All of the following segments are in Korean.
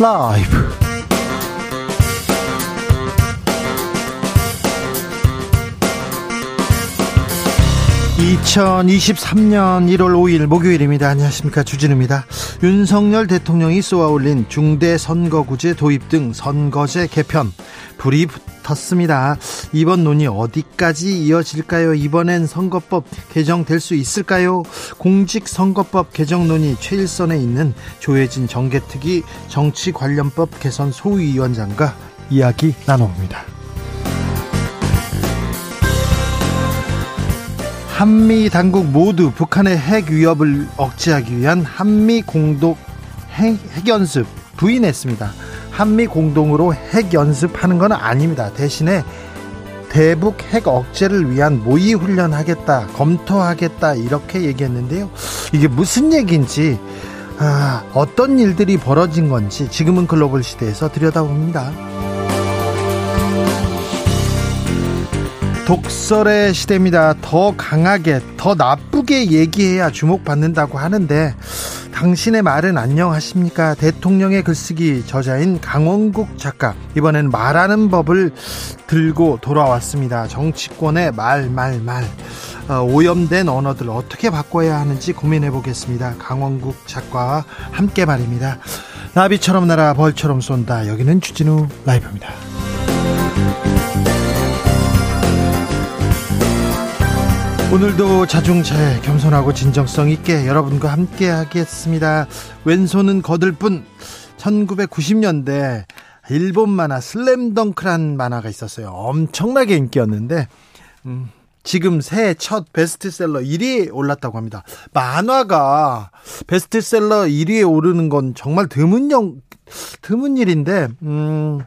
라이브. 2023년 1월 5일 목요일입니다. 안녕하십니까. 주진우입니다. 윤석열 대통령이 쏘아올린 중대 선거구제 도입 등 선거제 개편. 불이 붙었습니다. 이번 논의 어디까지 이어질까요? 이번엔 선거법 개정될 수 있을까요? 공직선거법 개정 논의 최일선에 있는 조혜진 정개특위 정치관련법 개선 소위원장과 이야기 나눠봅니다. 한미 당국 모두 북한의 핵 위협을 억제하기 위한 한미 공동 핵, 핵연습 부인했습니다. 한미 공동으로 핵 연습하는 건 아닙니다. 대신에 대북 핵 억제를 위한 모의 훈련하겠다, 검토하겠다 이렇게 얘기했는데요. 이게 무슨 얘기인지 아, 어떤 일들이 벌어진 건지 지금은 글로벌 시대에서 들여다봅니다. 독설의 시대입니다. 더 강하게, 더 나쁘게 얘기해야 주목받는다고 하는데, 당신의 말은 안녕하십니까? 대통령의 글쓰기 저자인 강원국 작가. 이번엔 말하는 법을 들고 돌아왔습니다. 정치권의 말, 말, 말. 어, 오염된 언어들 어떻게 바꿔야 하는지 고민해 보겠습니다. 강원국 작가와 함께 말입니다. 나비처럼 날아 벌처럼 쏜다. 여기는 주진우 라이브입니다. 오늘도 자중차에 겸손하고 진정성 있게 여러분과 함께 하겠습니다. 왼손은 거들 뿐 1990년대 일본 만화 슬램덩크란 만화가 있었어요. 엄청나게 인기였는데 음, 지금 새해 첫 베스트셀러 1위에 올랐다고 합니다. 만화가 베스트셀러 1위에 오르는 건 정말 드문 영 드문 일인데 음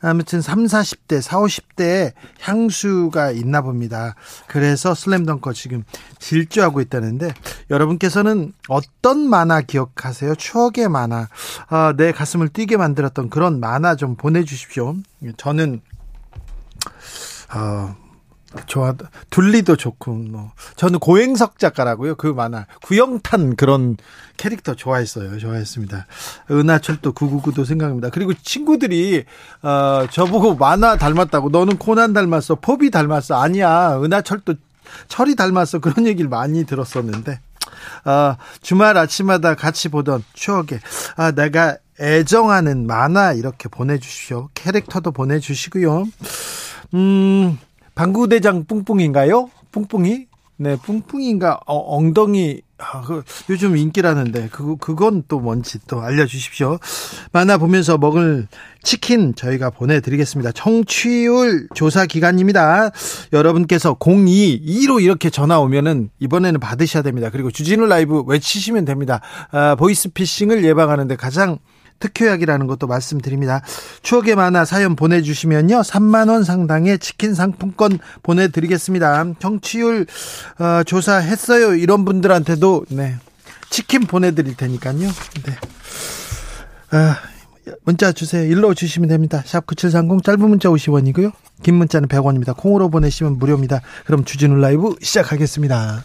아무튼 3, 40대, 4, 50대에 향수가 있나 봅니다. 그래서 슬램덩커 지금 질주하고 있다는데 여러분께서는 어떤 만화 기억하세요? 추억의 만화. 아, 내 가슴을 뛰게 만들었던 그런 만화 좀 보내 주십시오. 저는 어, 좋아 둘리도 좋고 뭐. 저는 고행석 작가라고요. 그 만화. 구영탄 그런 캐릭터 좋아했어요. 좋아했습니다. 은하철도 999도 생각합니다. 그리고 친구들이 어 저보고 만화 닮았다고 너는 코난 닮았어 포비 닮았어 아니야 은하철도 철이 닮았어 그런 얘기를 많이 들었었는데. 아 주말 아침마다 같이 보던 추억에 아 내가 애정하는 만화 이렇게 보내주십시오. 캐릭터도 보내주시고요. 음 방구대장 뿡뿡인가요? 뿡뿡이? 네, 뿡뿡인가 어, 엉덩이 아, 그, 요즘 인기라는데 그 그건 또 뭔지 또 알려주십시오. 만화 보면서 먹을 치킨 저희가 보내드리겠습니다. 청취율 조사 기간입니다. 여러분께서 02, 로 이렇게 전화 오면은 이번에는 받으셔야 됩니다. 그리고 주진우 라이브 외치시면 됩니다. 아, 보이스피싱을 예방하는데 가장 특효약이라는 것도 말씀드립니다. 추억의 만화 사연 보내주시면요. 3만원 상당의 치킨 상품권 보내드리겠습니다. 정치율 어, 조사했어요. 이런 분들한테도 네 치킨 보내드릴 테니까요. 네. 아, 문자 주세요. 일로 주시면 됩니다. 샵 9730 짧은 문자 50원이고요. 긴 문자는 100원입니다. 콩으로 보내시면 무료입니다. 그럼 주진우 라이브 시작하겠습니다.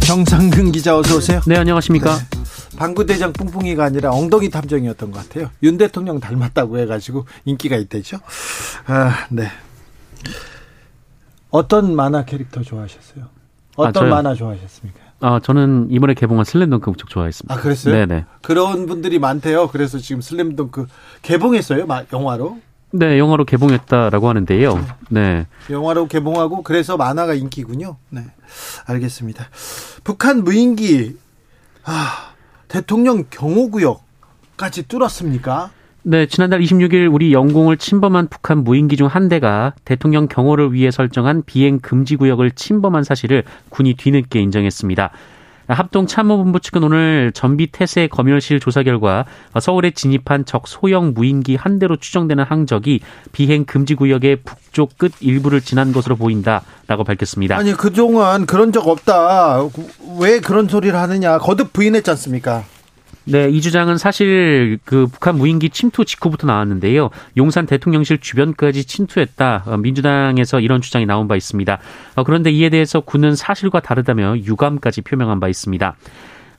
정상근 기자 어서 오세요. 네, 안녕하십니까? 네. 방구대장 뿡뿡이가 아니라 엉덩이 탐정이었던 것 같아요. 윤 대통령 닮았다고 해가지고 인기가 있대죠. 아, 네. 어떤 만화 캐릭터 좋아하셨어요? 어떤 아, 만화 좋아하셨습니까? 아, 저는 이번에 개봉한 슬램덩크 무척 좋아했습니다. 아, 그랬어요? 네네. 그런 분들이 많대요. 그래서 지금 슬램덩크 개봉했어요? 영화로? 네, 영화로 개봉했다라고 하는데요. 네. 영화로 개봉하고 그래서 만화가 인기군요. 네. 알겠습니다. 북한 무인기 아, 대통령 경호구역까지 뚫었습니까? 네, 지난달 26일 우리 영공을 침범한 북한 무인기 중 한 대가 대통령 경호를 위해 설정한 비행 금지 구역을 침범한 사실을 군이 뒤늦게 인정했습니다. 합동 참모본부 측은 오늘 전비 태세 검열실 조사 결과 서울에 진입한 적 소형 무인기 한 대로 추정되는 항적이 비행 금지 구역의 북쪽 끝 일부를 지난 것으로 보인다라고 밝혔습니다. 아니 그동안 그런 적 없다. 왜 그런 소리를 하느냐 거듭 부인했지 않습니까? 네, 이 주장은 사실 그 북한 무인기 침투 직후부터 나왔는데요. 용산 대통령실 주변까지 침투했다. 어, 민주당에서 이런 주장이 나온 바 있습니다. 어, 그런데 이에 대해서 군은 사실과 다르다며 유감까지 표명한 바 있습니다.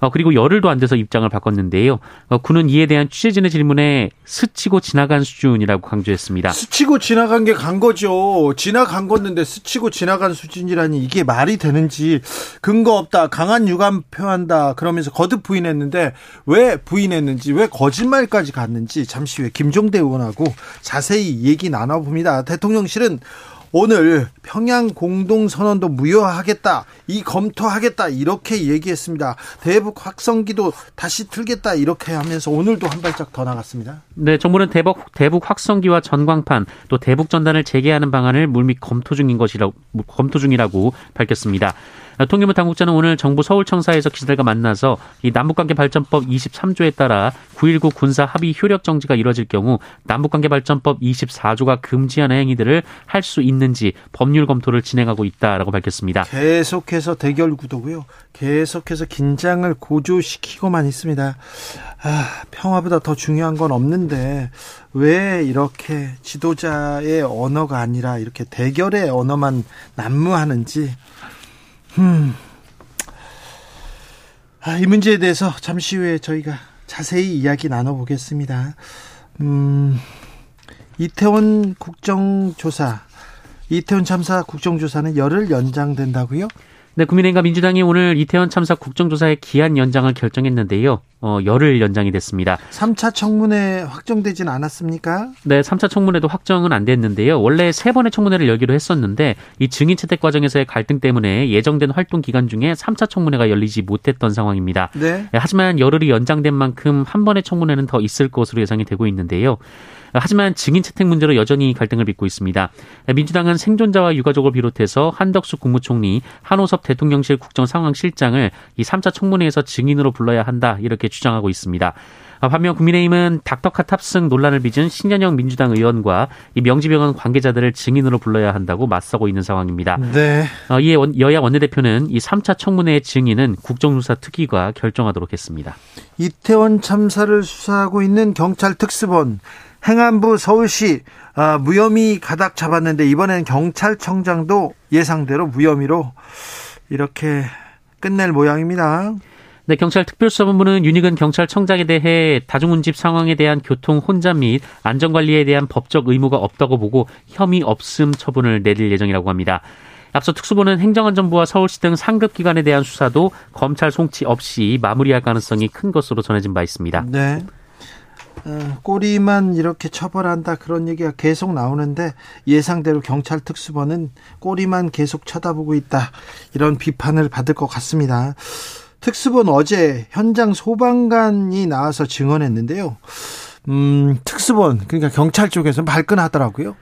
어, 그리고 열흘도 안 돼서 입장을 바꿨는데요. 어, 군은 이에 대한 취재진의 질문에 스치고 지나간 수준이라고 강조했습니다. 스치고 지나간 게 간 거죠. 지나간 건데 스치고 지나간 수준이라니 이게 말이 되는지 근거 없다. 강한 유감 표한다. 그러면서 거듭 부인했는데 왜 부인했는지 왜 거짓말까지 갔는지 잠시 후에 김종대 의원하고 자세히 얘기 나눠봅니다. 대통령실은 오늘 평양 공동선언도 무효하겠다, 이 검토하겠다 이렇게 얘기했습니다. 대북 확성기도 다시 틀겠다 이렇게 하면서 오늘도 한 발짝 더 나갔습니다. 네, 정부는 대북 대북 확성기와 전광판 또 대북 전단을 재개하는 방안을 물밑 검토 중인 것이라고 검토 중이라고 밝혔습니다. 통일부 당국자는 오늘 정부 서울청사에서 기자들과 만나서 이 남북관계 발전법 23조에 따라 9.19 군사 합의 효력 정지가 이뤄질 경우 남북관계 발전법 24조가 금지하는 행위들을 할 수 있는지 법률 검토를 진행하고 있다라고 밝혔습니다. 계속해서 대결 구도고요. 계속해서 긴장을 고조시키고만 있습니다. 아, 평화보다 더 중요한 건 없는데 왜 이렇게 지도자의 언어가 아니라 이렇게 대결의 언어만 난무하는지 음. 아, 이 문제에 대해서 잠시 후에 저희가 자세히 이야기 나눠보겠습니다. 음, 이태원 국정조사, 이태원 참사 국정조사는 열흘 연장된다고요? 네, 국민의힘과 민주당이 오늘 이태원 참사 국정조사의 기한 연장을 결정했는데요. 어, 열흘 연장이 됐습니다. 3차 청문회 확정되진 않았습니까? 네, 3차 청문회도 확정은 안 됐는데요. 원래 세 번의 청문회를 열기로 했었는데 이 증인 채택 과정에서의 갈등 때문에 예정된 활동 기간 중에 3차 청문회가 열리지 못했던 상황입니다. 네. 네 하지만 열흘이 연장된 만큼 한 번의 청문회는 더 있을 것으로 예상이 되고 있는데요. 하지만 증인 채택 문제로 여전히 갈등을 빚고 있습니다. 민주당은 생존자와 유가족을 비롯해서 한덕수 국무총리, 한호섭 대통령실 국정상황실장을 이 3차 청문회에서 증인으로 불러야 한다 이렇게 주장하고 있습니다. 반면 국민의힘은 닥터카 탑승 논란을 빚은 신현영 민주당 의원과 이 명지병원 관계자들을 증인으로 불러야 한다고 맞서고 있는 상황입니다. 네. 어, 이에 여야 원내대표는 이 3차 청문회의 증인은 국정조사 특위가 결정하도록 했습니다. 이태원 참사를 수사하고 있는 경찰 특수본 행안부 서울시 아, 무혐의 가닥 잡았는데 이번에는 경찰청장도 예상대로 무혐의로 이렇게 끝낼 모양입니다. 네, 경찰 특별수사본부는 윤희근 경찰청장에 대해 다중운집 상황에 대한 교통 혼잡 및 안전관리에 대한 법적 의무가 없다고 보고 혐의 없음 처분을 내릴 예정이라고 합니다. 앞서 특수부는 행정안전부와 서울시 등 상급 기관에 대한 수사도 검찰 송치 없이 마무리할 가능성이 큰 것으로 전해진 바 있습니다. 네. 어, 꼬리만 이렇게 처벌한다 그런 얘기가 계속 나오는데 예상대로 경찰 특수본은 꼬리만 계속 쳐다보고 있다 이런 비판을 받을 것 같습니다. 특수본 어제 현장 소방관이 나와서 증언했는데요. 음, 특수본 그러니까 경찰 쪽에서 발끈하더라고요.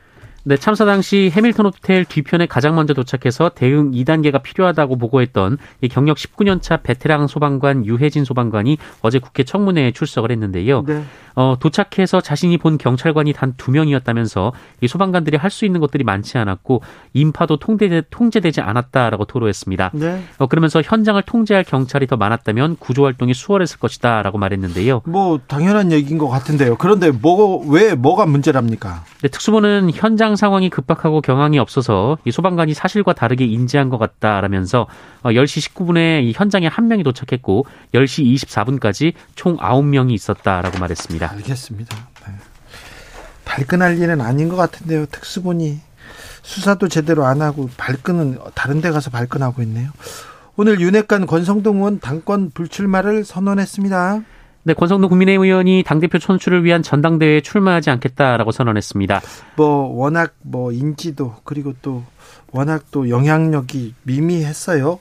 네, 참사 당시 해밀턴 호텔 뒤편에 가장 먼저 도착해서 대응 2단계가 필요하다고 보고했던 이 경력 19년 차 베테랑 소방관 유해진 소방관이 어제 국회 청문회에 출석을 했는데요. 네. 어, 도착해서 자신이 본 경찰관이 단 두 명이었다면서 이 소방관들이 할 수 있는 것들이 많지 않았고 인파도 통제, 통제되지 않았다라고 토로했습니다. 네. 어, 그러면서 현장을 통제할 경찰이 더 많았다면 구조 활동이 수월했을 것이다라고 말했는데요. 뭐 당연한 얘기인 것 같은데요. 그런데 뭐 왜 뭐가 문제랍니까? 네, 특수부는 현장 상황이 급박하고 경황이 없어서 이 소방관이 사실과 다르게 인지한 것 같다라면서 어, 10시 19분에 이 현장에 한 명이 도착했고 10시 24분까지 총 9명이 있었다라고 말했습니다. 알겠습니다. 네. 발끈할 일은 아닌 것 같은데요. 특수본이 수사도 제대로 안 하고 발끈은 다른 데 가서 발끈하고 있네요. 오늘 윤핵관 권성동 의원 당권 불출마를 선언했습니다. 네, 권성동 국민의힘 의원이 당대표 선출을 위한 전당대회에 출마하지 않겠다라고 선언했습니다. 뭐 워낙 뭐 인지도 그리고 또 워낙 또 영향력이 미미했어요.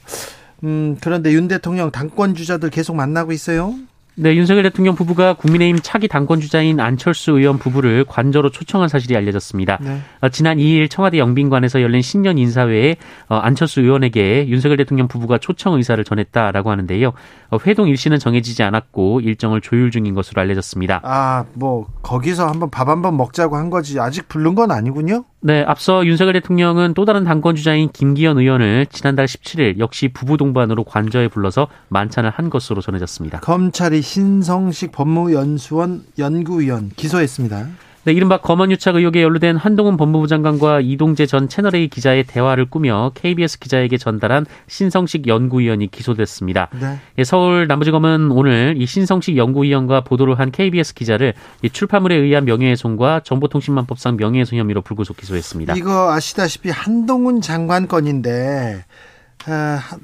음, 그런데 윤 대통령 당권 주자들 계속 만나고 있어요. 네, 윤석열 대통령 부부가 국민의힘 차기 당권 주자인 안철수 의원 부부를 관저로 초청한 사실이 알려졌습니다. 네. 어, 지난 2일 청와대 영빈관에서 열린 신년 인사회에 어, 안철수 의원에게 윤석열 대통령 부부가 초청 의사를 전했다라고 하는데요. 어, 회동 일시는 정해지지 않았고 일정을 조율 중인 것으로 알려졌습니다. 아, 뭐 거기서 한번 밥 한번 먹자고 한 거지 아직 부른 건 아니군요. 네, 앞서 윤석열 대통령은 또 다른 당권 주자인 김기현 의원을 지난달 17일 역시 부부 동반으로 관저에 불러서 만찬을 한 것으로 전해졌습니다. 검찰이 신성식 법무연수원 연구위원 기소했습니다. 네, 이른바 검언유착 의혹에 연루된 한동훈 법무부 장관과 이동재 전 채널A 기자의 대화를 꾸며 KBS 기자에게 전달한 신성식 연구위원이 기소됐습니다. 네. 예, 서울 남부지검은 오늘 이 신성식 연구위원과 보도를 한 KBS 기자를 출판물에 의한 명예훼손과 정보통신망법상 명예훼손 혐의로 불구속 기소했습니다. 이거 아시다시피 한동훈 장관 건인데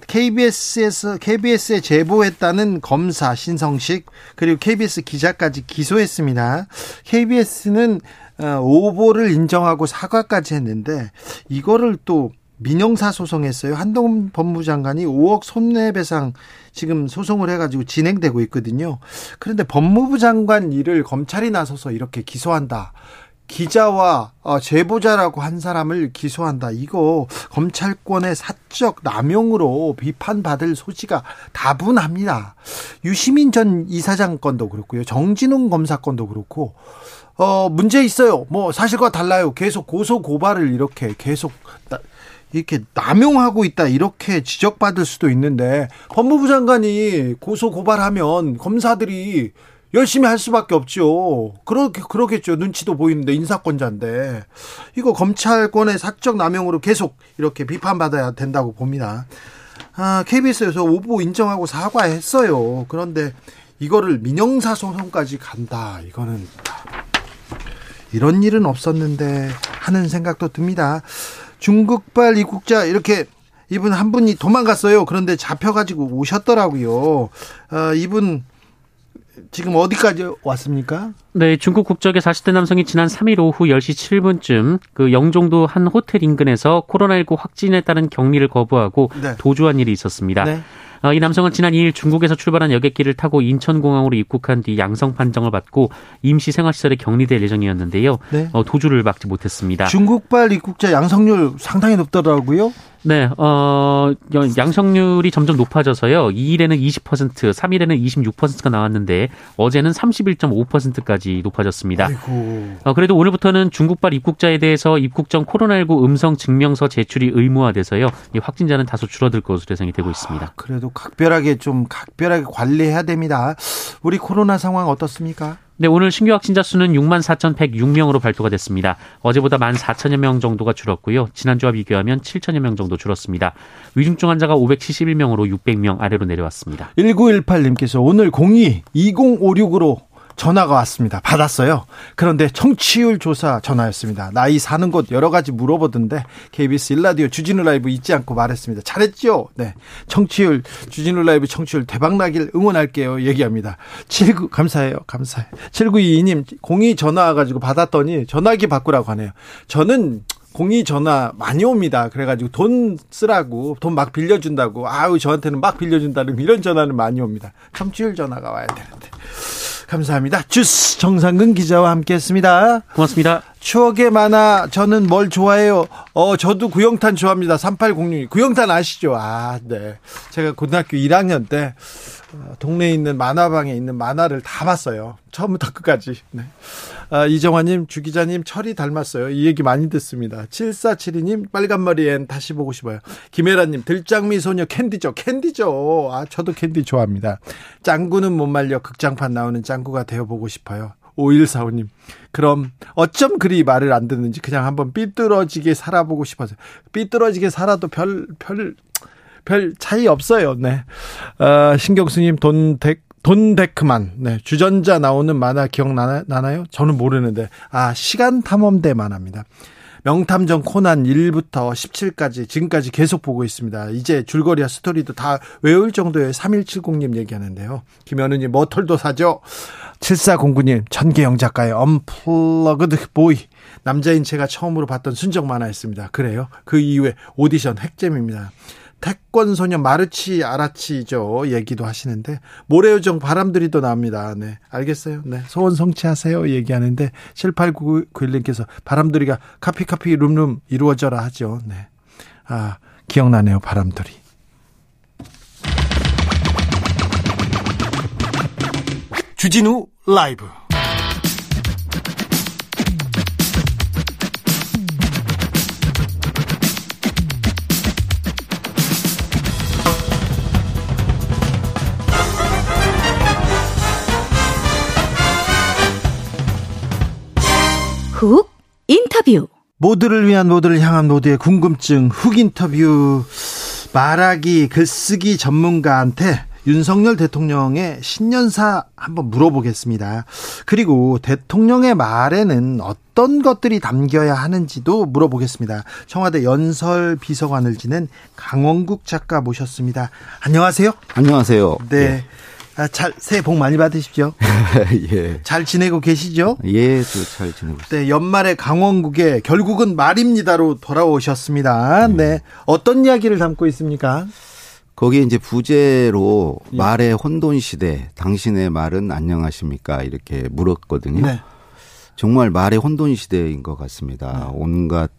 KBS에서 KBS에 제보했다는 검사 신성식 그리고 KBS 기자까지 기소했습니다. KBS는 어, 오보를 인정하고 사과까지 했는데 이거를 또 민영사 소송했어요. 한동훈 법무장관이 5억 손해배상 지금 소송을 해가지고 진행되고 있거든요. 그런데 법무부 장관 일을 검찰이 나서서 이렇게 기소한다. 기자와 어, 제보자라고 한 사람을 기소한다. 이거 검찰권의 사적 남용으로 비판받을 소지가 다분합니다. 유시민 전 이사장 건도 그렇고요. 정진웅 검사 건도 그렇고 어 문제 있어요. 뭐 사실과 달라요. 계속 고소 고발을 이렇게 계속 이렇게 남용하고 있다 이렇게 지적받을 수도 있는데 법무부 장관이 고소 고발하면 검사들이 열심히 할 수밖에 없죠. 그렇게 그러겠죠. 눈치도 보이는데 인사권자인데 이거 검찰권의 사적 남용으로 계속 이렇게 비판받아야 된다고 봅니다. 아, KBS에서 오보 인정하고 사과했어요. 그런데 이거를 민영사 소송까지 간다. 이거는 이런 일은 없었는데 하는 생각도 듭니다. 중국발 입국자 이렇게 이분 한 분이 도망갔어요. 그런데 잡혀가지고 오셨더라고요. 어, 이분 지금 어디까지 왔습니까? 네, 중국 국적의 40대 남성이 지난 3일 오후 10시 7분쯤 그 영종도 한 호텔 인근에서 코로나19 확진에 따른 격리를 거부하고 네. 도주한 일이 있었습니다. 네. 어, 이 남성은 지난 2일 중국에서 출발한 여객기를 타고 인천공항으로 입국한 뒤 양성 판정을 받고 임시 생활시설에 격리될 예정이었는데요. 네. 어, 도주를 막지 못했습니다. 중국발 입국자 양성률 상당히 높더라고요. 네, 어, 양성률이 점점 높아져서요. 2일에는 20%, 3일에는 26%가 나왔는데 어제는 31.5%까지 높아졌습니다. 아이고. 어, 그래도 오늘부터는 중국발 입국자에 대해서 입국 전 코로나19 음성 증명서 제출이 의무화돼서요. 이 확진자는 다소 줄어들 것으로 예상이 되고 있습니다. 아, 그래도 각별하게 좀 각별하게 관리해야 됩니다. 우리 코로나 상황 어떻습니까? 네, 오늘 신규 확진자 수는 6만 4,106명으로 발표가 됐습니다. 어제보다 1만 4천여 명 정도가 줄었고요. 지난주와 비교하면 7천여 명 정도 줄었습니다. 위중증 환자가 571명으로 600명 아래로 내려왔습니다. 1918님께서 오늘 02 2056으로 전화가 왔습니다. 받았어요. 그런데 청취율 조사 전화였습니다. 나이 사는 곳 여러 가지 물어보던데 KBS 일라디오 주진우 라이브 잊지 않고 말했습니다. 잘했죠? 네. 청취율 주진우 라이브 청취율 대박 나길 응원할게요. 얘기합니다. 79 감사해요. 감사해. 7922님 공이 전화 와 가지고 받았더니 전화기 바꾸라고 하네요. 저는 공이 전화 많이 옵니다. 그래가지고 돈 쓰라고 돈 막 빌려준다고 아우 저한테는 막 빌려준다는 이런 전화는 많이 옵니다. 청취율 전화가 와야 되는데. 감사합니다. 주스 정상근 기자와 함께했습니다. 고맙습니다. 추억의 만화 저는 뭘 좋아해요? 어 저도 구영탄 좋아합니다. 3806 구영탄 아시죠? 아 네. 제가 고등학교 1학년 때 어, 동네에 있는 만화방에 있는 만화를 다 봤어요. 처음부터 끝까지. 네. 아, 이정화님, 주기자님, 철이 닮았어요. 이 얘기 많이 듣습니다. 7472님, 빨간머리엔 다시 보고 싶어요. 김혜라님, 들장미 소녀 캔디죠. 캔디죠. 아, 저도 캔디 좋아합니다. 짱구는 못 말려 극장판 나오는 짱구가 되어보고 싶어요. 5145님. 그럼 어쩜 그리 말을 안 듣는지 그냥 한번 삐뚤어지게 살아보고 싶어서. 삐뚤어지게 살아도 별, 별, 별 차이 없어요. 네. 어, 신경수님 돈덱 돈데크만 네, 주전자 나오는 만화 기억나나요? 저는 모르는데 아 시간 탐험대 만화입니다. 명탐정 코난 1부터 17까지 지금까지 계속 보고 있습니다. 이제 줄거리와 스토리도 다 외울 정도의 3170님 얘기하는데요. 김현우님 머털도 사죠. 7409님 전계영 작가의 언플러그드 보이 남자인 제가 처음으로 봤던 순정 만화였습니다. 그래요? 그 이후에 오디션 핵잼입니다. 태권 소년 마르치 아라치죠 얘기도 하시는데 모래요정 바람들이도 나옵니다. 네, 알겠어요. 네, 소원 성취하세요 얘기하는데 7891님께서 바람들이가 카피카피 룸룸 이루어져라 하죠. 네, 아 기억나네요 바람들이. 주진우 라이브. 훅 인터뷰 모두를 위한 모두를 향한 모두의 궁금증 훅 인터뷰 말하기 글쓰기 전문가한테 윤석열 대통령의 신년사 한번 물어보겠습니다. 그리고 대통령의 말에는 어떤 것들이 담겨야 하는지도 물어보겠습니다. 청와대 연설 비서관을 지낸 강원국 작가 모셨습니다. 안녕하세요. 안녕하세요. 네. 예. 아, 잘 새해 복 많이 받으십시오. 예. 잘 지내고 계시죠? 예, 잘 지내고 있습니다. 네, 연말에 강원국에 결국은 말입니다로 돌아오셨습니다. 네. 네. 어떤 이야기를 담고 있습니까? 거기에 이제 부제로 예. 말의 혼돈 시대, 당신의 말은 안녕하십니까? 이렇게 물었거든요. 네. 정말 말의 혼돈 시대인 것 같습니다. 네. 온갖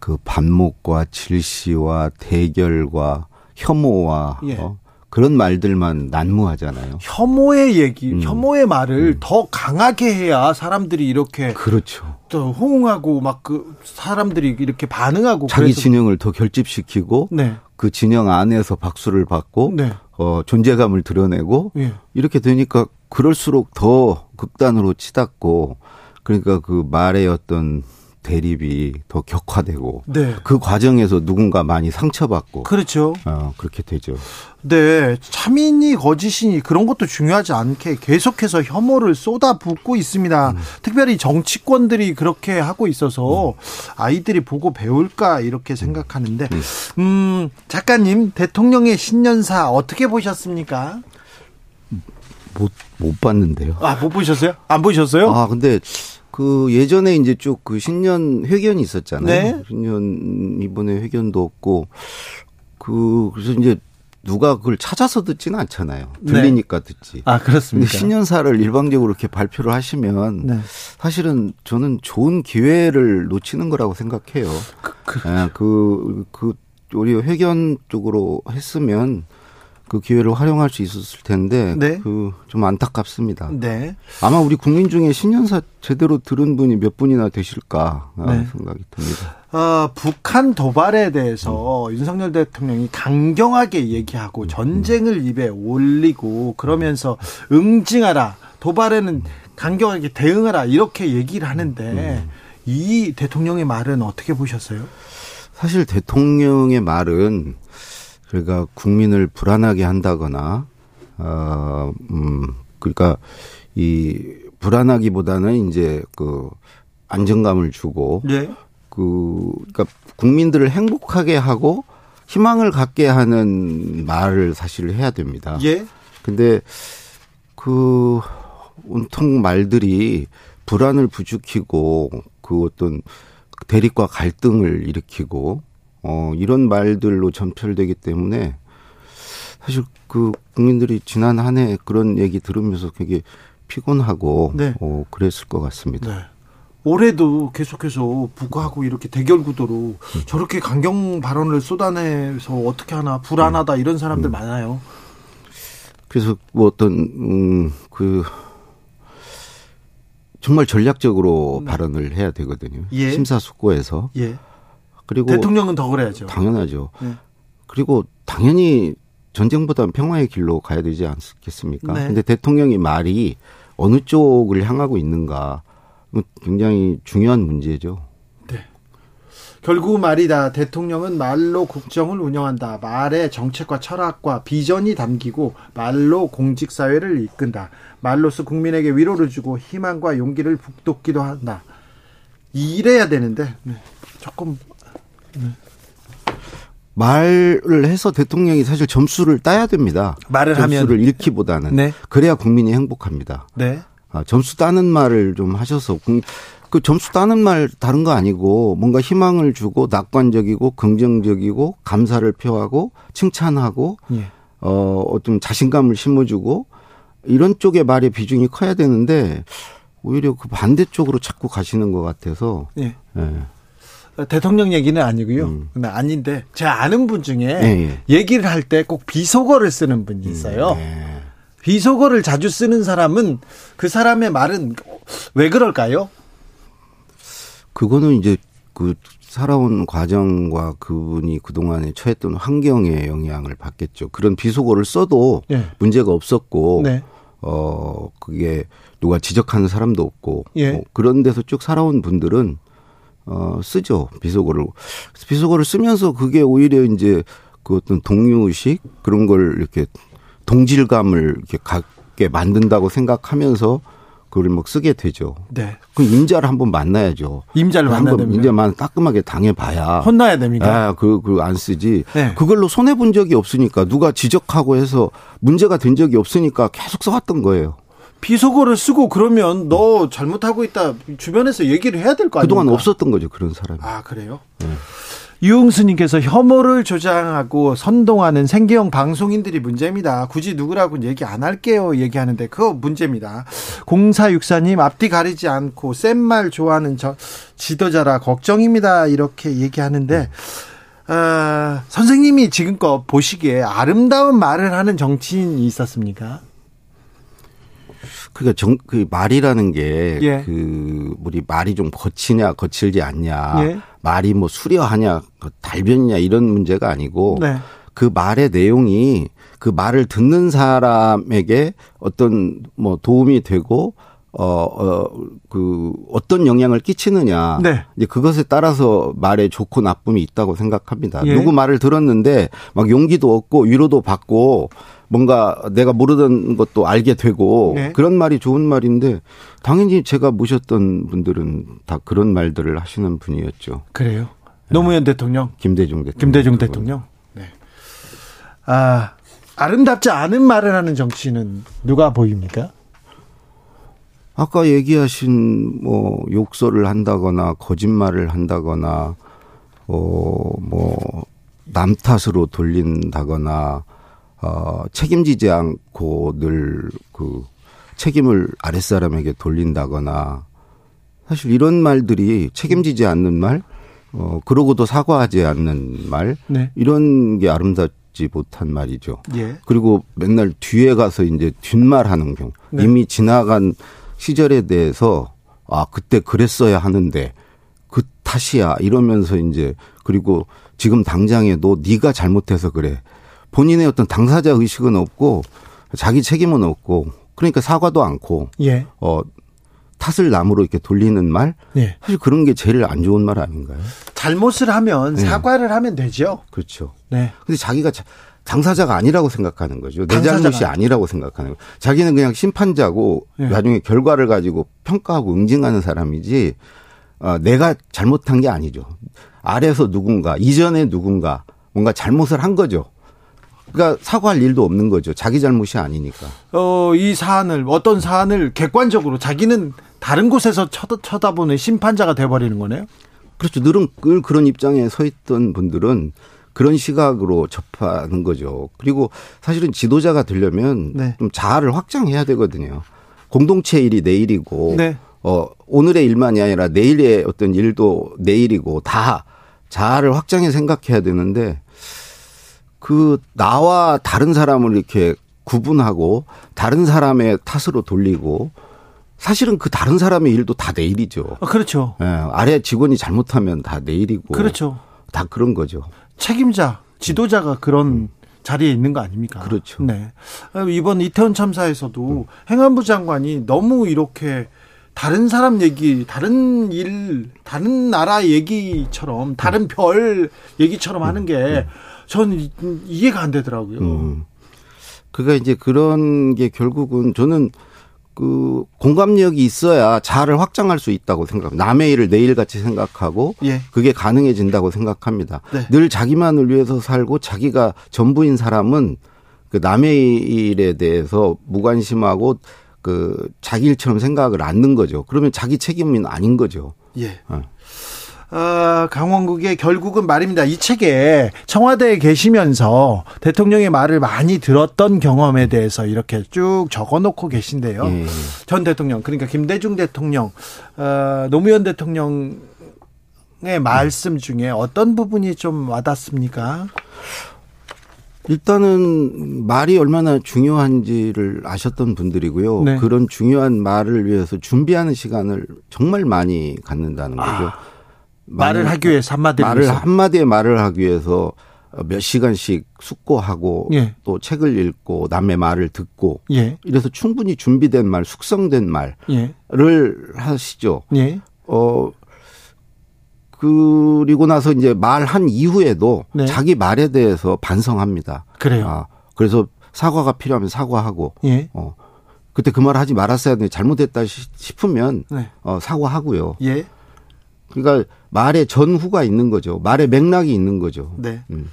그 반목과 질시와 대결과 혐오와 예. 어? 그런 말들만 난무하잖아요. 혐오의 얘기, 음. 혐오의 말을 음. 더 강하게 해야 사람들이 이렇게 그렇죠. 또 호응하고 막 그 사람들이 이렇게 반응하고 자기 진영을 더 결집시키고 네. 그 진영 안에서 박수를 받고 네. 어 존재감을 드러내고 네. 이렇게 되니까 그럴수록 더 극단으로 치닫고 그러니까 그 말의 어떤 대립이 더 격화되고 네. 그 과정에서 누군가 많이 상처받고 그렇죠. 어, 그렇게 되죠. 네, 참인이 거짓이니 그런 것도 중요하지 않게 계속해서 혐오를 쏟아붓고 있습니다. 음. 특별히 정치권들이 그렇게 하고 있어서 음. 아이들이 보고 배울까 이렇게 생각하는데 음. 음, 작가님 대통령의 신년사 어떻게 보셨습니까? 못, 못 봤는데요. 아, 못 보셨어요? 안 보셨어요? 아, 근데 그 예전에 이제 쭉 그 신년 회견이 있었잖아요. 네? 신년 이번에 회견도 없고 그 그래서 이제 누가 그걸 찾아서 듣지는 않잖아요. 네. 들리니까 네. 듣지. 아, 그렇습니다. 신년사를 일방적으로 이렇게 발표를 하시면 네. 사실은 저는 좋은 기회를 놓치는 거라고 생각해요. 그, 그, 아, 그, 그, 우리 회견 쪽으로 했으면 그 기회를 활용할 수 있었을 텐데 네. 그좀 안타깝습니다. 네. 아마 우리 국민 중에 신년사 제대로 들은 분이 몇 분이나 되실까 네. 생각이 듭니다. 어, 북한 도발에 대해서 음. 윤석열 대통령이 강경하게 얘기하고 음. 전쟁을 입에 올리고 그러면서 응징하라 도발에는 강경하게 대응하라 이렇게 얘기를 하는데 음. 이 대통령의 말은 어떻게 보셨어요? 사실 대통령의 말은 그러니까 국민을 불안하게 한다거나 어, 음, 그러니까 이 불안하기보다는 이제 그 안정감을 주고 네. 그 그러니까 국민들을 행복하게 하고 희망을 갖게 하는 말을 사실 해야 됩니다. 예. 근데 그 온통 말들이 불안을 부추기고 그 어떤 대립과 갈등을 일으키고 어, 이런 말들로 전철되기 때문에 사실 그 국민들이 지난 한 해 그런 얘기 들으면서 되게 피곤하고 네. 어, 그랬을 것 같습니다. 네. 올해도 계속해서 북하고 이렇게 대결 구도로 음. 저렇게 강경 발언을 쏟아내서 어떻게 하나 불안하다 음. 이런 사람들 음. 많아요. 그래서 뭐 어떤 음그 정말 전략적으로 네. 발언을 해야 되거든요. 예. 심사숙고해서. 예. 그리고 대통령은 더 그래야죠. 당연하죠. 네. 그리고 당연히 전쟁보다는 평화의 길로 가야 되지 않겠습니까? 네. 근데 대통령이 말이 어느 쪽을 향하고 있는가 굉장히 중요한 문제죠. 네. 결국 말이다. 대통령은 말로 국정을 운영한다. 말에 정책과 철학과 비전이 담기고 말로 공직 사회를 이끈다. 말로써 국민에게 위로를 주고 희망과 용기를 북돋기도 한다. 이래야 되는데 네. 조금 말을 해서 대통령이 사실 점수를 따야 됩니다. 말을 점수를 하면 점수를 잃기보다는 네. 그래야 국민이 행복합니다. 네. 아, 점수 따는 말을 좀 하셔서 그 점수 따는 말 다른 거 아니고 뭔가 희망을 주고 낙관적이고 긍정적이고 감사를 표하고 칭찬하고 예. 어 어떤 자신감을 심어주고 이런 쪽의 말의 비중이 커야 되는데 오히려 그 반대쪽으로 자꾸 가시는 것 같아서. 예. 예. 대통령 얘기는 아니고요. 음. 아닌데 제가 아는 분 중에 예, 예. 얘기를 할 때 꼭 비속어를 쓰는 분이 있어요. 음, 예. 비속어를 자주 쓰는 사람은 그 사람의 말은 왜 그럴까요? 그거는 이제 그 살아온 과정과 그분이 그동안에 처했던 환경에 영향을 받겠죠. 그런 비속어를 써도 네. 문제가 없었고, 네. 어, 그게 누가 지적하는 사람도 없고, 예. 뭐 그런 데서 쭉 살아온 분들은 어, 쓰죠. 비속어를. 비속어를 쓰면서 그게 오히려 이제 그 어떤 동료의식 그런 걸 이렇게 동질감을 이렇게 갖게 만든다고 생각하면서 그걸 막 쓰게 되죠. 네. 그 임자를 한번 만나야죠. 임자를 만나야 됩니다. 임자만 따끔하게 당해봐야. 혼나야 됩니다. 네, 그, 그 안 쓰지. 네. 그걸로 손해본 적이 없으니까 누가 지적하고 해서 문제가 된 적이 없으니까 계속 써왔던 거예요. 비속어를 쓰고 그러면 너 잘못하고 있다 주변에서 얘기를 해야 될 거 아니에요? 그동안 없었던 거죠 그런 사람이. 아 그래요? 네. 유흥수님께서 혐오를 조장하고 선동하는 생계형 방송인들이 문제입니다. 굳이 누구라고 얘기 안 할게요. 얘기하는데 그거 문제입니다. 0464님 앞뒤 가리지 않고 센 말 좋아하는 저 지도자라 걱정입니다. 이렇게 얘기하는데 어, 선생님이 지금껏 보시기에 아름다운 말을 하는 정치인이 있었습니까? 그러니까 정, 그 말이라는 게, 예. 그, 우리 말이 좀 거치냐, 거칠지 않냐, 예. 말이 뭐 수려하냐, 그 달변이냐, 이런 문제가 아니고, 네. 그 말의 내용이 그 말을 듣는 사람에게 어떤 뭐 도움이 되고, 어, 어, 그, 어떤 영향을 끼치느냐. 네. 이제 그것에 따라서 말에 좋고 나쁨이 있다고 생각합니다. 예. 누구 말을 들었는데 막 용기도 얻고 위로도 받고 뭔가 내가 모르던 것도 알게 되고 네. 그런 말이 좋은 말인데 당연히 제가 모셨던 분들은 다 그런 말들을 하시는 분이었죠. 그래요? 노무현 대통령, 김대중 대통령, 김대중 대통령. 네. 아 아름답지 않은 말을 하는 정치는 누가 보입니까? 아까 얘기하신 뭐 욕설을 한다거나 거짓말을 한다거나 어뭐 남 탓으로 돌린다거나 어, 책임지지 않고 늘 그 책임을 아랫사람에게 돌린다거나 사실 이런 말들이 책임지지 않는 말, 어, 그러고도 사과하지 않는 말, 네. 이런 게 아름답지 못한 말이죠. 예. 그리고 맨날 뒤에 가서 이제 뒷말 하는 경우, 네. 이미 지나간 시절에 대해서 아, 그때 그랬어야 하는데 그 탓이야 이러면서 이제 그리고 지금 당장에 너 네가 잘못해서 그래. 본인의 어떤 당사자 의식은 없고 자기 책임은 없고 그러니까 사과도 않고 예. 어 탓을 남으로 이렇게 돌리는 말 예. 사실 그런 게 제일 안 좋은 말 아닌가요? 잘못을 하면 네. 사과를 하면 되죠. 그렇죠. 네. 근데 자기가 당사자가 아니라고 생각하는 거죠. 내 잘못이 아니라고 생각하는 거. 자기는 그냥 심판자고 예. 나중에 결과를 가지고 평가하고 응징하는 사람이지 어, 내가 잘못한 게 아니죠. 아래서 누군가 이전에 누군가 뭔가 잘못을 한 거죠. 그러니까 사과할 일도 없는 거죠. 자기 잘못이 아니니까. 어, 이 사안을 어떤 사안을 객관적으로 자기는 다른 곳에서 쳐다, 쳐다 보는 심판자가 돼버리는 거네요. 그렇죠. 늘은 늘 그런 입장에 서 있던 분들은 그런 시각으로 접하는 거죠. 그리고 사실은 지도자가 되려면 네. 좀 자아를 확장해야 되거든요. 공동체 일이 내일이고 네. 어 오늘의 일만이 아니라 내일의 어떤 일도 내일이고 다 자아를 확장해 생각해야 되는데 그 나와 다른 사람을 이렇게 구분하고 다른 사람의 탓으로 돌리고 사실은 그 다른 사람의 일도 다 내일이죠. 아, 그렇죠. 예, 아래 직원이 잘못하면 다 내일이고. 그렇죠. 다 그런 거죠. 책임자, 지도자가 그런 음. 자리에 있는 거 아닙니까? 그렇죠. 네. 이번 이태원 참사에서도 음. 행안부 장관이 너무 이렇게 다른 사람 얘기, 다른 일, 다른 나라 얘기처럼, 다른 음. 별 얘기처럼 하는 게 음. 저는 이해가 안 되더라고요. 음. 그러니까 이제 그런 게 결국은 저는 그 공감력이 있어야 자아를 확장할 수 있다고 생각합니다. 남의 일을 내 일같이 생각하고 예. 그게 가능해진다고 생각합니다. 네. 늘 자기만을 위해서 살고 자기가 전부인 사람은 그 남의 일에 대해서 무관심하고 그 자기 일처럼 생각을 않는 거죠. 그러면 자기 책임은 아닌 거죠. 예. 어. 어, 강원국의 결국은 말입니다. 이 책에 청와대에 계시면서 대통령의 말을 많이 들었던 경험에 대해서 이렇게 쭉 적어놓고 계신데요. 예. 전 대통령, 그러니까 김대중 대통령, 어, 노무현 대통령 의 말씀 중에 어떤 부분이 좀 와닿습니까? 일단은 말이 얼마나 중요한지를 아셨던 분들이고요. 네. 그런 중요한 말을 위해서 준비하는 시간을 정말 많이 갖는다는 아, 거죠. 아, 말을 하기 위해서 한마디 말을 위해서. 한마디에 말을 하기 위해서 몇 시간씩 숙고하고 예. 또 책을 읽고 남의 말을 듣고 예. 이래서 충분히 준비된 말, 숙성된 말을 예. 하시죠. 예. 어 그리고 나서 이제 말한 이후에도 네. 자기 말에 대해서 반성합니다. 그래요. 아, 그래서 사과가 필요하면 사과하고 예. 어 그때 그 말 하지 말았어야 돼 잘못했다 싶으면 네. 어 사과하고요. 예. 그러니까 말의 전후가 있는 거죠. 말의 맥락이 있는 거죠. 네. 음.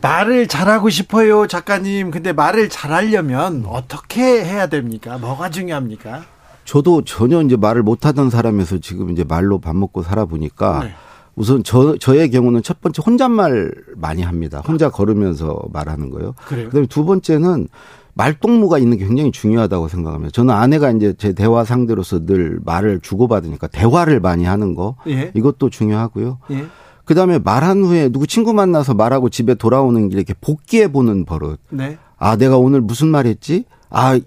말을 잘하고 싶어요, 작가님. 근데 말을 잘하려면 어떻게 해야 됩니까? 뭐가 중요합니까? 저도 전혀 이제 말을 못하던 사람에서 지금 이제 말로 밥 먹고 살아보니까 네. 우선 저, 저의 경우는 첫 번째 혼잣말 많이 합니다. 혼자 걸으면서 말하는 거요. 그래요? 그다음에 두 번째는 말동무가 있는 게 굉장히 중요하다고 생각합니다. 저는 아내가 이제 제 대화 상대로서 늘 말을 주고받으니까 대화를 많이 하는 거 예. 이것도 중요하고요. 예. 그다음에 말한 후에 누구 친구 만나서 말하고 집에 돌아오는 길에 이렇게 복귀해 보는 버릇. 네. 아 내가 오늘 무슨 말 했지? 아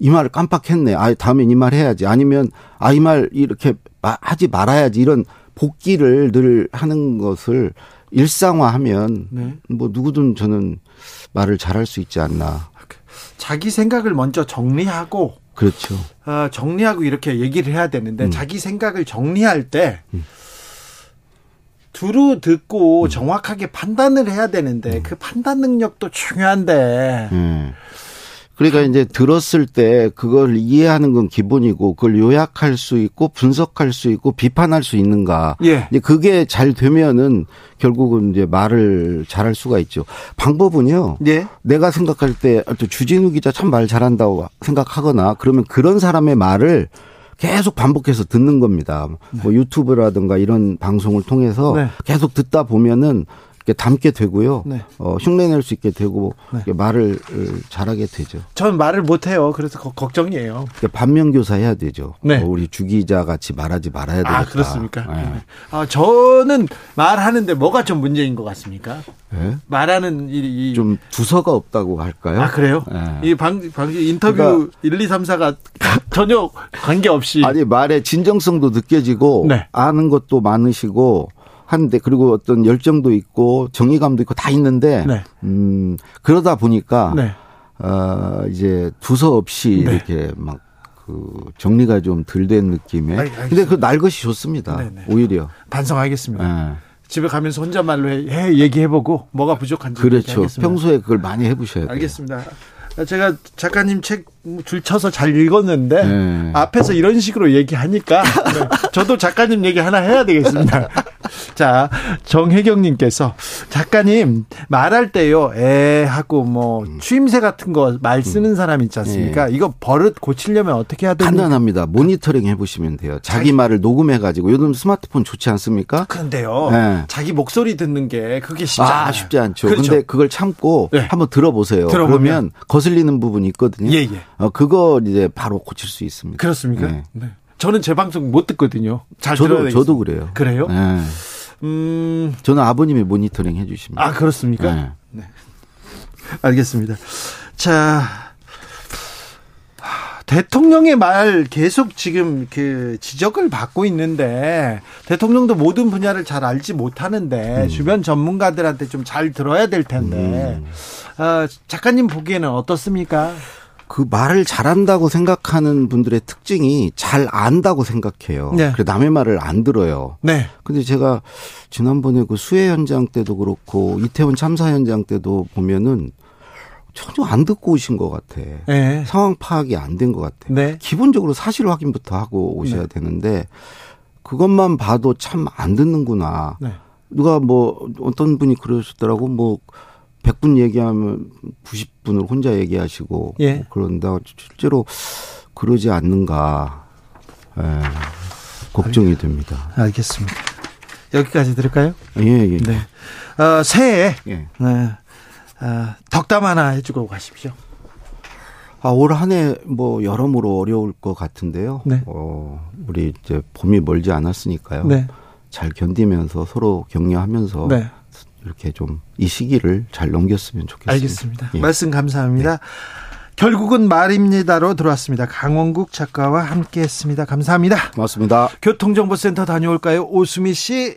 이 말을 깜빡했네. 아 다음엔 이 말 해야지. 아니면 아 이 말 이렇게 하지 말아야지 이런 복귀를 늘 하는 것을 일상화하면 네. 뭐 누구든 저는 말을 잘할 수 있지 않나. 자기 생각을 먼저 정리하고 그렇죠. 어, 정리하고 이렇게 얘기를 해야 되는데 음. 자기 생각을 정리할 때 음. 두루 듣고 음. 정확하게 판단을 해야 되는데 음. 그 판단 능력도 중요한데 음. 그러니까 이제 들었을 때 그걸 이해하는 건 기본이고 그걸 요약할 수 있고 분석할 수 있고 비판할 수 있는가. 예. 이제 그게 잘 되면은 결국은 이제 말을 잘할 수가 있죠. 방법은요. 예. 내가 생각할 때 주진우 기자 참 말 잘한다고 생각하거나 그러면 그런 사람의 말을 계속 반복해서 듣는 겁니다. 네. 뭐 유튜브라든가 이런 방송을 통해서 네. 계속 듣다 보면은 담게 되고요. 네. 어, 흉내낼 수 있게 되고 네. 말을 잘하게 되죠. 전 말을 못해요. 그래서 거, 걱정이에요. 반면교사 해야 되죠. 네. 어, 우리 주기자 같이 말하지 말아야 되겠다. 아 그렇습니까? 네. 네. 아 저는 말하는데 뭐가 좀 문제인 것 같습니까? 네? 말하는 일이 좀 두서가 없다고 할까요? 아 그래요? 네. 이방 방 인터뷰 그러니까 1, 2, 3, 4가 전혀 관계 없이 아니 말의 진정성도 느껴지고 네. 아는 것도 많으시고 한데 그리고 어떤 열정도 있고 정의감도 있고 다 있는데 네. 음 그러다 보니까 네. 어 이제 두서 없이 네. 이렇게 막 그 정리가 좀 덜 된 느낌에. 알, 근데 그 날 것이 좋습니다. 네네. 네. 오히려 반성하겠습니다. 네. 집에 가면서 혼자말로 해, 해 얘기해보고 뭐가 부족한지 그렇죠. 평소에 그걸 많이 해보셔야 돼요. 알겠습니다. 제가 작가님 책 줄 쳐서 잘 읽었는데 네. 앞에서 이런 식으로 얘기하니까 네. 저도 작가님 얘기 하나 해야 되겠습니다. 자 정혜경님께서 작가님 말할 때요 에 하고 뭐 추임새 같은 거 말 쓰는 사람 있지 않습니까? 네. 이거 버릇 고치려면 어떻게 해야 됩니까? 간단합니다. 모니터링 해보시면 돼요. 자기, 자기 말을 녹음해가지고 요즘 스마트폰 좋지 않습니까? 그런데요. 네. 자기 목소리 듣는 게 그게 쉽지 아, 쉽지 않죠. 그렇죠. 근데 그걸 참고 네. 한번 들어보세요. 들어보면 그러면 거슬리는 부분이 있거든요. 예, 예. 어, 그거 이제 바로 고칠 수 있습니다. 그렇습니까? 네. 네. 저는 제 방송 못 듣거든요. 잘 저도, 들어야 저도 그래요. 그래요? 네. 음. 저는 아버님이 모니터링 해주십니다. 아, 그렇습니까? 네. 네. 알겠습니다. 자. 대통령의 말 계속 지금 그 지적을 받고 있는데 대통령도 모든 분야를 잘 알지 못하는데 음. 주변 전문가들한테 좀 잘 들어야 될 텐데 음. 어, 작가님 보기에는 어떻습니까? 그 말을 잘한다고 생각하는 분들의 특징이 잘 안다고 생각해요. 네. 그래 남의 말을 안 들어요. 네. 근데 제가 지난번에 그 수해 현장 때도 그렇고 이태원 참사 현장 때도 보면은 전혀 안 듣고 오신 것 같아. 네. 상황 파악이 안 된 것 같아. 네. 기본적으로 사실 확인부터 하고 오셔야 네. 되는데 그것만 봐도 참 안 듣는구나. 네. 누가 뭐 어떤 분이 그러셨더라고 뭐 100분 얘기하면 90분을 혼자 얘기하시고 예. 뭐 그런다 실제로 그러지 않는가 예, 걱정이 됩니다. 알겠습니다. 여기까지 들을까요? 예, 예. 네. 어, 새해 예. 네. 어, 덕담 하나 해주고 가십시오. 아, 올 한 해 뭐 여러모로 어려울 것 같은데요. 네. 어, 우리 이제 봄이 멀지 않았으니까요. 네. 잘 견디면서 서로 격려하면서 네. 이렇게 좀 이 시기를 잘 넘겼으면 좋겠습니다. 알겠습니다. 예. 말씀 감사합니다. 네. 결국은 말입니다로 들어왔습니다. 강원국 작가와 함께했습니다. 감사합니다. 고맙습니다. 교통정보센터 다녀올까요, 오수미 씨?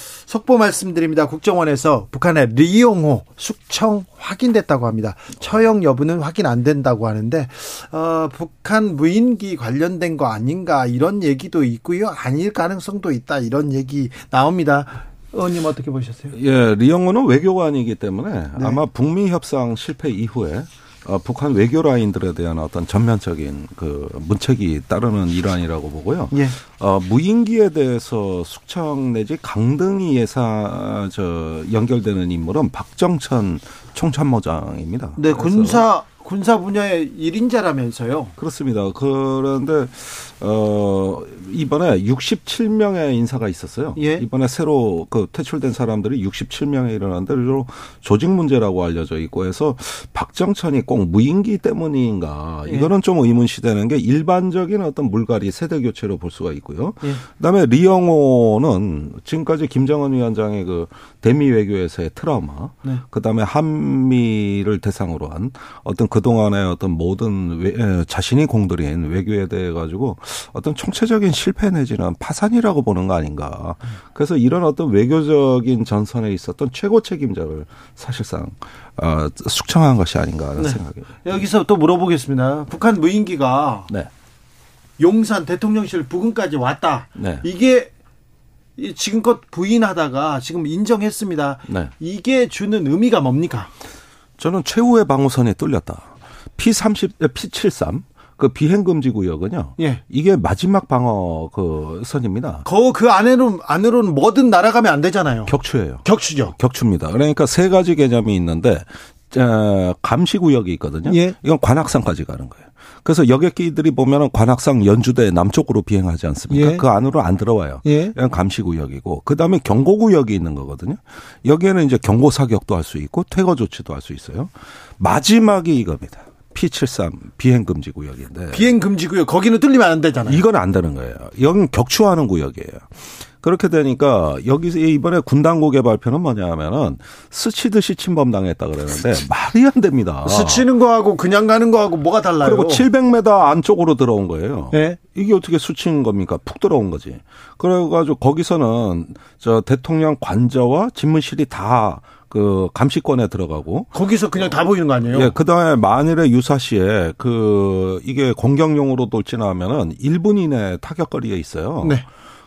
속보 말씀드립니다. 국정원에서 북한의 리용호 숙청 확인됐다고 합니다. 처형 여부는 확인 안 된다고 하는데 어, 북한 무인기 관련된 거 아닌가 이런 얘기도 있고요. 아닐 가능성도 있다 이런 얘기 나옵니다. 의원님 어떻게 보셨어요? 예, 리용호는 외교관이기 때문에 네. 아마 북미 협상 실패 이후에 어, 북한 외교 라인들에 대한 어떤 전면적인 그 문책이 따르는 일환이라고 보고요. 예. 어, 무인기에 대해서 숙청 내지 강등이 예사 저 연결되는 인물은 박정천 총참모장입니다. 네, 군사 군사 분야의 1인자라면서요. 그렇습니다. 그런데 어 이번에 67명의 인사가 있었어요. 예. 이번에 새로 그 퇴출된 사람들이 67명에 일어났는데 주로 조직 문제라고 알려져 있고 해서 박정천이 꼭 무인기 때문인가 예. 이거는 좀 의문시되는 게 일반적인 어떤 물갈이 세대 교체로 볼 수가 있고요. 예. 그다음에 리영호는 지금까지 김정은 위원장의 그 대미 외교에서의 트라우마, 네. 그다음에 한미를 대상으로 한 어떤 그 동안의 어떤 모든 외, 자신이 공들인 외교에 대해 가지고 어떤 총체적인 실패 내지는 파산이라고 보는 거 아닌가. 그래서 이런 어떤 외교적인 전선에 있었던 최고 책임자를 사실상 어, 숙청한 것이 아닌가 하는 네. 생각이. 여기서 또 물어보겠습니다. 북한 무인기가 네. 용산 대통령실 부근까지 왔다. 네. 이게 지금껏 부인하다가 지금 인정했습니다. 네. 이게 주는 의미가 뭡니까? 저는 최후의 방어선이 뚫렸다. P30, P73. 그 비행 금지 구역은요. 예. 이게 마지막 방어 그 선입니다. 그, 그 안에는 안으로는 뭐든 날아가면 안 되잖아요. 격추예요. 격추죠. 격추입니다. 그러니까 세 가지 개념이 있는데 감시 구역이 있거든요. 예. 이건 관악산까지 가는 거예요. 그래서 여객기들이 보면은 관악산 연주대 남쪽으로 비행하지 않습니까? 예. 그 안으로 안 들어와요. 예. 이건 감시 구역이고 그다음에 경고 구역이 있는 거거든요. 여기에는 이제 경고 사격도 할 수 있고 퇴거 조치도 할 수 있어요. 마지막이 이겁니다. P73 비행 금지 구역인데 비행 금지 구역 거기는 뚫리면 안 되잖아요. 이건 안 되는 거예요. 여기는 격추하는 구역이에요. 그렇게 되니까 여기서 이번에 군 당국의 발표는 뭐냐면은 스치듯이 침범당했다 그러는데 말이 안 됩니다. 스치는 거하고 그냥 가는 거하고 뭐가 달라요? 그리고 700m 안쪽으로 들어온 거예요. 네? 이게 어떻게 스치는 겁니까? 푹 들어온 거지. 그래가지고 거기서는 저 대통령 관저와 집무실이 다 그 감시권에 들어가고 거기서 그냥 다 보이는 거 아니에요? 예, 그다음에 만일에 유사시에 그 이게 공격용으로 돌진하면은 1분 이내 타격 거리에 있어요. 네.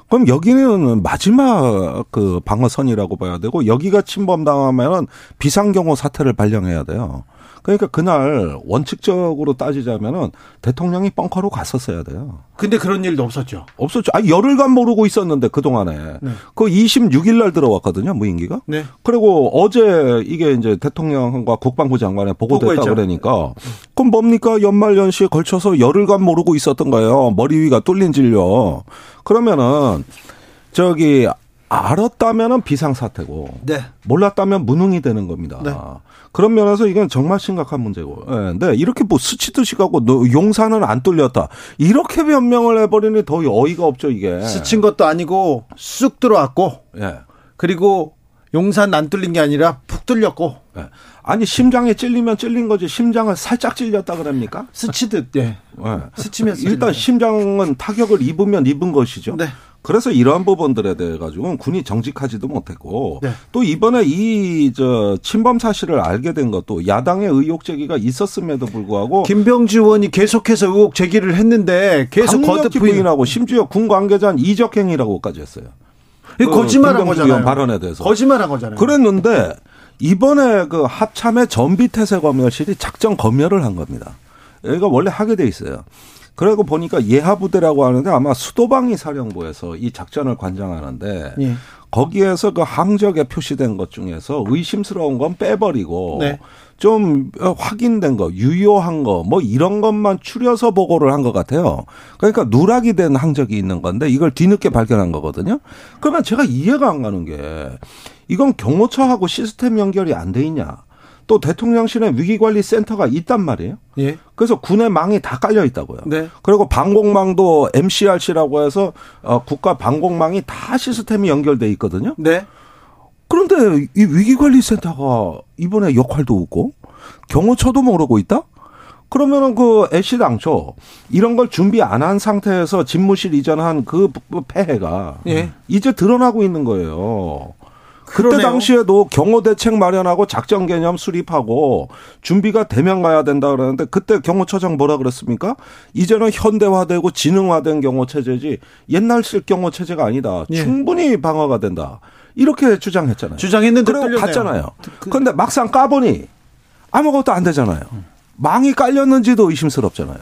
그럼 여기는 마지막 그 방어선이라고 봐야 되고 여기가 침범당하면은 비상경호 사태를 발령해야 돼요. 그러니까 그날 원칙적으로 따지자면은 대통령이 벙커로 갔었어야 돼요. 근데 그런 일도 없었죠. 없었죠. 아, 열흘간 모르고 있었는데 그 동안에. 네. 그 26일 날 들어왔거든요, 무인기가. 네. 그리고 어제 이게 이제 대통령과 국방부 장관에 보고됐다 보고했죠. 그러니까 그럼 뭡니까? 연말 연시에 걸쳐서 열흘간 모르고 있었던 거예요. 머리 위가 뚫린 질려. 그러면은 저기 알았다면은 비상사태고 네. 몰랐다면 무능이 되는 겁니다. 네. 그런 면에서 이건 정말 심각한 문제고. 예. 근데 이렇게 뭐 스치듯이 가고 용산은 안 뚫렸다. 이렇게 변명을 해버리니 더 어이가 없죠 이게. 스친 것도 아니고 쑥 들어왔고. 예. 그리고 용산 안 뚫린 게 아니라 푹 뚫렸고. 예. 아니 심장에 찔리면 찔린 거지 심장을 살짝 찔렸다 그럽니까? 스치듯 예. 예. 스치면 일단 심장은 타격을 입으면 입은 것이죠. 네. 그래서 이러한 부분들에 대해 가지고는 군이 정직하지도 못했고 네. 또 이번에 이 저 침범 사실을 알게 된 것도 야당의 의혹 제기가 있었음에도 불구하고 김병지 의원이 계속해서 의혹 제기를 했는데 계속 거듭 부인하고 심지어 군 관계자 이적 행위라고까지 했어요. 그 거짓말한 거잖아요. 발언에 대해서 거짓말한 거잖아요. 그랬는데 이번에 그 합참의 전비 태세 검열실이 작전 검열을 한 겁니다. 여기가 원래 하게 돼 있어요. 그러고 보니까 예하부대라고 하는데 아마 수도방위 사령부에서 이 작전을 관장하는데 예. 거기에서 그 항적에 표시된 것 중에서 의심스러운 건 빼버리고 네. 좀 확인된 거, 유효한 거, 뭐 이런 것만 추려서 보고를 한 것 같아요. 그러니까 누락이 된 항적이 있는 건데 이걸 뒤늦게 발견한 거거든요. 그러면 제가 이해가 안 가는 게 이건 경호처하고 시스템 연결이 안 돼 있냐. 또 대통령실에 위기관리센터가 있단 말이에요. 예. 그래서 군의 망이 다 깔려 있다고요. 네. 그리고 방공망도 MCRC라고 해서 어, 국가 방공망이 다 시스템이 연결돼 있거든요. 네. 그런데 이 위기관리센터가 이번에 역할도 없고 경호처도 모르고 있다? 그러면은 그 애시 당초 이런 걸 준비 안 한 상태에서 집무실 이전한 그 폐해가 예. 이제 드러나고 있는 거예요. 그때 당시에도 경호 대책 마련하고 작전 개념 수립하고 준비가 되면 가야 된다 그러는데 그때 경호처장 뭐라 그랬습니까? 이제는 현대화되고 지능화된 경호 체제지 옛날식 경호 체제가 아니다. 예. 충분히 방어가 된다. 이렇게 주장했잖아요. 주장했는데 그리고 갔잖아요. 그 그런데 막상 까보니 아무것도 안 되잖아요. 망이 깔렸는지도 의심스럽잖아요.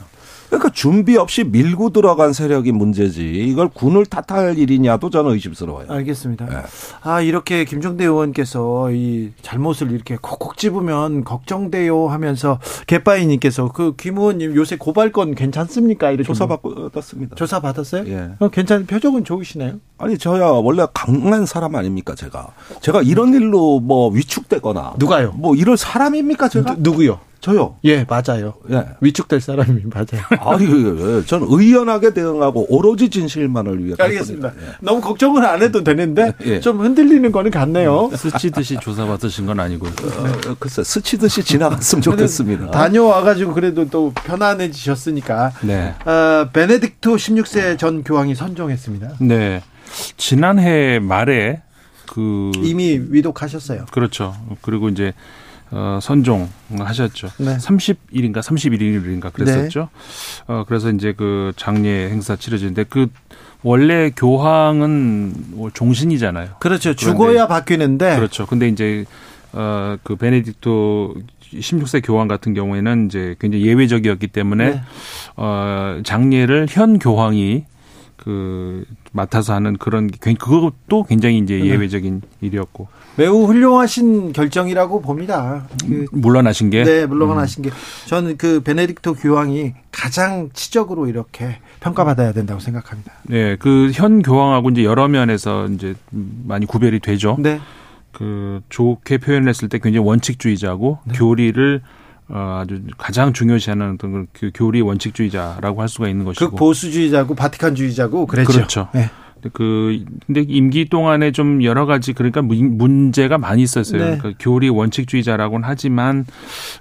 그러니까 준비 없이 밀고 들어간 세력이 문제지 이걸 군을 탓할 일이냐도 저는 의심스러워요. 알겠습니다. 네. 아 이렇게 김종대 의원께서 이 잘못을 이렇게 콕콕 집으면 걱정돼요 하면서 개빠이님께서 그 김 의원님 요새 고발건 괜찮습니까? 이렇게 조사 받았습니다. 조사 받았어요? 예. 어, 괜찮 표정은 좋으시나요? 아니 저야 원래 강한 사람 아닙니까 제가 제가 이런 일로 뭐 위축되거나 누가요? 뭐 이럴 사람입니까 제가? 누, 누구요? 저요. 예, 맞아요. 예. 위축될 사람이 맞아요. 아니, 예, 예. 저는 의연하게 대응하고 오로지 진실만을 위해. 알겠습니다. 예. 너무 걱정은 안 해도 되는데 예. 좀 흔들리는 거는 같네요. 스치듯이 조사받으신 건 아니고요. 어, 글쎄, 스치듯이 지나갔으면 좋겠습니다. 다녀와가지고 그래도 또 편안해지셨으니까. 네. 어, 베네딕토 16세 전 교황이 선정했습니다. 네. 지난해 말에 그 이미 위독하셨어요. 그렇죠. 그리고 이제 어, 선종 하셨죠. 네. 30일인가 31일인가 그랬었죠. 네. 어, 그래서 이제 그 장례 행사 치러지는데 그 원래 교황은 뭐 종신이잖아요. 그렇죠. 죽어야 바뀌는데. 그렇죠. 근데 이제 어, 그 베네딕토 16세 교황 같은 경우에는 이제 굉장히 예외적이었기 때문에 네. 어, 장례를 현 교황이 그 맡아서 하는 그런 그것도 굉장히 이제 네. 예외적인 일이었고 매우 훌륭하신 결정이라고 봅니다. 그 물러나신 게 네, 물러나신 음. 게 저는 그 베네딕토 교황이 가장 치적으로 이렇게 평가받아야 된다고 생각합니다. 네, 그 현 교황하고 이제 여러 면에서 이제 많이 구별이 되죠. 네. 그 좋게 표현했을 때 굉장히 원칙주의자고 네. 교리를 어, 아주 가장 중요시하는 어떤 그 교리 원칙주의자라고 할 수가 있는 것이고. 그 보수주의자고 바티칸주의자고 그랬죠. 그렇죠. 네. 그 근데 임기 동안에 좀 여러 가지 그러니까 문제가 많이 있었어요. 네. 그러니까 교리 원칙주의자라고는 하지만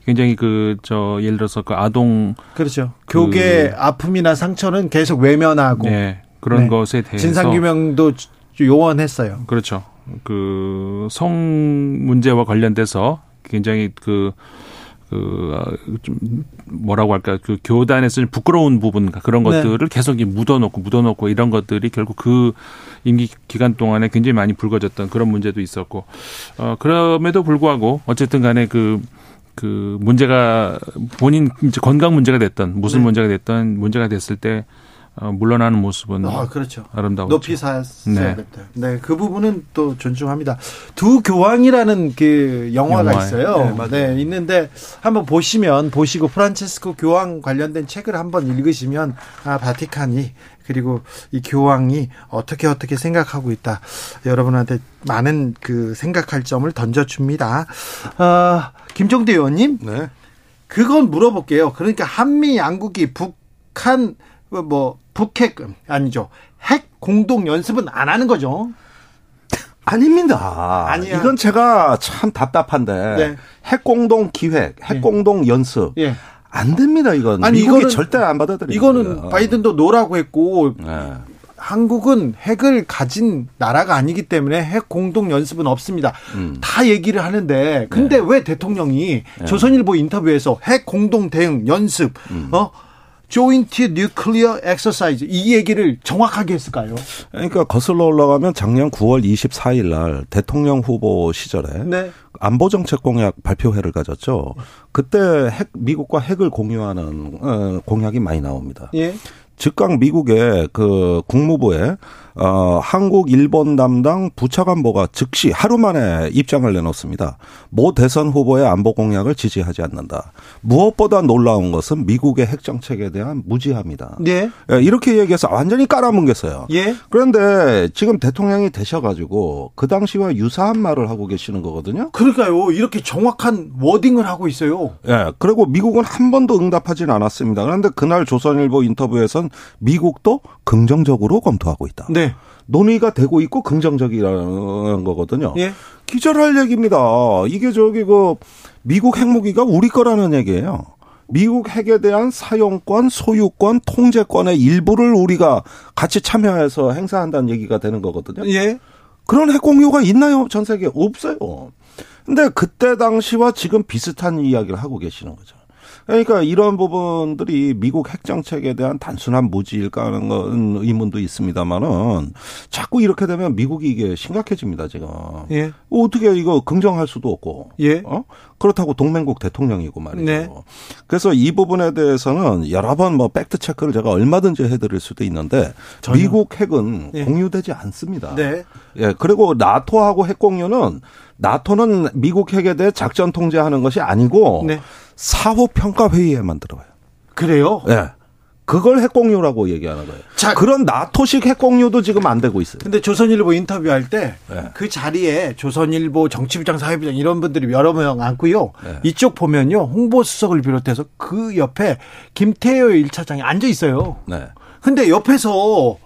굉장히 그 저 예를 들어서 그 아동 그렇죠. 그 교계 아픔이나 상처는 계속 외면하고 네. 그런 네. 것에 대해서 진상 규명도 요원했어요. 그렇죠. 그 성 문제와 관련돼서 굉장히 그 그좀 뭐라고 할까 그 교단에서 부끄러운 부분 그런 네. 것들을 네. 계속 묻어놓고 묻어놓고 이런 것들이 결국 그 임기 기간 동안에 굉장히 많이 불거졌던 그런 문제도 있었고 어 그럼에도 불구하고 어쨌든 간에 그그 그 문제가 본인 이제 건강 문제가 됐던 무슨 네. 문제가 됐던 문제가 됐을 때 어, 물러나는 모습은 아, 그렇죠. 아름다워 높이 사야겠다. 네. 네, 그 부분은 또 존중합니다. 두 교황이라는 그 영화가 영화에. 있어요. 네, 네, 있는데 한번 보시면 보시고 프란체스코 교황 관련된 책을 한번 읽으시면 아, 바티칸이 그리고 이 교황이 어떻게 어떻게 생각하고 있다. 여러분한테 많은 그 생각할 점을 던져줍니다. 어, 김종대 의원님, 네. 그건 물어볼게요. 그러니까 한미 양국이 북한 뭐 북핵 아니죠. 핵 공동 연습은 안 하는 거죠. 아닙니다. 아니야. 이건 제가 참 답답한데 네. 핵 공동 기획, 핵 네. 공동 연습. 네. 안 됩니다, 이건. 아니, 이거는 절대 안 받아들여요. 이거는 바이든도 no라고 했고 네. 한국은 핵을 가진 나라가 아니기 때문에 핵 공동 연습은 없습니다. 음. 다 얘기를 하는데 근데 네. 왜 대통령이 네. 조선일보 인터뷰에서 핵 공동 대응 연습 음. 어 joint nuclear exercise 이 얘기를 정확하게 했을까요? 그러니까 거슬러 올라가면 작년 9월 24일 날 대통령 후보 시절에 네. 안보 정책 공약 발표회를 가졌죠. 그때 핵 미국과 핵을 공유하는 어, 공약이 많이 나옵니다. 예. 즉각 미국의 그 국무부에 어, 한국 일본 담당 부차관보가 즉시 하루 만에 입장을 내놓습니다. 모 대선 후보의 안보 공약을 지지하지 않는다. 무엇보다 놀라운 것은 미국의 핵 정책에 대한 무지합니다. 네. 예, 이렇게 얘기해서 완전히 깔아뭉갰어요. 예. 그런데 지금 대통령이 되셔가지고 그 당시와 유사한 말을 하고 계시는 거거든요. 그러니까요. 이렇게 정확한 워딩을 하고 있어요. 예. 그리고 미국은 한 번도 응답하진 않았습니다. 그런데 그날 조선일보 인터뷰에선 미국도 긍정적으로 검토하고 있다. 네. 네. 논의가 되고 있고 긍정적이라는 거거든요. 예. 기절할 얘기입니다. 이게 저기 그 미국 핵무기가 우리 거라는 얘기예요. 미국 핵에 대한 사용권, 소유권, 통제권의 일부를 우리가 같이 참여해서 행사한다는 얘기가 되는 거거든요. 예. 그런 핵 공유가 있나요? 전 세계에 없어요. 근데 그때 당시와 지금 비슷한 이야기를 하고 계시는 거죠. 그러니까 이런 부분들이 미국 핵 정책에 대한 단순한 무지일까 하는 건 의문도 있습니다만은 자꾸 이렇게 되면 미국이 이게 심각해집니다 지금. 예. 어떻게 이거 긍정할 수도 없고. 예. 어? 그렇다고 동맹국 대통령이고 말이죠. 네. 그래서 이 부분에 대해서는 여러 번 뭐 팩트 체크를 제가 얼마든지 해드릴 수도 있는데 전혀. 미국 핵은 예. 공유되지 않습니다. 네. 예. 그리고 나토하고 핵 공유는 나토는 미국 핵에 대해 작전 통제하는 것이 아니고 네. 사후 평가 회의에만 들어가요. 그래요? 예. 네. 그걸 핵공유라고 얘기하는 거예요. 자, 그런 나토식 핵공유도 지금 안 되고 있어요. 근데 조선일보 인터뷰할 때그 네. 그 자리에 조선일보 정치부장, 사회부장 이런 분들이 여러 명 앉고요. 네. 이쪽 보면요. 홍보수석을 비롯해서 그 옆에 김태효 1차장이 앉아 있어요. 네. 근데 옆에서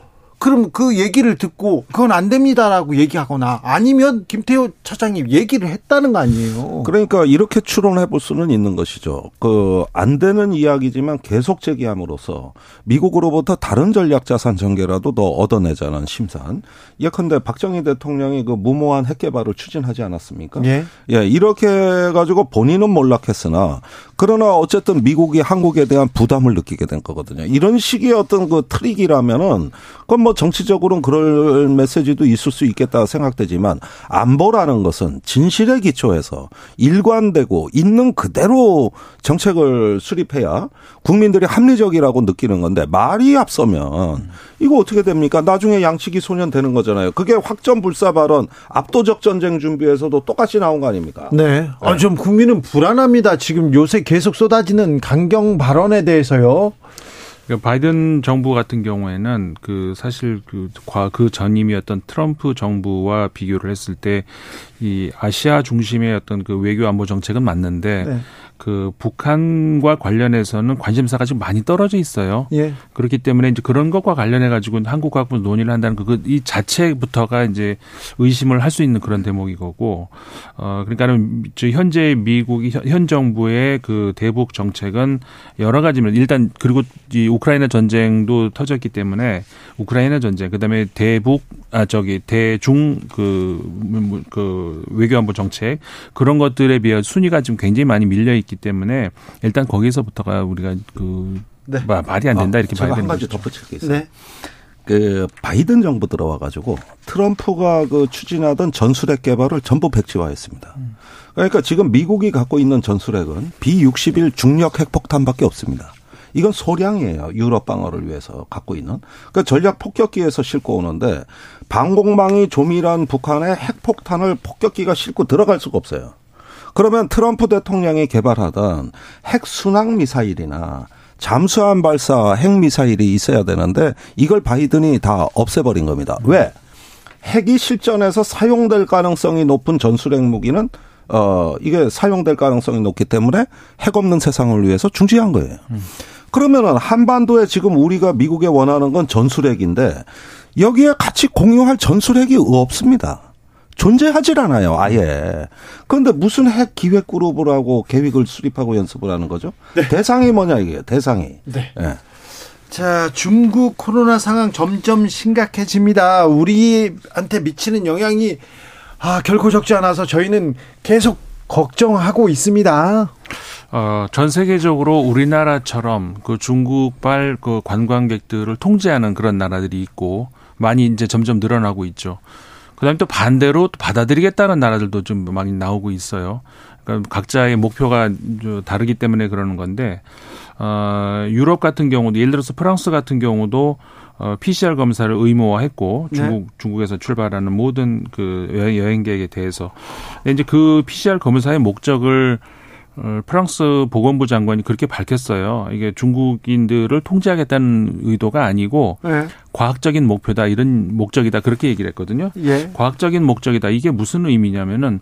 그럼 그 얘기를 듣고 그건 안 됩니다라고 얘기하거나 아니면 김태호 차장이 얘기를 했다는 거 아니에요. 그러니까 이렇게 추론해 볼 수는 있는 것이죠. 그 안 되는 이야기지만 계속 제기함으로써 미국으로부터 다른 전략 자산 전개라도 더 얻어내자는 심산. 예컨대 박정희 대통령이 그 무모한 핵 개발을 추진하지 않았습니까? 예. 예, 이렇게 해 가지고 본인은 몰락했으나 그러나 어쨌든 미국이 한국에 대한 부담을 느끼게 된 거거든요. 이런 식의 어떤 그 트릭이라면은 그건 뭐 정치적으로는 그럴 메시지도 있을 수 있겠다 생각되지만 안보라는 것은 진실에 기초해서 일관되고 있는 그대로 정책을 수립해야 국민들이 합리적이라고 느끼는 건데 말이 앞서면 이거 어떻게 됩니까? 나중에 양치기 소년 되는 거잖아요. 그게 확전 불사 발언 압도적 전쟁 준비에서도 똑같이 나온 거 아닙니까? 네. 네. 아, 좀 국민은 불안합니다. 지금 요새 계속 쏟아지는 강경 발언에 대해서요. 그러니까 바이든 정부 같은 경우에는 그 사실 그그 그 전임이었던 트럼프 정부와 비교를 했을 때 이 아시아 중심의 어떤 그 외교 안보 정책은 맞는데 네. 그 북한과 관련해서는 관심사가 지금 많이 떨어져 있어요. 예. 그렇기 때문에 이제 그런 것과 관련해 가지고 한국과 논의를 한다는 그이 자체부터가 이제 의심을 할 수 있는 그런 대목이 거고 어 그러니까는 현재 미국이 현 정부의 그 대북 정책은 여러 가지면 일단 그리고 이 우크라이나 전쟁도 터졌기 때문에 우크라이나 전쟁 그다음에 대북 아 저기 대중 그그 그 외교안보 정책 그런 것들에 비해 순위가 지금 굉장히 많이 밀려 있 있기 때문에 일단 거기서부터가 우리가 그 네. 말이 안 된다 어, 이렇게 봐야 되는 거죠. 한 가지 덧붙일 게 있어요. 네. 그 바이든 정부 들어와 가지고 트럼프가 그 추진하던 전술핵 개발을 전부 백지화했습니다. 그러니까 지금 미국이 갖고 있는 전술핵은 B61 중력 핵폭탄밖에 없습니다. 이건 소량이에요. 유럽 방어를 위해서 갖고 있는. 그러니까 전략 폭격기에서 싣고 오는데 방공망이 조밀한 북한의 핵폭탄을 폭격기가 싣고 들어갈 수가 없어요. 그러면 트럼프 대통령이 개발하던 핵 순항 미사일이나 잠수함 발사 핵 미사일이 있어야 되는데 이걸 바이든이 다 없애버린 겁니다. 왜? 핵이 실전에서 사용될 가능성이 높은 전술핵 무기는 어 이게 사용될 가능성이 높기 때문에 핵 없는 세상을 위해서 중지한 거예요. 그러면은 한반도에 지금 우리가 미국에 원하는 건 전술핵인데 여기에 같이 공유할 전술핵이 없습니다. 존재하질 않아요, 아예. 그런데 무슨 핵 기획 그룹을 하고 계획을 수립하고 연습을 하는 거죠? 네. 대상이 뭐냐 이게 대상이. 네. 네. 자, 중국 코로나 상황 점점 심각해집니다. 우리한테 미치는 영향이 아, 결코 적지 않아서 저희는 계속 걱정하고 있습니다. 어, 전 세계적으로 우리나라처럼 그 중국발 그 관광객들을 통제하는 그런 나라들이 있고 많이 이제 점점 늘어나고 있죠. 그다음에 또 반대로 받아들이겠다는 나라들도 좀 많이 나오고 있어요. 그러니까 각자의 목표가 다르기 때문에 그러는 건데 어, 유럽 같은 경우도 예를 들어서 프랑스 같은 경우도 어, PCR 검사를 의무화했고 네. 중국 네. 중국에서 출발하는 모든 그 여행객에 대해서 근데 이제 그 PCR 검사의 목적을 어, 프랑스 보건부 장관이 그렇게 밝혔어요. 이게 중국인들을 통제하겠다는 의도가 아니고 네. 과학적인 목표다 이런 목적이다 그렇게 얘기를 했거든요. 예. 과학적인 목적이다 이게 무슨 의미냐면은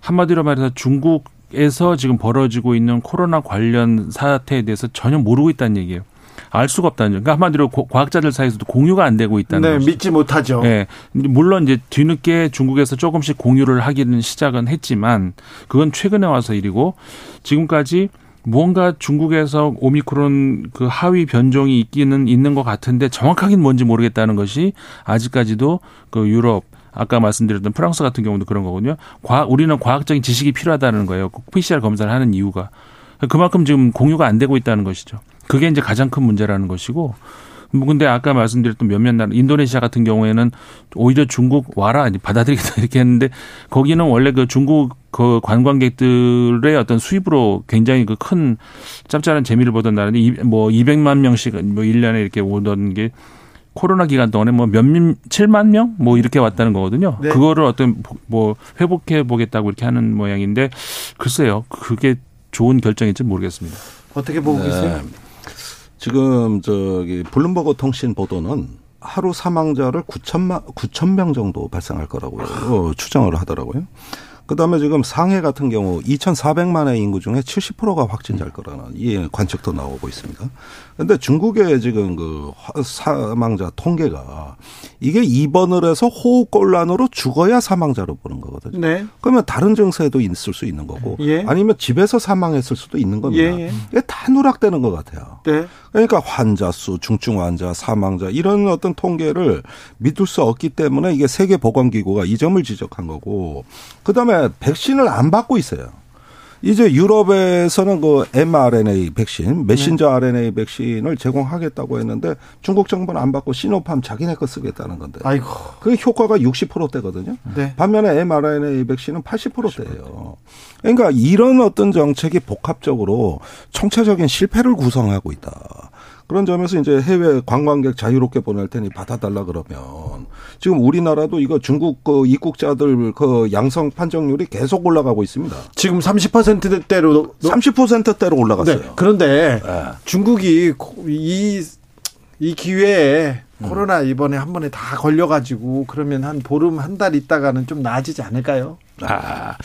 한마디로 말해서 중국 에서 지금 벌어지고 있는 코로나 관련 사태에 대해서 전혀 모르고 있다는 얘기예요. 알 수가 없다는 점. 그러니까 한마디로 과학자들 사이에서도 공유가 안 되고 있다는 네, 것이죠. 믿지 못하죠. 네. 물론 이제 뒤늦게 중국에서 조금씩 공유를 하기는 시작은 했지만 그건 최근에 와서 일이고 지금까지 무언가 중국에서 오미크론 그 하위 변종이 있기는 있는 것 같은데 정확하게는 뭔지 모르겠다는 것이 아직까지도 그 유럽 아까 말씀드렸던 프랑스 같은 경우도 그런 거거든요. 과학, 우리는 과학적인 지식이 필요하다는 거예요. PCR 검사를 하는 이유가. 그만큼 지금 공유가 안 되고 있다는 것이죠. 그게 이제 가장 큰 문제라는 것이고 뭐 근데 아까 말씀드렸던 몇몇 나라 인도네시아 같은 경우에는 오히려 중국 와라 받아들이겠다 이렇게 했는데 거기는 원래 그 중국 그 관광객들의 어떤 수입으로 굉장히 그 큰 짭짤한 재미를 보던 나라인데 뭐 200만 명씩 뭐 1년에 이렇게 오던 게 코로나 기간 동안에 뭐 몇, 7만 명? 뭐 이렇게 왔다는 거거든요. 네. 그거를 어떤 뭐 회복해 보겠다고 이렇게 하는 모양인데 글쎄요. 그게 좋은 결정인지 모르겠습니다. 어떻게 보고 네. 계세요? 지금 저기 블룸버그 통신 보도는 하루 사망자를 9천만 9천 명 정도 발생할 거라고요. 어, 추정을 하더라고요. 그다음에 지금 상해 같은 경우 2,400만의 인구 중에 70%가 확진자일 거라는 이 관측도 나오고 있습니다. 그런데 중국의 지금 그 사망자 통계가 이게 입원을 해서 호흡곤란으로 죽어야 사망자로 보는 거거든요. 네. 그러면 다른 증세도 있을 수 있는 거고 예. 아니면 집에서 사망했을 수도 있는 겁니다. 예. 예. 이게 다 누락되는 것 같아요. 네. 그러니까 환자 수, 중증 환자, 사망자 이런 어떤 통계를 믿을 수 없기 때문에 이게 세계 보건기구가 이 점을 지적한 거고 그다음에 백신을 안 받고 있어요. 이제 유럽에서는 그 mRNA 백신, 메신저 네. RNA 백신을 제공하겠다고 했는데 중국 정부는 안 받고 시노팜 자기네 거 쓰겠다는 건데. 아이고. 그 효과가 60%대거든요. 네. 반면에 mRNA 백신은 80%대예요. 그러니까 이런 어떤 정책이 복합적으로 총체적인 실패를 구성하고 있다. 그런 점에서 이제 해외 관광객 자유롭게 보낼 테니 받아달라 그러면 지금 우리나라도 이거 중국 그 입국자들 그 양성 판정률이 계속 올라가고 있습니다. 지금 30%대로 30%대로 올라갔어요. 네. 그런데 네. 중국이 이 이 기회에 음. 코로나 이번에 한 번에 다 걸려가지고 그러면 한 보름 한 달 있다가는 좀 나아지지 않을까요? 아,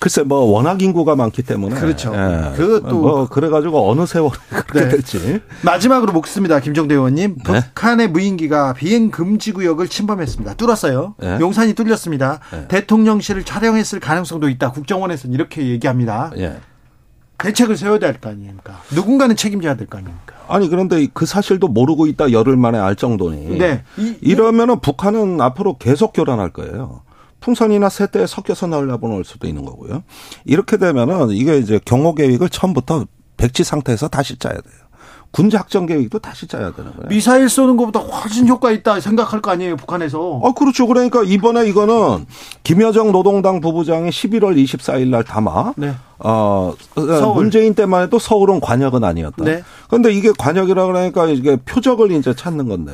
글쎄 뭐 워낙 인구가 많기 때문에 그렇죠. 예. 그것도 뭐 그래가지고 어느 세월에 그렇게 네. 될지 마지막으로 묻습니다, 김정대 의원님. 네. 북한의 무인기가 비행 금지 구역을 침범했습니다. 뚫었어요. 네. 용산이 뚫렸습니다. 네. 대통령실을 촬영했을 가능성도 있다. 국정원에서는 이렇게 얘기합니다. 예. 대책을 세워야 될 거 아닙니까? 누군가는 책임져야 될 거 아닙니까? 아니 그런데 그 사실도 모르고 있다 열흘 만에 알 정도니. 네. 이, 이러면은 북한은 앞으로 계속 교란할 거예요. 풍선이나 새떼에 섞여서 날라보낼 수도 있는 거고요. 이렇게 되면은 이게 이제 경호 계획을 처음부터 백지 상태에서 다시 짜야 돼요. 군제 작전 계획도 다시 짜야 되는 거예요. 미사일 쏘는 것보다 훨씬 효과 있다 생각할 거 아니에요, 북한에서. 아, 그렇죠. 그러니까 이번에 이거는 김여정 노동당 부부장이 11월 24일 날 담아 네. 어, 서울. 문재인 때만 해도 서울은 관역은 아니었다. 네. 그런데 이게 관역이라 그러니까 이게 표적을 이제 찾는 건데,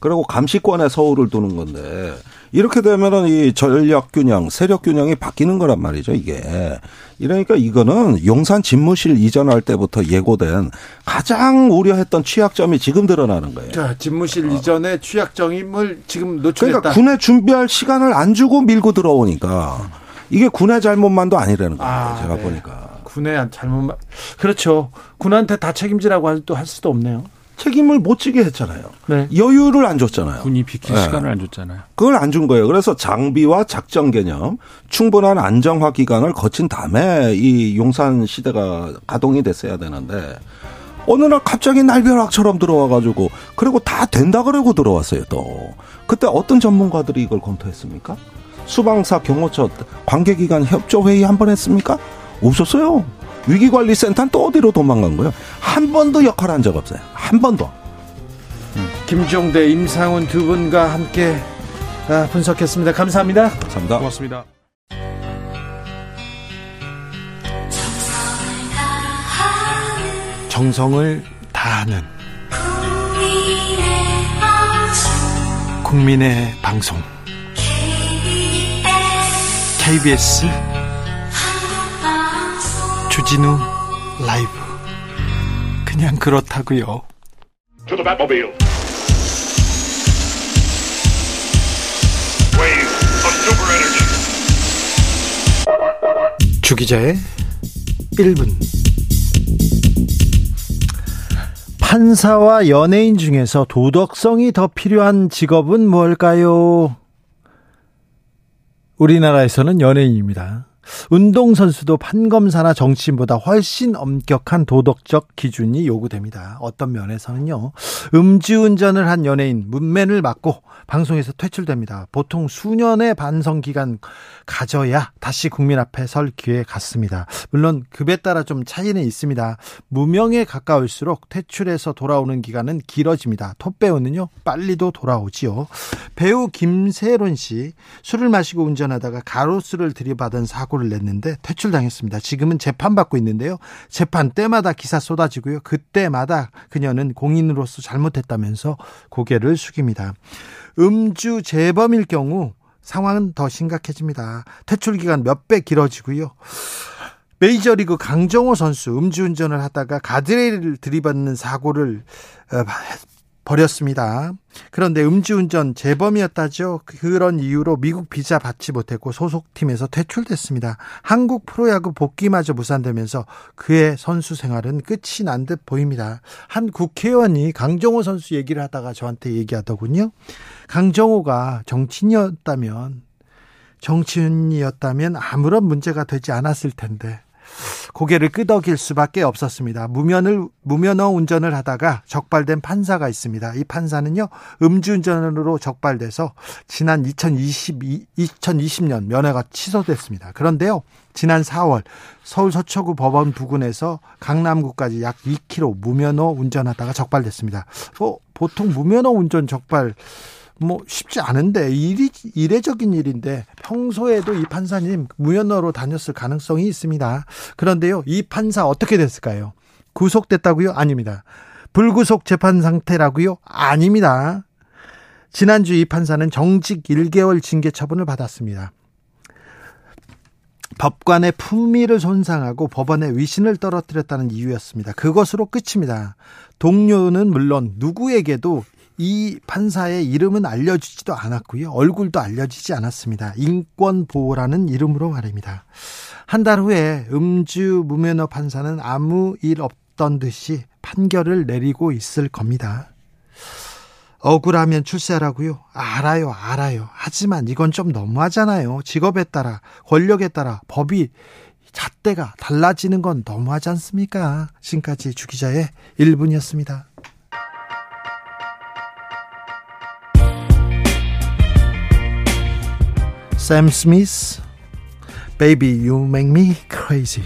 그리고 감시권에 서울을 두는 건데, 이렇게 되면은 이 전략 균형, 세력 균형이 바뀌는 거란 말이죠, 이게. 이러니까 이거는 용산 집무실 이전할 때부터 예고된 가장 우려했던 취약점이 지금 드러나는 거예요. 자, 집무실 어. 이전에 취약점을 지금 노출했다. 그러니까 군에 준비할 시간을 안 주고 밀고 들어오니까 이게 군의 잘못만도 아니라는 거예요. 아, 제가 네. 보니까. 군의 잘못만 그렇죠. 군한테 다 책임지라고 또할 수도 없네요. 책임을 못 지게 했잖아요. 네. 여유를 안 줬잖아요. 군이 비킬 네. 시간을 안 줬잖아요. 그걸 안 준 거예요. 그래서 장비와 작전 개념, 충분한 안정화 기간을 거친 다음에 이 용산 시대가 가동이 됐어야 되는데 어느 날 갑자기 날벼락처럼 들어와가지고 그리고 다 된다 그러고 들어왔어요 또 그때 어떤 전문가들이 이걸 검토했습니까? 수방사 경호처 관계기관 협조회의 한 번 했습니까? 없었어요. 위기관리센터는 또 어디로 도망간 거예요? 한 번도 역할한 적 없어요. 한 번도. 김종대, 임상훈 두 분과 함께 아, 분석했습니다. 감사합니다. 감사합니다. 고맙습니다. 정성을 다하는 국민의 방송 KBS 주진우 라이브 그냥 그렇다고요. 주 기자의 1분 판사와 연예인 중에서 도덕성이 더 필요한 직업은 뭘까요? 우리나라에서는 연예인입니다. 운동선수도 판검사나 정치인보다 훨씬 엄격한 도덕적 기준이 요구됩니다. 어떤 면에서는요. 음주운전을 한 연예인 문면을 맞고 방송에서 퇴출됩니다. 보통 수년의 반성 기간 가져야 다시 국민 앞에 설 기회 같습니다. 물론 급에 따라 좀 차이는 있습니다. 무명에 가까울수록 퇴출해서 돌아오는 기간은 길어집니다. 톱배우는요 빨리도 돌아오지요. 배우 김세론 씨 술을 마시고 운전하다가 가로수를 들이받은 사고를 냈는데 퇴출당했습니다. 지금은 재판받고 있는데요. 재판 때마다 기사 쏟아지고요. 그때마다 그녀는 공인으로서 잘못했다면서 고개를 숙입니다. 음주 재범일 경우 상황은 더 심각해집니다. 퇴출 기간 몇 배 길어지고요. 메이저리그 강정호 선수 음주운전을 하다가 가드레일을 들이받는 사고를 어, 버렸습니다. 그런데 음주운전 재범이었다죠. 그런 이유로 미국 비자 받지 못했고 소속팀에서 퇴출됐습니다. 한국 프로야구 복귀마저 무산되면서 그의 선수 생활은 끝이 난 듯 보입니다. 한 국회의원이 강정호 선수 얘기를 하다가 저한테 얘기하더군요. 강정호가 정치인이었다면 정치인이었다면 아무런 문제가 되지 않았을 텐데 고개를 끄덕일 수밖에 없었습니다. 무면을 무면허 운전을 하다가 적발된 판사가 있습니다. 이 판사는요 음주운전으로 적발돼서 지난 2022, 2020년 면허가 취소됐습니다. 그런데요 지난 4월 서울 서초구 법원 부근에서 강남구까지 약 2km 무면허 운전하다가 적발됐습니다. 어, 보통 무면허 운전 적발 뭐 쉽지 않은데 일이 이례적인 일인데 평소에도 이 판사님 무연어로 다녔을 가능성이 있습니다. 그런데요, 이 판사 어떻게 됐을까요? 구속됐다고요? 아닙니다. 불구속 재판 상태라고요? 아닙니다. 지난주 이 판사는 정직 1개월 징계 처분을 받았습니다. 법관의 품위를 손상하고 법원의 위신을 떨어뜨렸다는 이유였습니다. 그것으로 끝입니다. 동료는 물론 누구에게도 이 판사의 이름은 알려지지도 않았고요. 얼굴도 알려지지 않았습니다. 인권 보호라는 이름으로 말입니다. 한 달 후에 음주 무면허 판사는 아무 일 없던 듯이 판결을 내리고 있을 겁니다. 억울하면 출세하라고요? 알아요, 알아요. 하지만 이건 좀 너무하잖아요. 직업에 따라, 권력에 따라 법이 잣대가 달라지는 건 너무하지 않습니까? 지금까지 주기자의 1분이었습니다. Sam Smith, Baby You Make Me Crazy.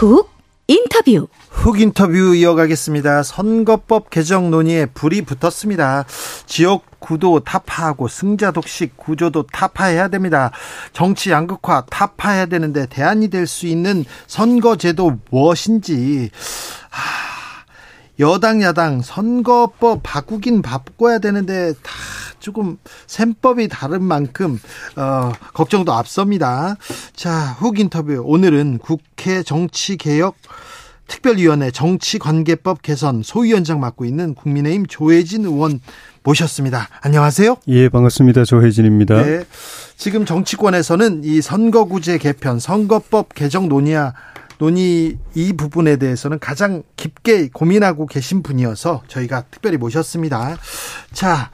훅 인터뷰. 훅 인터뷰 이어가겠습니다. 선거법 개정 논의에 불이 붙었습니다. 지역 구도 타파하고 승자 독식 구조도 타파해야 됩니다. 정치 양극화 타파해야 되는데 대안이 될 수 있는 선거제도 무엇인지 여당 야당 선거법 바꾸긴 바꿔야 되는데 다 조금 셈법이 다른 만큼 어, 걱정도 앞섭니다. 자, 훅 인터뷰 오늘은 국회 정치 개혁 특별위원회 정치관계법 개선 소위원장 맡고 있는 국민의힘 조혜진 의원 모셨습니다. 안녕하세요. 예, 반갑습니다. 조혜진입니다. 네. 지금 정치권에서는 이 선거구제 개편, 선거법 개정 논의야 논의 이 부분에 대해서는 가장 깊게 고민하고 계신 분이어서 저희가 특별히 모셨습니다. 자,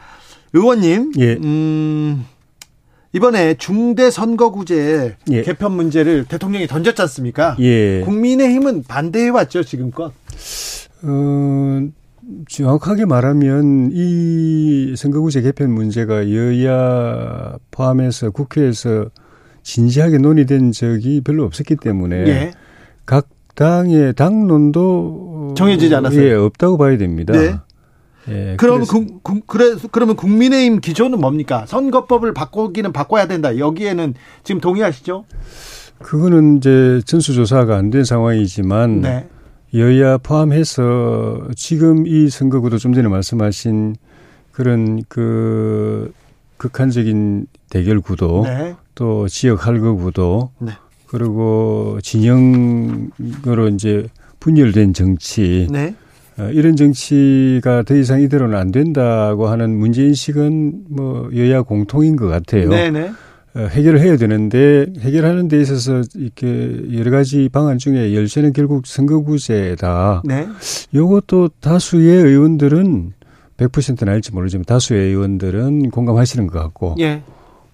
의원님, 예. 음, 이번에 중대선거구제 예. 개편 문제를 대통령이 던졌지 않습니까? 예. 국민의힘은 반대해왔죠, 지금껏. 어, 정확하게 말하면 이 선거구제 개편 문제가 여야 포함해서 국회에서 진지하게 논의된 적이 별로 없었기 때문에 예. 각 당의 당론도 정해지지 않았어요. 예, 없다고 봐야 됩니다. 네. 예, 그럼 그, 그, 그래 그러면 국민의힘 기조는 뭡니까? 선거법을 바꾸기는 바꿔야 된다. 여기에는 지금 동의하시죠? 그거는 이제 전수조사가 안 된 상황이지만 네. 여야 포함해서 지금 이 선거구도 좀 전에 말씀하신 그런 그 극한적인 대결 구도 네. 또 지역 할거 구도 네. 그리고 진영으로 이제 분열된 정치 네. 어, 이런 정치가 더 이상 이대로는 안 된다고 하는 문제인식은 뭐 여야 공통인 것 같아요. 네네. 네. 어, 해결을 해야 되는데 해결하는 데 있어서 이렇게 여러 가지 방안 중에 열쇠는 결국 선거구제다. 네. 요것도 다수의 의원들은 100%는 알지 모르지만 다수의 의원들은 공감하시는 것 같고. 예.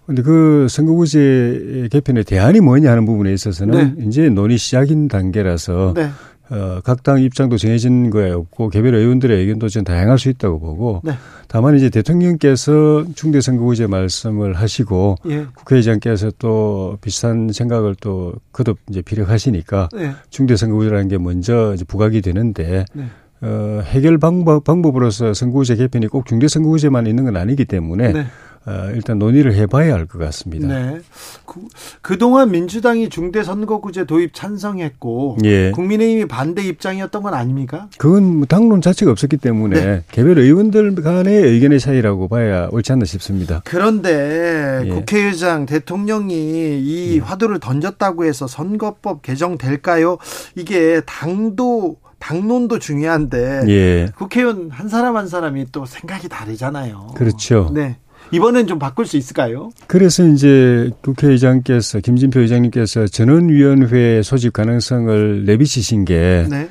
근데 그 선거구제 개편의 대안이 뭐냐 하는 부분에 있어서는 네. 이제 논의 시작인 단계라서 네. 어, 각 당 입장도 정해진 거에 없고 개별 의원들의 의견도 좀 다양할 수 있다고 보고 네. 다만 이제 대통령께서 중대선거구제 말씀을 하시고 예. 국회의장께서 또 비슷한 생각을 또 거듭 이제 피력하시니까 네. 중대선거구제라는 게 먼저 이제 부각이 되는데 네. 어, 해결 방법, 방법으로서 선거구제 개편이 꼭 중대선거구제만 있는 건 아니기 때문에 네. 어, 일단 논의를 해봐야 할것 같습니다. 네. 그, 그동안 민주당이 중대 선거구제 도입 찬성했고 예. 국민의힘이 반대 입장이었던 건 아닙니까? 그건 뭐 당론 자체가 없었기 때문에 네. 개별 의원들 간의 의견의 차이라고 봐야 옳지 않나 싶습니다. 그런데 예. 국회의장 대통령이 이 예. 화두를 던졌다고 해서 선거법 개정될까요? 이게 당도 당론도 중요한데 예. 국회의원 한 사람 한 사람이 또 생각이 다르잖아요. 그렇죠. 네. 이번엔 좀 바꿀 수 있을까요? 그래서 이제 국회의장께서 김진표 의장님께서 전원위원회 소집 가능성을 내비치신 게각 네.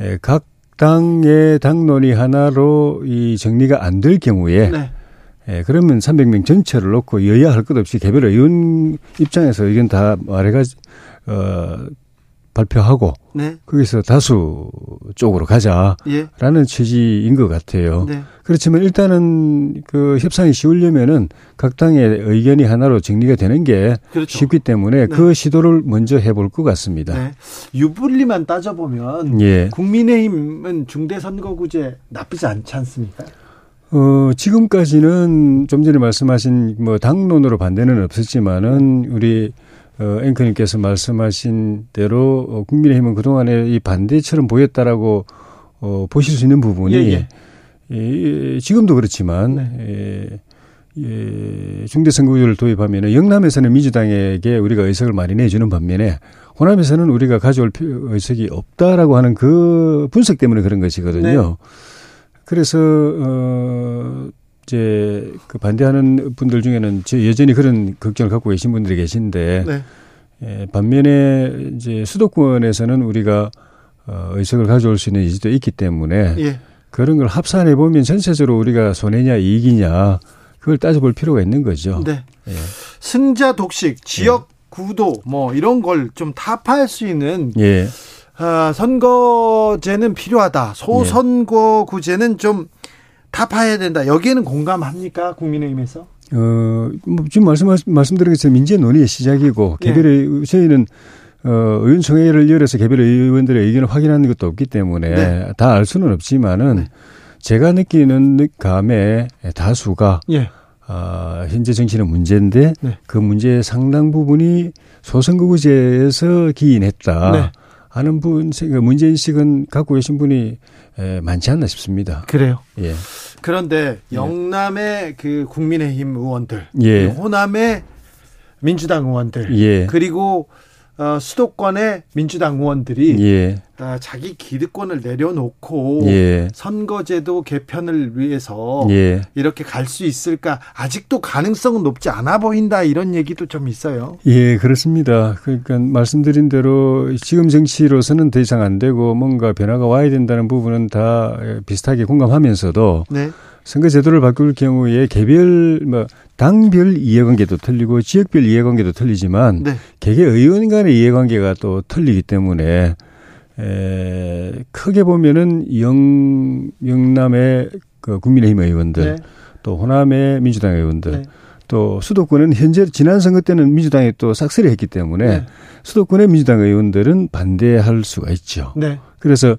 예, 당의 당론이 하나로 이 정리가 안 될 경우에 네. 예, 그러면 300명 전체를 놓고 여야 할 것 없이 개별 의원 입장에서 의견 다 말해가지 어 발표하고 네. 거기서 다수 쪽으로 가자라는 예. 취지인 것 같아요. 네. 그렇지만 일단은 그 협상이 쉬우려면은 각 당의 의견이 하나로 정리가 되는 게 그렇죠. 쉽기 때문에 네. 그 시도를 먼저 해볼 것 같습니다. 네. 유불리만 따져보면 예. 국민의힘은 중대선거구제 나쁘지 않지 않습니까? 어, 지금까지는 좀 전에 말씀하신 뭐 당론으로 반대는 없었지만은 우리 어, 앵커님께서 말씀하신 대로 어, 국민의힘은 그동안에 이 반대처럼 보였다라고 어, 보실 수 있는 부분이 예, 예. 예, 지금도 그렇지만 네. 예, 예, 중대선거구제를 도입하면 영남에서는 민주당에게 우리가 의석을 많이 내주는 반면에 호남에서는 우리가 가져올 의석이 없다라고 하는 그 분석 때문에 그런 것이거든요. 네. 그래서 어 이제 그 반대하는 분들 중에는 여전히 그런 걱정을 갖고 계신 분들이 계신데 네. 예, 반면에 이제 수도권에서는 우리가 어, 의석을 가져올 수 있는 여지도 있기 때문에 예. 그런 걸 합산해 보면 전체적으로 우리가 손해냐 이익이냐 그걸 따져볼 필요가 있는 거죠. 네. 예. 승자 독식, 지역 예. 구도 뭐 이런 걸 좀 타파할 수 있는 예. 아, 선거제는 필요하다. 소선거구제는 좀 타파해야 된다. 여기에는 공감합니까? 국민의힘에서? 어, 뭐 지금 말씀, 말씀드린 것처럼 민재 논의의 시작이고, 예. 개별의, 저희는, 어, 의원총회를 열어서 개별 의원들의 의견을 확인하는 것도 없기 때문에 네. 다알 수는 없지만은 네. 제가 느끼는 감에 다수가 예. 어, 현재 정치는 문제인데 네. 그 문제의 상당 부분이 소선거구제에서 기인했다. 네. 하는 분, 그 문제인식은 갖고 계신 분이 에, 많지 않나 싶습니다. 그래요? 예. 그런데 예. 영남의 그 국민의힘 의원들, 예. 호남의 민주당 의원들, 예. 그리고 어, 수도권의 민주당 의원들이 예. 자기 기득권을 내려놓고 예. 선거제도 개편을 위해서 예. 이렇게 갈 수 있을까 아직도 가능성은 높지 않아 보인다 이런 얘기도 좀 있어요. 예, 그렇습니다. 그러니까 말씀드린 대로 지금 정치로서는 더 이상 안 되고 뭔가 변화가 와야 된다는 부분은 다 비슷하게 공감하면서도 네. 선거 제도를 바꿀 경우에 개별 뭐 당별 이해관계도 틀리고 지역별 이해관계도 틀리지만 네. 개개 의원 간의 이해관계가 또 틀리기 때문에 에, 크게 보면은 영 영남의 그 국민의힘 의원들 네. 또 호남의 민주당 의원들 네. 또 수도권은 현재 지난 선거 때는 민주당이 또 싹쓸이 했기 때문에 네. 수도권의 민주당 의원들은 반대할 수가 있죠. 네. 그래서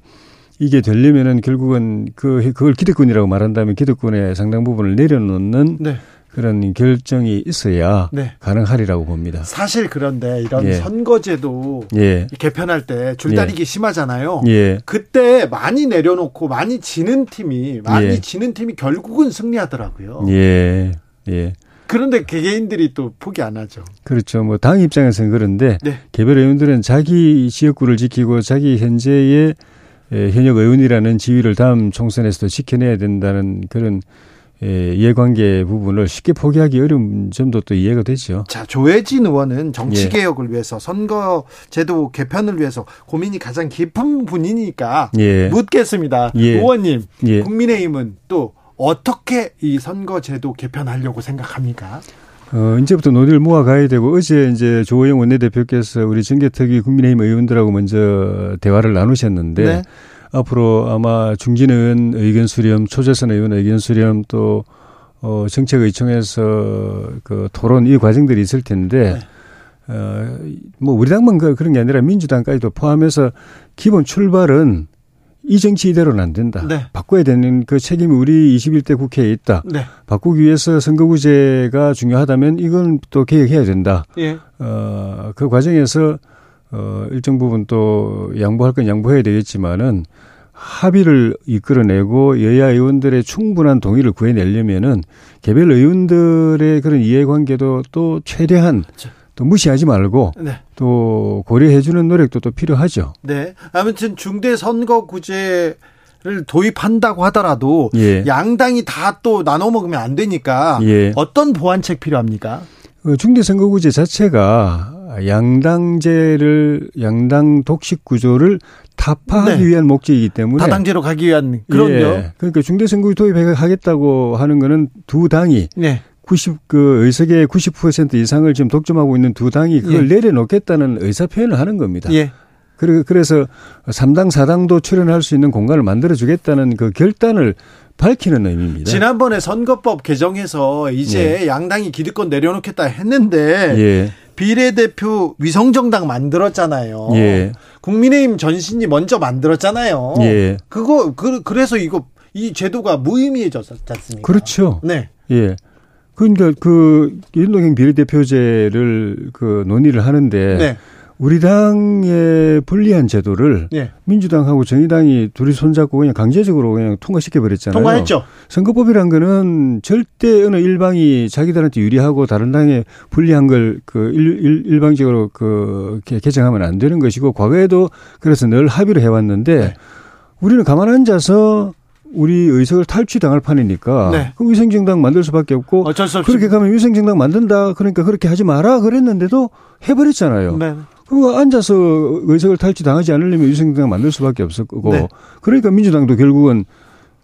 이게 되려면은 결국은 그 그걸 기득권이라고 말한다면 기득권의 상당 부분을 내려놓는 네. 그런 결정이 있어야 네. 가능하리라고 봅니다. 사실 그런데 이런 예. 선거제도 예. 개편할 때 줄다리기 예. 심하잖아요. 예. 그때 많이 내려놓고 많이 지는 팀이 많이 예. 지는 팀이 결국은 승리하더라고요. 예. 예. 그런데 개개인들이 또 포기 안 하죠. 그렇죠. 뭐 당 입장에서는 그런데 네. 개별 의원들은 자기 지역구를 지키고 자기 현재의 현역 의원이라는 지위를 다음 총선에서도 지켜내야 된다는 그런 이해관계 부분을 쉽게 포기하기 어려운 점도 또 이해가 되죠. 자, 조혜진 의원은 정치 개혁을 예. 위해서 선거 제도 개편을 위해서 고민이 가장 깊은 분이니까 예. 묻겠습니다. 예. 의원님, 예. 국민의힘은 또 어떻게 이 선거 제도 개편하려고 생각합니까? 어, 이제부터 논의를 모아가야 되고, 어제 이제 조호영 원내대표께서 우리 정계특위 국민의힘 의원들하고 먼저 대화를 나누셨는데, 네. 앞으로 아마 중진 의원 의견 수렴, 초재선 의원 의견 수렴 또, 어, 정책의총에서 그 토론 이 과정들이 있을 텐데, 네. 어, 뭐 우리 당만 그, 그런 게 아니라 민주당까지도 포함해서 기본 출발은 이 정치 이대로는 안 된다. 네. 바꿔야 되는 그 책임이 우리 21대 국회에 있다. 네. 바꾸기 위해서 선거구제가 중요하다면 이건 또 개혁해야 된다. 예. 어, 그 과정에서 어, 일정 부분 또 양보할 건 양보해야 되겠지만은 합의를 이끌어내고 여야 의원들의 충분한 동의를 구해내려면은 개별 의원들의 그런 이해관계도 또 최대한 저. 또 무시하지 말고 네. 또 고려해주는 노력도 또 필요하죠. 네. 아무튼 중대 선거구제 를 도입한다고 하더라도 예. 양당이 다 또 나눠 먹으면 안 되니까 예. 어떤 보완책 필요합니까? 어, 중대 선거구제 자체가 양당제를 양당 독식 구조를 타파하기 네. 위한 목적이기 때문에 다당제로 가기 위한 그런요. 예. 그러니까 중대 선거구 도입하겠다고 하는 거는 두 당이 네. 90 그 의석의 90% 이상을 지금 독점하고 있는 두 당이 그걸 예. 내려놓겠다는 의사 표현을 하는 겁니다. 예. 그래서 3당 4당도 출연할 수 있는 공간을 만들어 주겠다는 그 결단을 밝히는 의미입니다. 지난번에 선거법 개정해서 이제 예. 양당이 기득권 내려놓겠다 했는데 예. 비례대표 위성정당 만들었잖아요. 예. 국민의힘 전신이 먼저 만들었잖아요. 예. 그거 그 그래서 이거 이 제도가 무의미해졌지 않습니까? 그렇죠. 네. 예. 그러니까 그 윤동형 비례대표제를 그 논의를 하는데 네. 우리 당의 불리한 제도를 네. 민주당하고 정의당이 둘이 손잡고 그냥 강제적으로 그냥 통과시켜 버렸잖아요. 통과했죠. 선거법이란 거는 절대 어느 일방이 자기들한테 유리하고 다른 당에 불리한 걸 그 일방적으로 그 개정하면 안 되는 것이고 과거에도 그래서 늘 합의를 해왔는데 네. 우리는 가만 앉아서 우리 의석을 탈취당할 판이니까 네. 그럼 위생정당 만들 수밖에 없고 어쩔 수 없이. 그렇게 가면 위생정당 만든다 그러니까 그렇게 하지 마라 그랬는데도 해버렸잖아요. 네. 그 앉아서 의석을 탈취당하지 않으려면 위생정당 만들 수밖에 없었고 네. 그러니까 민주당도 결국은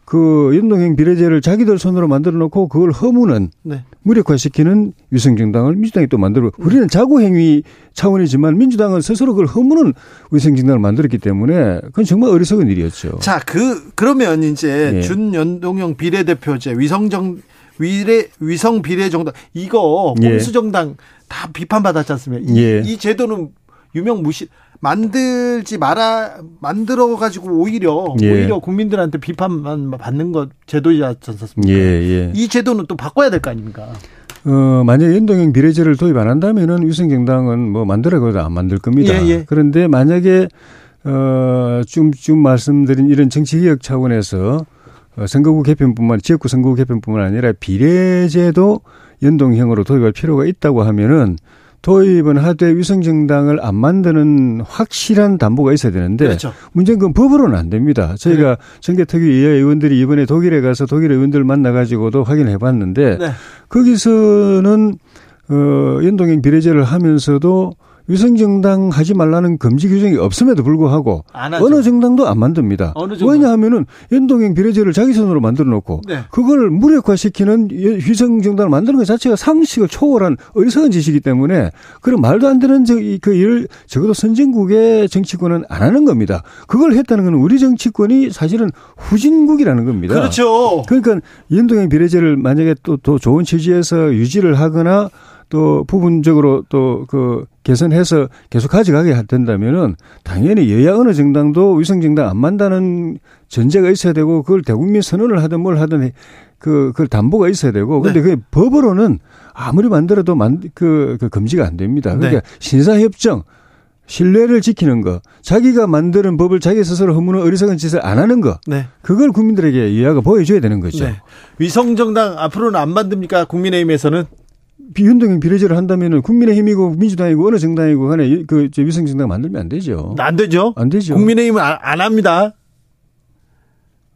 그 연동형 비례제를 자기들 손으로 만들어 놓고 그걸 허무는 네. 무력화시키는 위성정당을 민주당이 또 만들고 우리는 자구행위 차원이지만 민주당은 스스로 그걸 허무는 위성정당을 만들었기 때문에 그건 정말 어리석은 일이었죠. 자, 그 그러면 이제 예. 준연동형 비례대표제 위성정 위례 위성 비례정당 이거 공수정당 예. 다 비판받았지 않습니까? 이, 예. 이 제도는 유명 무시 만들지 말아 만들어 가지고 오히려 예. 오히려 국민들한테 비판만 받는 것 제도이지 않습니까? 예, 예. 이 제도는 또 바꿔야 될 거 아닙니까? 어, 만약 연동형 비례제를 도입 안 한다면은 위성정당은 뭐 만들어가도 안 만들 겁니다. 예, 예. 그런데 만약에 어, 좀, 좀 말씀드린 이런 정치개혁 차원에서 어, 선거구 개편뿐만 지역구 선거구 개편뿐만 아니라 비례제도 연동형으로 도입할 필요가 있다고 하면은 도입은 하되 위성정당을 안 만드는 확실한 담보가 있어야 되는데 그렇죠. 문제는 그건 법으로는 안 됩니다. 저희가 네. 정계특위 의원들이 이번에 독일에 가서 독일 의원들 만나가지고도 확인해 봤는데 네. 거기서는 어, 연동형 비례제를 하면서도 위성 정당 하지 말라는 금지 규정이 없음에도 불구하고 어느 정당도 안 만듭니다. 왜냐하면은 연동형 비례제를 자기 손으로 만들어 놓고 네. 그걸 무력화시키는 위성 정당을 만드는 것 자체가 상식을 초월한 어리석은 짓이기 때문에 그런 말도 안 되는 저, 그 일을 적어도 선진국의 정치권은 안 하는 겁니다. 그걸 했다는 건 우리 정치권이 사실은 후진국이라는 겁니다. 그렇죠. 그러니까 연동형 비례제를 만약에 또, 또 좋은 취지에서 유지를 하거나 또 부분적으로 또 그 개선해서 계속 가져가게 된다면은 당연히 여야 어느 정당도 위성 정당 안 만다는 전제가 있어야 되고 그걸 대국민 선언을 하든 뭘 하든 그, 그걸 담보가 있어야 되고 근데 네. 그 법으로는 아무리 만들어도 만, 그, 그 금지가 안 됩니다. 그러니까 네. 신사협정 신뢰를 지키는 거, 자기가 만드는 법을 자기 스스로 허무는 어리석은 짓을 안 하는 거, 네. 그걸 국민들에게 이해가 보여줘야 되는 거죠. 네. 위성정당 앞으로는 안 만듭니까? 국민의힘에서는? 비운동형 비례제를 한다면은 국민의힘이고 민주당이고 어느 정당이고 간에 그 위성 정당 만들면 안 되죠. 안 되죠. 안 되죠. 국민의힘은 안, 안 합니다.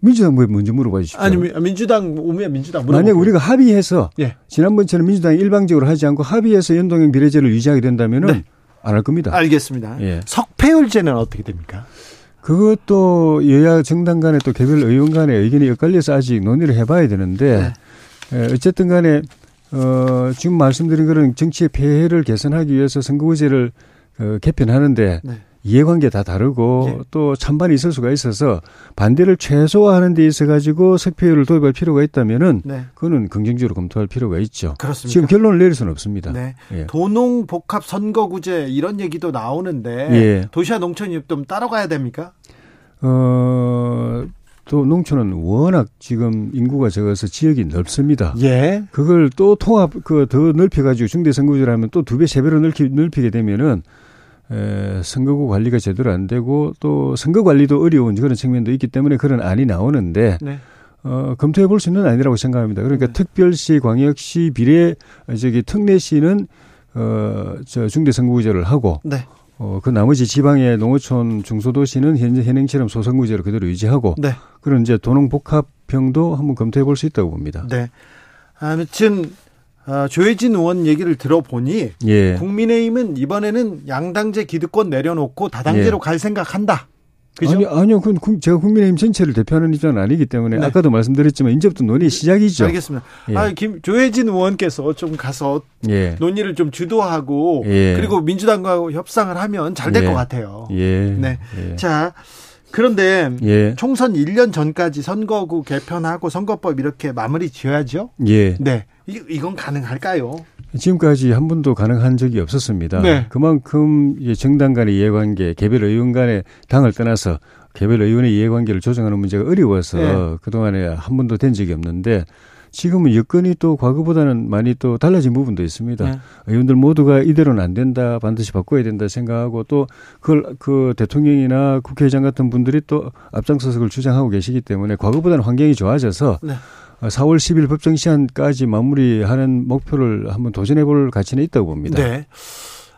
민주당 왜 먼저 물어봐 주십시오. 아니 민주당 오면 민주당 물어봐. 만약 우리가 합의해서 예. 지난번처럼 민주당이 일방적으로 하지 않고 합의해서 연동형 비례제를 유지하게 된다면은 네. 안할 겁니다. 알겠습니다. 예. 석패율제는 어떻게 됩니까? 그것도 여야 정당 간에 또 개별 의원 간의 의견이 엇갈려서 아직 논의를 해봐야 되는데 네. 어쨌든 간에 어, 지금 말씀드린 그런 정치의 폐해를 개선하기 위해서 선거구제를 어, 개편하는데 네. 이해관계 다 다르고 예. 또 찬반이 있을 수가 있어서 반대를 최소화하는 데 있어 가지고 석패율을 도입할 필요가 있다면은 네. 그거는 긍정적으로 검토할 필요가 있죠. 그렇습니다. 지금 결론을 내릴 수는 없습니다. 네. 예. 도농 복합 선거구제 이런 얘기도 나오는데 예. 도시와 농촌이 좀 따라가야 됩니까? 어. 또 농촌은 워낙 지금 인구가 적어서 지역이 넓습니다. 예. 그걸 또 통합 그 더 넓혀 가지고 중대 선거구제를 하면 또 두 배 세 배로 넓히, 넓히게 되면은 에, 선거구 관리가 제대로 안 되고 또 선거 관리도 어려운 그런 측면도 있기 때문에 그런 안이 나오는데 네. 어, 검토해 볼 수 있는 아니라고 생각합니다. 그러니까 네. 특별시, 광역시, 비례, 저기 특례시는 어, 저 중대 선거구제를 하고 네. 어, 그 나머지 지방의 농어촌 중소도시는 현재 현행처럼 소선구제로 그대로 유지하고 네. 그런 이제 도농복합형도 한번 검토해 볼 수 있다고 봅니다. 네. 아무튼 어, 조혜진 의원 얘기를 들어보니 예. 국민의힘은 이번에는 양당제 기득권 내려놓고 다당제로 예. 갈 생각한다. 그죠? 아니, 아니요. 그건 제가 국민의힘 전체를 대표하는 입장은 아니기 때문에 네. 아까도 말씀드렸지만 이제부터 논의 시작이죠. 알겠습니다. 예. 아, 김 조혜진 의원께서 좀 가서 예. 논의를 좀 주도하고 예. 그리고 민주당과 협상을 하면 잘 될것 예. 같아요. 예. 네. 자, 그런데 예. 총선 1년 전까지 선거구 개편하고 선거법 이렇게 마무리 지어야죠. 예. 네. 이, 이건 가능할까요? 지금까지 한 번도 가능한 적이 없었습니다. 네. 그만큼 정당 간의 이해관계, 개별 의원 간의 당을 떠나서 개별 의원의 이해관계를 조정하는 문제가 어려워서 네. 그동안에 한 번도 된 적이 없는데 지금은 여건이 또 과거보다는 많이 또 달라진 부분도 있습니다. 네. 의원들 모두가 이대로는 안 된다, 반드시 바꿔야 된다 생각하고 또 그걸 그 대통령이나 국회의장 같은 분들이 또 앞장서서 그걸 주장하고 계시기 때문에 과거보다는 환경이 좋아져서 네. 4월 10일 법정 시한까지 마무리하는 목표를 한번 도전해 볼 가치는 있다고 봅니다. 네.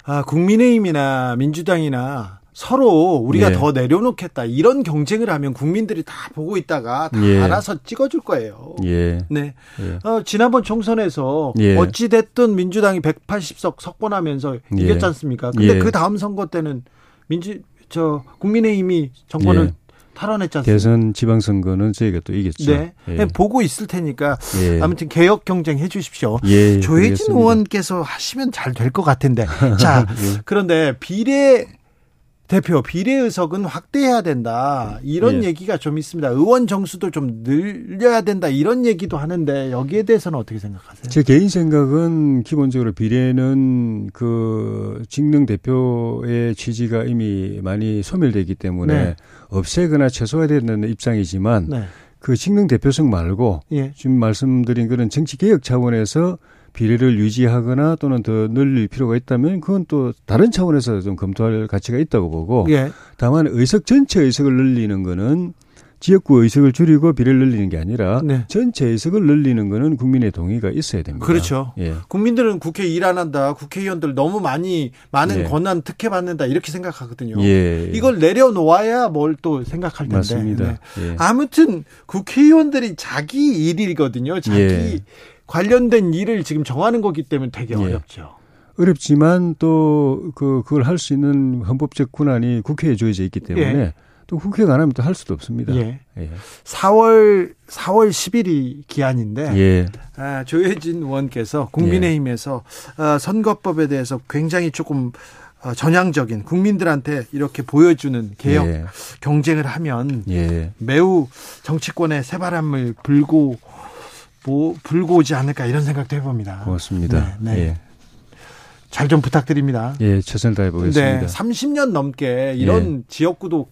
아, 국민의힘이나 민주당이나 서로 우리가 네. 더 내려놓겠다 이런 경쟁을 하면 국민들이 다 보고 있다가 다 예. 알아서 찍어줄 거예요. 예. 네. 예. 어, 지난번 총선에서 예. 어찌 됐든 민주당이 180석 석권하면서 예. 이겼지 않습니까? 근데 예. 그 다음 선거 때는 민주 저 국민의힘이 정권을 탈환했지 않습니까? 대선 지방선거는 저희가 또 이겼죠. 네. 예. 보고 있을 테니까 예. 아무튼 개혁 경쟁 해 주십시오. 예, 조혜진 의원께서 하시면 잘 될 것 같은데. 자, 예. 그런데 비례 대표 비례 의석은 확대해야 된다. 이런 예. 얘기가 좀 있습니다. 의원 정수도 좀 늘려야 된다. 이런 얘기도 하는데 여기에 대해서는 어떻게 생각하세요? 제 개인 생각은 기본적으로 비례는 그 직능 대표의 취지가 이미 많이 소멸되기 때문에 네. 없애거나 최소화해야 되는 입장이지만 네. 그 직능 대표성 말고 예. 지금 말씀드린 그런 정치 개혁 차원에서 비례를 유지하거나 또는 더 늘릴 필요가 있다면 그건 또 다른 차원에서 좀 검토할 가치가 있다고 보고 예. 다만 의석 전체 의석을 늘리는 거는 지역구 의석을 줄이고 비례를 늘리는 게 아니라 네. 전체 의석을 늘리는 거는 국민의 동의가 있어야 됩니다. 그렇죠. 예. 국민들은 국회 일 안 한다. 국회의원들 너무 많이 많은 예. 권한 특혜 받는다 이렇게 생각하거든요. 예. 이걸 내려놓아야 뭘 또 생각할 텐데. 맞습니다. 네. 예. 아무튼 국회의원들이 자기 일이거든요. 자기 예. 관련된 일을 지금 정하는 거기 때문에 되게 예. 어렵죠. 어렵지만 또 그 그걸 할 수 있는 헌법적 권한이 국회에 주어져 있기 때문에 예. 또 국회가 안 하면 또 할 수도 없습니다. 예. 예. 4월 4월 10일이 기한인데 예. 아, 조혜진 의원께서 국민의힘에서 예. 어, 선거법에 대해서 굉장히 조금 어, 전향적인 국민들한테 이렇게 보여주는 개혁 예. 경쟁을 하면 예. 매우 정치권에 새바람을 불고 뭐 불고 오지 않을까 이런 생각도 해봅니다. 고맙습니다. 네, 네. 예. 잘좀 부탁드립니다. 예, 최선을 다해 보겠습니다. 네, 30년 넘게 이런 예. 지역구도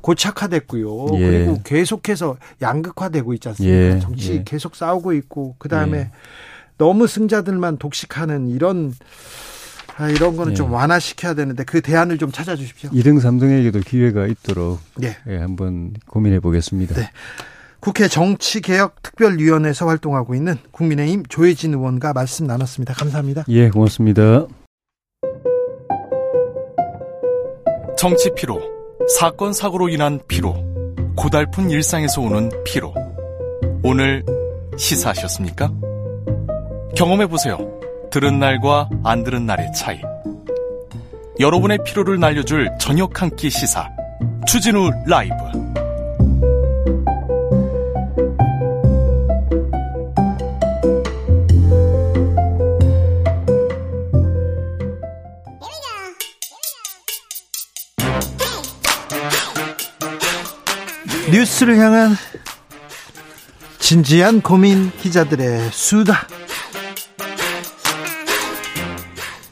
고착화됐고요. 예. 그리고 계속해서 양극화되고 있지 않습니까? 예. 정치 예. 계속 싸우고 있고 그 다음에 예. 너무 승자들만 독식하는 이런 아, 이런 거는 예. 좀 완화시켜야 되는데 그 대안을 좀 찾아 주십시오. 2등, 3등에게도 기회가 있도록 예. 예 한번 고민해 보겠습니다. 네. 국회 정치개혁특별위원회에서 활동하고 있는 국민의힘 조혜진 의원과 말씀 나눴습니다. 감사합니다. 예, 고맙습니다. 정치 피로, 사건 사고로 인한 피로, 고달픈 일상에서 오는 피로. 오늘 시사하셨습니까? 경험해 보세요. 들은 날과 안 들은 날의 차이. 여러분의 피로를 날려줄 저녁 한 끼 시사. 추진우 라이브. 뉴스를 향한 진지한 고민 기자들의 수다.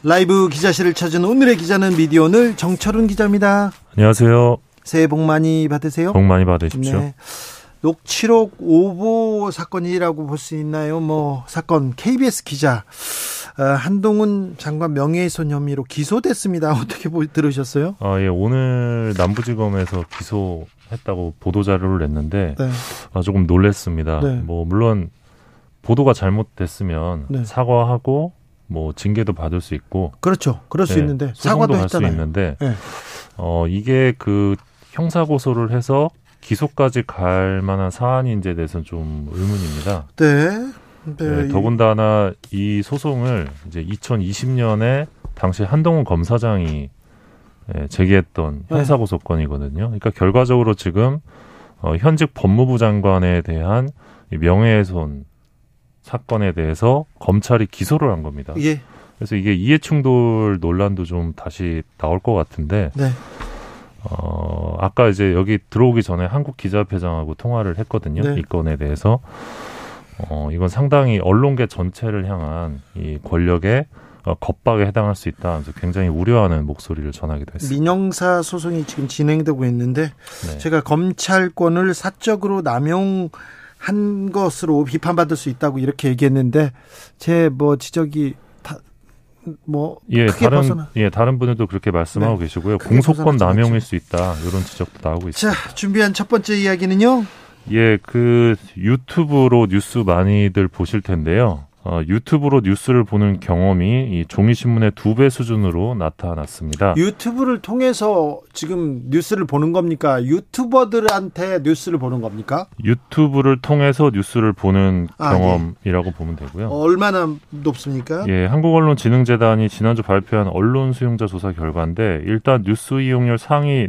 라이브 기자실을 찾은 오늘의 기자는 미디어 오늘 정철은 기자입니다. 안녕하세요. 새해 복 많이 받으세요. 복 많이 받으십시오. 네. 녹취록 오보 사건이라고 볼 수 있나요? 뭐 사건 KBS 기자 어, 한동훈 장관 명예훼손 혐의로 기소됐습니다. 어떻게 보, 들으셨어요? 아, 예. 오늘 남부지검에서 기소했다고 보도 자료를 냈는데 네. 아, 조금 놀랬습니다. 네. 뭐 물론 보도가 잘못됐으면 네. 사과하고 뭐 징계도 받을 수 있고 그렇죠. 그럴 수 네, 있는데 사과도 할수 있는데 네. 어 이게 그 형사 고소를 해서 기소까지 갈 만한 사안인지에 대해서는 좀 의문입니다. 네. 네. 네 더군다나 이 소송을 이제 2020년에 당시 한동훈 검사장이 예, 제기했던 네. 형사 고소건이거든요. 그러니까 결과적으로 지금 어, 현직 법무부 장관에 대한 명예훼손 사건에 대해서 검찰이 기소를 한 겁니다. 예. 그래서 이게 이해충돌 논란도 좀 다시 나올 것 같은데, 네. 어, 아까 이제 여기 들어오기 전에 한국 기자협회장하고 통화를 했거든요. 네. 이 건에 대해서. 어, 이건 상당히 언론계 전체를 향한 이 권력의 어, 겁박에 해당할 수 있다. 그래서 굉장히 우려하는 목소리를 전하기도 했습니다. 민영사 소송이 지금 진행되고 있는데 네. 제가 검찰권을 사적으로 남용 한 것으로 비판받을 수 있다고 이렇게 얘기했는데 제 뭐 지적이 뭐 예, 다른 벗어나. 예, 다른 분들도 그렇게 말씀하고 네. 계시고요. 공소권 남용일 수 있다. 이런 지적도 나오고 있습니다. 자, 준비한 첫 번째 이야기는요. 예, 그 유튜브로 뉴스 많이들 보실 텐데요. 어, 유튜브로 뉴스를 보는 경험이 이 종이 신문의 두 배 수준으로 나타났습니다. 유튜브를 통해서 지금 뉴스를 보는 겁니까? 유튜버들한테 뉴스를 보는 겁니까? 유튜브를 통해서 뉴스를 보는 아, 경험이라고 예. 보면 되고요. 얼마나 높습니까? 예, 한국언론진흥재단이 지난주 발표한 언론 수용자 조사 결과인데 일단 뉴스 이용률 상위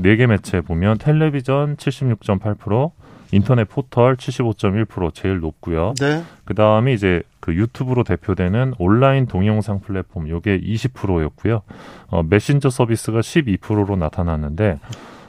4개 매체 보면 텔레비전 76.8%, 인터넷 포털 75.1% 제일 높고요. 네. 그다음에 이제 그 유튜브로 대표되는 온라인 동영상 플랫폼 요게 20%였고요. 어, 메신저 서비스가 12%로 나타났는데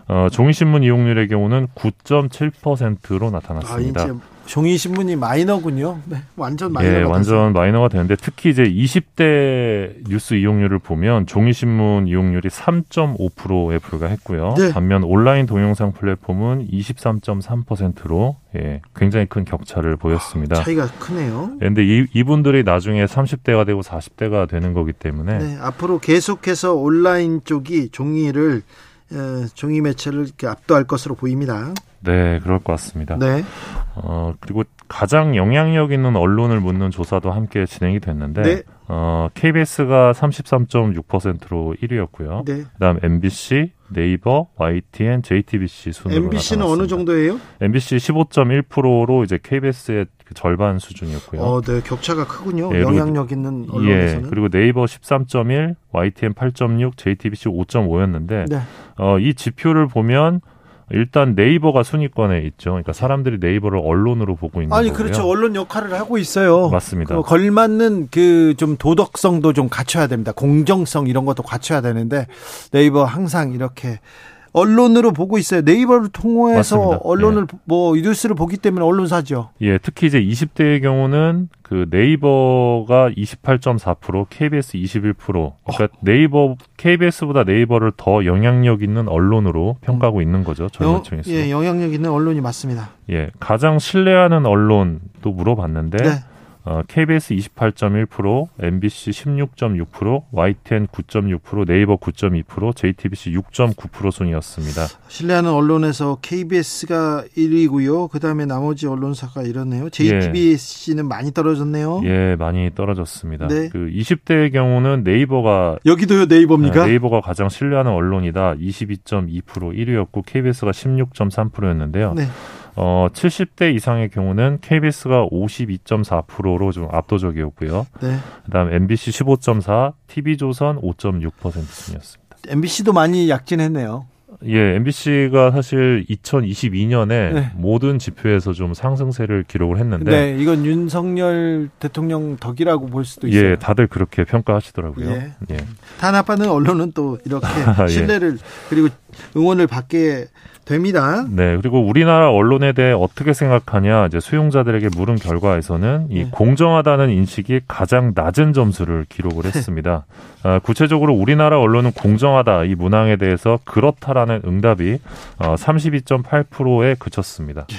어, 종이신문 이용률의 경우는 9.7%로 나타났습니다. 아, 종이 신문이 마이너군요. 네, 완전 마이너. 예, 완전 마이너가 되는데 특히 이제 20대 뉴스 이용률을 보면 종이 신문 이용률이 3.5%에 불과했고요. 네. 반면 온라인 동영상 플랫폼은 23.3%로 예, 굉장히 큰 격차를 보였습니다. 아, 차이가 크네요. 그런데 이, 이분들이 나중에 30대가 되고 40대가 되는 거기 때문에 네, 앞으로 계속해서 온라인 쪽이 종이를 어, 종이 매체를 이렇게 압도할 것으로 보입니다. 네, 그럴 것 같습니다. 네. 어, 그리고 가장 영향력 있는 언론을 묻는 조사도 함께 진행이 됐는데, 네. 어, KBS가 33.6%로 1위였고요. 네. 그다음 MBC, 네이버, YTN, JTBC 순으로 MBC는 어느 정도예요? MBC 15.1%로 이제 KBS의 그 절반 수준이었고요. 어, 네, 격차가 크군요. 예, 영향력 있는 언론에서는. 예, 그리고 네이버 13.1, YTN 8.6, JTBC 5.5였는데 네. 어, 이 지표를 보면 일단 네이버가 순위권에 있죠. 그러니까 사람들이 네이버를 언론으로 보고 있는 아니 거고요. 그렇죠. 언론 역할을 하고 있어요. 맞습니다. 그 걸맞는 그 좀 도덕성도 좀 갖춰야 됩니다. 공정성 이런 것도 갖춰야 되는데 네이버 항상 이렇게 언론으로 보고 있어요. 네이버를 통해서 맞습니다. 언론을 예. 뭐 뉴스를 보기 때문에 언론사죠. 예, 특히 이제 20대의 경우는 그 네이버가 28.4%, KBS 21%. 그러니까 어. 네이버 KBS보다 네이버를 더 영향력 있는 언론으로 평가하고 음. 있는 거죠. 젊은층에서. 예, 영향력 있는 언론이 맞습니다. 예, 가장 신뢰하는 언론 도 물어봤는데 네. 어, KBS 28.1%, MBC 16.6%, YTN 9.6%, 네이버 9.2%, JTBC 6.9% 순이었습니다. 신뢰하는 언론에서 KBS가 1위고요. 그다음에 나머지 언론사가 이러네요. JTBC는 예. 많이 떨어졌네요. 예, 많이 떨어졌습니다. 네. 그 20대의 경우는 네이버가 여기도요, 네이버입니까? 네, 네이버가 가장 신뢰하는 언론이다. 22.2% 1위였고 KBS가 16.3%였는데요. 네. 어, 70대 이상의 경우는 KBS가 52.4%로 좀 압도적이었고요. 네. 그다음 MBC 15.4, TV조선 5.6% 순이었습니다. MBC도 많이 약진했네요. 예, MBC가 사실 2022년에 네. 모든 지표에서 좀 상승세를 기록을 했는데 네, 이건 윤석열 대통령 덕이라고 볼 수도 있어요. 예, 다들 그렇게 평가하시더라고요. 예. 예. 단합하는 언론은 또 이렇게 예. 신뢰를 예. 그리고 응원을 받게 됩니다. 네, 그리고 우리나라 언론에 대해 어떻게 생각하냐 이제 수용자들에게 물은 결과에서는 이 네. 공정하다는 인식이 가장 낮은 점수를 기록을 네. 했습니다. 아, 구체적으로 우리나라 언론은 공정하다 이 문항에 대해서 그렇다라는 응답이 어, 32.8%에 그쳤습니다. 네.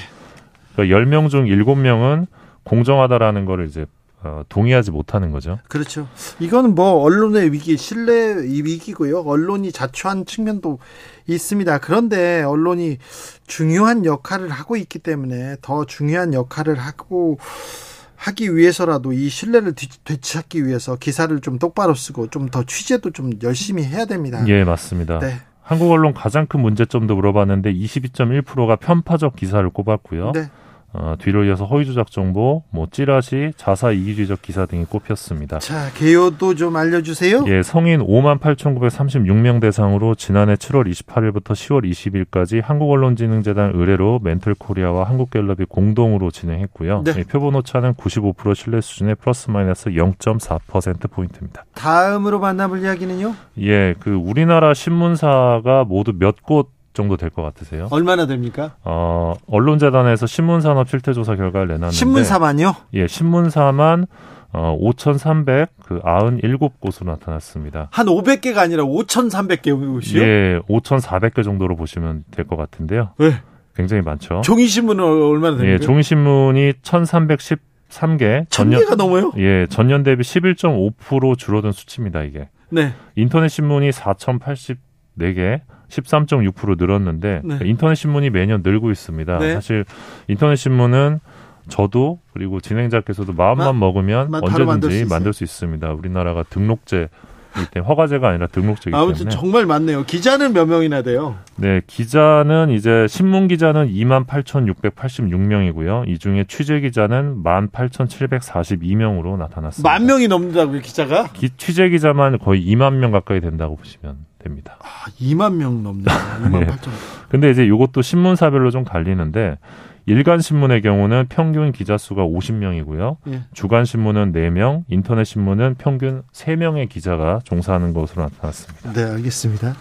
그러니까 10명 중 7명은 공정하다라는 거를 이제 어, 동의하지 못하는 거죠. 그렇죠. 이거는 뭐 언론의 위기, 신뢰 위기고요. 언론이 자초한 측면도 있습니다. 그런데 언론이 중요한 역할을 하고 있기 때문에 더 중요한 역할을 하고 하기 위해서라도 이 신뢰를 되찾기 위해서 기사를 좀 똑바로 쓰고 좀 더 취재도 좀 열심히 해야 됩니다. 예, 맞습니다. 네. 한국 언론 가장 큰 문제점도 물어봤는데 22.1%가 편파적 기사를 꼽았고요. 네. 어, 뒤로 이어서 허위 조작 정보, 뭐 찌라시, 자사 이기주의적 기사 등이 꼽혔습니다. 자, 개요도 좀 알려주세요. 예, 성인 5만 8,936명 대상으로 지난해 7월 28일부터 10월 20일까지 한국언론진흥재단 의뢰로 멘틀코리아와 한국갤럽이 공동으로 진행했고요. 네. 예, 표본 오차는 95% 신뢰 수준의 플러스 마이너스 0.4% 포인트입니다. 다음으로 만나볼 이야기는요? 예, 그 우리나라 신문사가 모두 몇곳 정도 될 것 같으세요? 얼마나 됩니까? 어, 언론재단에서 신문산업 실태조사 결과를 내놨는데 신문사만요? 예, 신문사만 어, 5,300, 그 97곳으로 나타났습니다. 한 500개가 아니라 5,300개요? 예, 5,400개 정도로 보시면 될 것 같은데요. 네. 굉장히 많죠. 종이신문은 얼마나 됩니까? 예, 종이신문이 1,313개. 1000개가 넘어요? 예, 전년 대비 11.5% 줄어든 수치입니다, 이게. 네. 인터넷 신문이 4,084개, 13.6% 늘었는데 네. 그러니까 인터넷 신문이 매년 늘고 있습니다. 네. 사실 인터넷 신문은 저도 그리고 진행자께서도 마음만 마, 먹으면 언제든지 만들, 만들 수 있습니다. 우리나라가 등록제 이때 허가제가 아니라 등록제이기 때문에 아무튼 정말 많네요. 기자는 몇 명이나 돼요? 네, 기자는 이제 신문 기자는 2만 8,686명이고요. 이 중에 취재 기자는 1만 8,742명으로 나타났습니다. 만 명이 넘는다고요, 기자가? 기, 취재 기자만 거의 2만 명 가까이 된다고 보시면 됩니다. 아, 2만 명 넘네. 2만 네. 8천. 근데 이제 이것도 신문사별로 좀 갈리는데 일간 신문의 경우는 평균 기자 수가 50명이고요. 예. 주간 신문은 4명, 인터넷 신문은 평균 3명의 기자가 종사하는 것으로 나타났습니다. 네, 알겠습니다.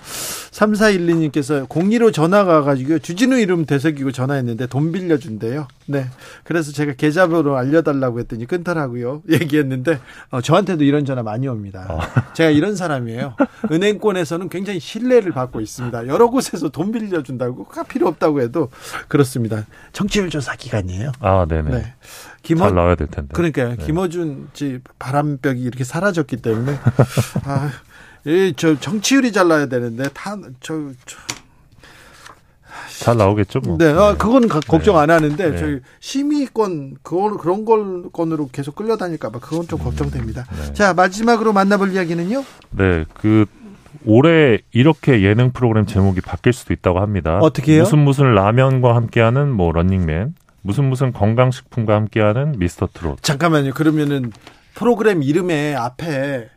3412님께서 02로 전화가 가지고 주진우 이름 되새기고 전화했는데 돈 빌려 준대요. 네. 그래서 제가 계좌번호 알려 달라고 했더니 끊더라고요. 얘기했는데 어, 저한테도 이런 전화 많이 옵니다. 아. 제가 이런 사람이에요. 은행권에서는 굉장히 신뢰를 받고 있습니다. 여러 곳에서 돈 빌려 준다고 필요 없다고 해도 그렇습니다. 정치 율 조사 기간이에요. 아, 네네. 네. 김어, 잘 나와야 될 텐데. 그러니까 네. 김어준 씨 바람벽이 이렇게 사라졌기 때문에 아, 저 정치율이 잘 나야 되는데 다저 저, 잘 나오겠죠, 뭐. 네, 아, 그건 네. 걱정 안 하는데 네. 저희 심의권 그걸 그런 걸 건으로 계속 끌려다닐까 봐 그건 좀 걱정됩니다. 음, 네. 자 마지막으로 만나볼 이야기는요. 네, 그 올해 이렇게 예능 프로그램 제목이 바뀔 수도 있다고 합니다. 어떻게 요 무슨 무슨 라면과 함께하는 뭐 런닝맨, 무슨 무슨 건강식품과 함께하는 미스터 트롯. 잠깐만요. 그러면은 프로그램 이름에 앞에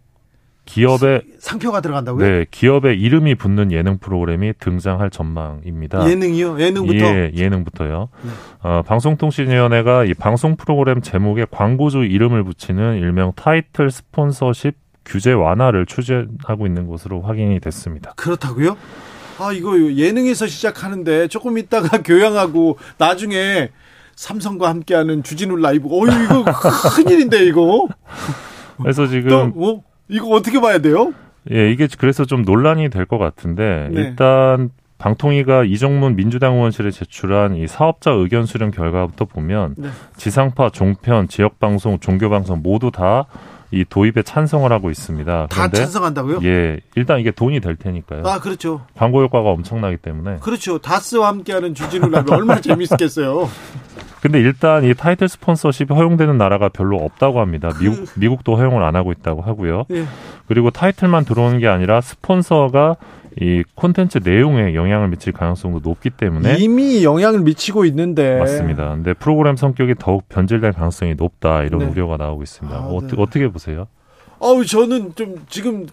기업의 상표가 들어간다고요? 네, 기업의 이름이 붙는 예능 프로그램이 등장할 전망입니다. 예능이요? 예능부터? 예, 예능부터요. 네. 어, 방송통신위원회가 이 방송 프로그램 제목에 광고주 이름을 붙이는 일명 타이틀 스폰서십 규제 완화를 추진하고 있는 것으로 확인이 됐습니다. 그렇다고요? 아, 이거 예능에서 시작하는데 조금 있다가 교양하고 나중에 삼성과 함께하는 주진우 라이브. 어, 이거 큰일인데, 이거. 그래서 지금. 또, 어? 이거 어떻게 봐야 돼요? 예, 이게 그래서 좀 논란이 될 것 같은데 네. 일단 방통위가 이정문 민주당 의원실에 제출한 이 사업자 의견 수렴 결과부터 보면 네. 지상파, 종편, 지역 방송, 종교 방송 모두 다 이 도입에 찬성을 하고 있습니다. 다 찬성한다고요? 예, 일단 이게 돈이 될 테니까요. 아, 그렇죠. 광고 효과가 엄청나기 때문에. 그렇죠. 다스와 함께하는 주진우 라면 얼마나 재밌겠어요. 근데 일단 이 타이틀 스폰서십이 허용되는 나라가 별로 없다고 합니다. 그... 미국 미국도 허용을 안 하고 있다고 하고요. 예. 그리고 타이틀만 들어오는 게 아니라 스폰서가 이 콘텐츠 내용에 영향을 미칠 가능성도 높기 때문에 이미 영향을 미치고 있는데 맞습니다. 근데 프로그램 성격이 더욱 변질될 가능성이 높다 이런 네. 우려가 나오고 있습니다. 아, 어, 네. 어떻게 보세요? 어우 저는 좀 지금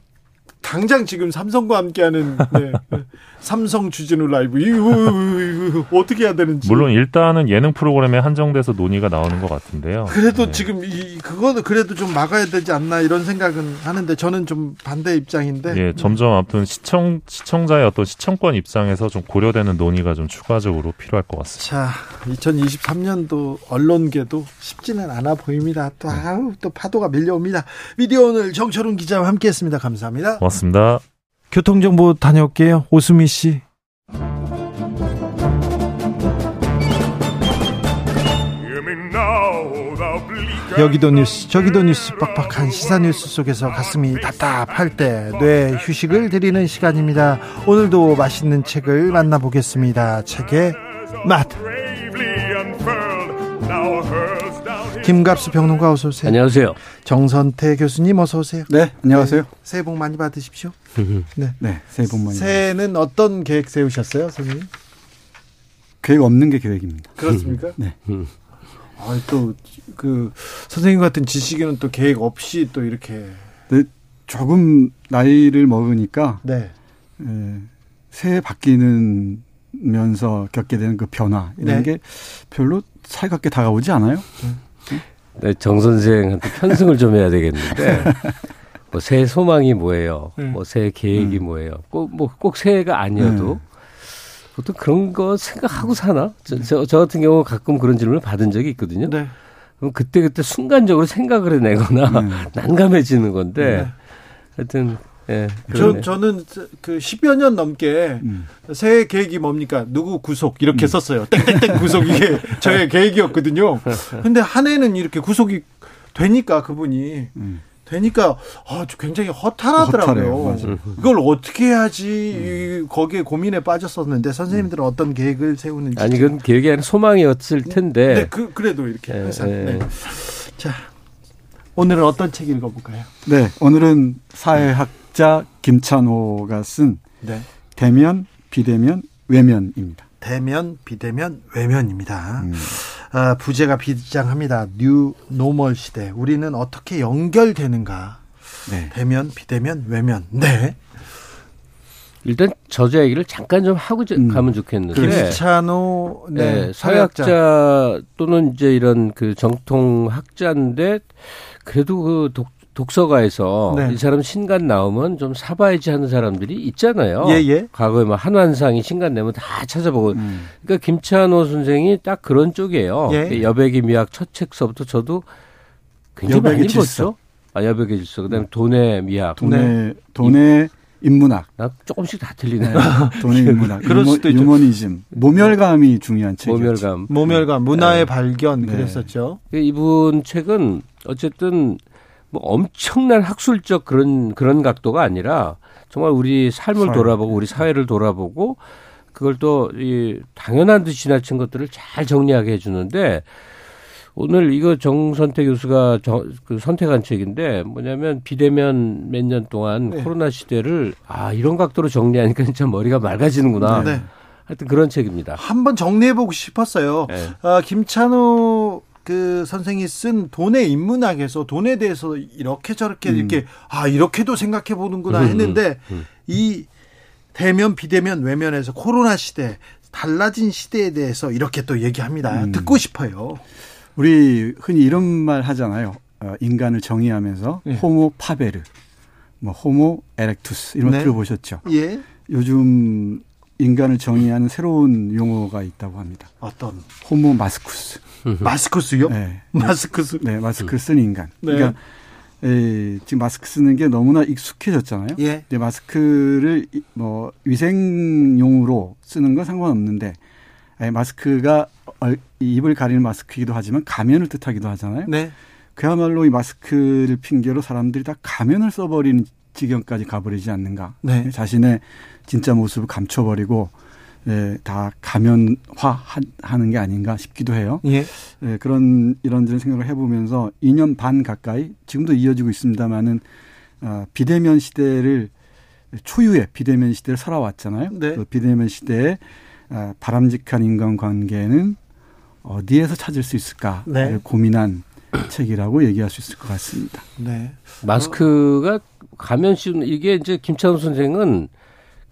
당장 지금 삼성과 함께하는 네. 삼성 주진우 라이브 이거, 이거, 어떻게 해야 되는지 물론 일단은 예능 프로그램에 한정돼서 논의가 나오는 것 같은데요. 그래도 네. 지금 이 그거는 그래도 좀 막아야 되지 않나 이런 생각은 하는데 저는 좀 반대 입장인데. 예, 점점 아무튼 시청 시청자의 어떤 시청권 입장에서 좀 고려되는 논의가 좀 추가적으로 필요할 것 같습니다. 자, 2023년도 언론계도 쉽지는 않아 보입니다. 또 네. 아우 또 파도가 밀려옵니다. 미디어 오늘 정철훈 기자와 함께했습니다. 감사합니다. 고맙습니다. 교통정보 다녀올게요. 오수미 씨. 여기도 뉴스 저기도 뉴스 빡빡한 시사 뉴스 속에서 가슴이 답답할 때 뇌 휴식을 드리는 시간입니다. 오늘도 맛있는 책을 만나보겠습니다. 책의 맛. 김갑수 평론가 어서 오세요. 안녕하세요. 정선태 교수님 어서 오세요. 네, 안녕하세요. 네, 새해 복 많이 받으십시오. 네, 네, 새해 복 많이. 새해는 어떤 계획 세우셨어요, 선생님? 계획 없는 게 계획입니다. 그렇습니까? 네. 아, 또그 선생님 같은 지식인은 또 계획 없이 또 이렇게. 네, 조금 나이를 먹으니까. 네. 에, 새해 바뀌는 면서 겪게 되는 그 변화 이런 네. 게 별로 살갑게 다가오지 않아요? 네, 정 선생한테 편승을 좀 해야 되겠는데. 뭐 새해 소망이 뭐예요? 음. 뭐 새해 계획이 음. 뭐예요? 꼭 뭐 꼭 새해가 아니어도 음. 보통 그런 거 생각하고 사나? 저, 저, 저, 같은 경우 가끔 그런 질문을 받은 적이 있거든요. 네. 그럼 그때 그때 순간적으로 생각을 해내거나 네. 난감해지는 건데 네. 하여튼 예. 저, 저는 그 10여 년 넘게 음. 새해 계획이 뭡니까? 누구 구속 이렇게 음. 썼어요. 땡땡땡 구속 이게 저의 계획이었거든요. 근데 한 해는 이렇게 구속이 되니까 그분이 음. 되니까 아, 굉장히 허탈하더라고요. 이걸 어떻게 해야지 음. 거기에 고민에 빠졌었는데 선생님들은 음. 어떤 계획을 세우는지 아니 그건 계획이 아니라 소망이었을 텐데. 네, 그 그래도 이렇게 예, 항상. 예. 네. 자, 오늘은 어떤 책 읽어볼까요? 네, 오늘은 사회학자 김찬호가 쓴 네. 대면, 비대면, 외면입니다. 대면, 비대면, 외면입니다. 음. 아, 부제가 비장합니다. new normal 시대. 우리는 어떻게 연결되는가? 네. 대면, 비대면, 외면. 네. 일단 저자 얘기를 잠깐 좀 하고 음. 가면 좋겠는데. 김찬호 네, 네, 사회학자 또는 이제 이런 그 정통 학자인데 그래도 그 독, 독서가에서 네. 이 사람 신간 나오면 좀 사봐야지 하는 사람들이 있잖아요. 예, 예. 과거에 뭐 한완상이 신간 내면 다 찾아보고. 음. 그러니까 김찬호 선생이 딱 그런 쪽이에요. 예. 여백의 미학 첫 책서부터 저도 굉장히 많이 읽었죠. 아, 여백의 질서. 그다음에 돈의 미학. 돈의 돈의 인문학. 나 조금씩 다 틀리네요. 돈의 인문학. 그럴 수도 있죠. 유머니즘. 모멸감이 중요한 책이죠. 모멸감. 모멸감. 문화의 네. 발견 네. 그랬었죠. 이분 책은 어쨌든 뭐 엄청난 학술적 그런 그런 각도가 아니라 정말 우리 삶을 돌아보고 우리 사회를 돌아보고 그걸 또 이 당연한 듯이 지나친 것들을 잘 정리하게 해주는데 오늘 이거 정선태 교수가 저, 그 선택한 책인데 뭐냐면 비대면 몇 년 동안 네. 코로나 시대를 아 이런 각도로 정리하니까 진짜 머리가 맑아지는구나. 네. 하여튼 그런 책입니다. 한번 정리해보고 싶었어요. 네. 어, 김찬호 그 선생이 쓴 돈의 인문학에서 돈에 대해서 이렇게 저렇게 음. 이렇게 아 이렇게도 생각해 보는구나 음, 했는데 음, 음. 이 대면 비대면 외면에서 코로나 시대 달라진 시대에 대해서 이렇게 또 얘기합니다. 음. 듣고 싶어요. 우리 흔히 이런 말 하잖아요. 어, 인간을 정의하면서 네. 호모 파베르, 뭐 호모 에렉투스 이런 거 네. 들어보셨죠? 예. 요즘 인간을 정의하는 새로운 용어가 있다고 합니다. 어떤? 호모 마스쿠스. 마스크스요? 네. 마스크스. 네, 마스크를 쓴 인간. 네. 그러니까 에, 지금 마스크 쓰는 게 너무나 익숙해졌잖아요. 예. 근데 마스크를 뭐 위생용으로 쓰는 건 상관없는데 에, 마스크가 입을 가리는 마스크이기도 하지만 가면을 뜻하기도 하잖아요. 네. 그야말로 이 마스크를 핑계로 사람들이 다 가면을 써버리는 지경까지 가버리지 않는가. 네. 자신의 진짜 모습을 감춰버리고 예, 다 가면화하는 게 아닌가 싶기도 해요. 예. 예, 그런 이런저런 생각을 해보면서 2년 반 가까이 지금도 이어지고 있습니다만은 어, 비대면 시대를 초유의 비대면 시대를 살아왔잖아요. 네. 그 비대면 시대에 어, 바람직한 인간관계는 어디에서 찾을 수 있을까 네. 고민한 책이라고 얘기할 수 있을 것 같습니다. 네. 마스크가 가면 씌우는 이게 이제 김찬호 선생은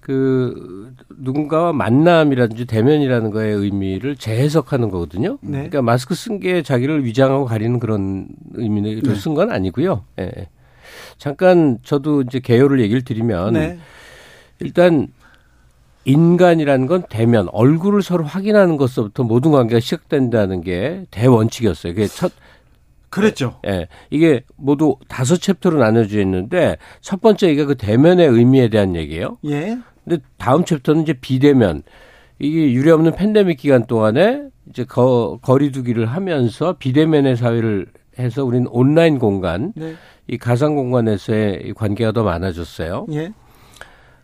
그 누군가와 만남이라든지 대면이라는 거의 의미를 재해석하는 거거든요. 네. 그러니까 마스크 쓴 게 자기를 위장하고 가리는 그런 의미를 네. 쓴건 아니고요. 예. 네. 잠깐 저도 이제 개요를 얘기를 드리면 네. 일단 인간이라는 건 대면 얼굴을 서로 확인하는 것서부터 모든 관계가 시작된다는 게 대원칙이었어요. 그게 첫 그랬죠. 예. 네. 이게 모두 다섯 챕터로 나눠져 있는데 첫 번째 이게 그 대면의 의미에 대한 얘기예요. 예. 근데 다음 챕터는 이제 비대면. 이게 유례없는 팬데믹 기간 동안에 이제 거, 거리두기를 하면서 비대면의 사회를 해서 우리는 온라인 공간, 네. 이 가상 공간에서의 관계가 더 많아졌어요. 예.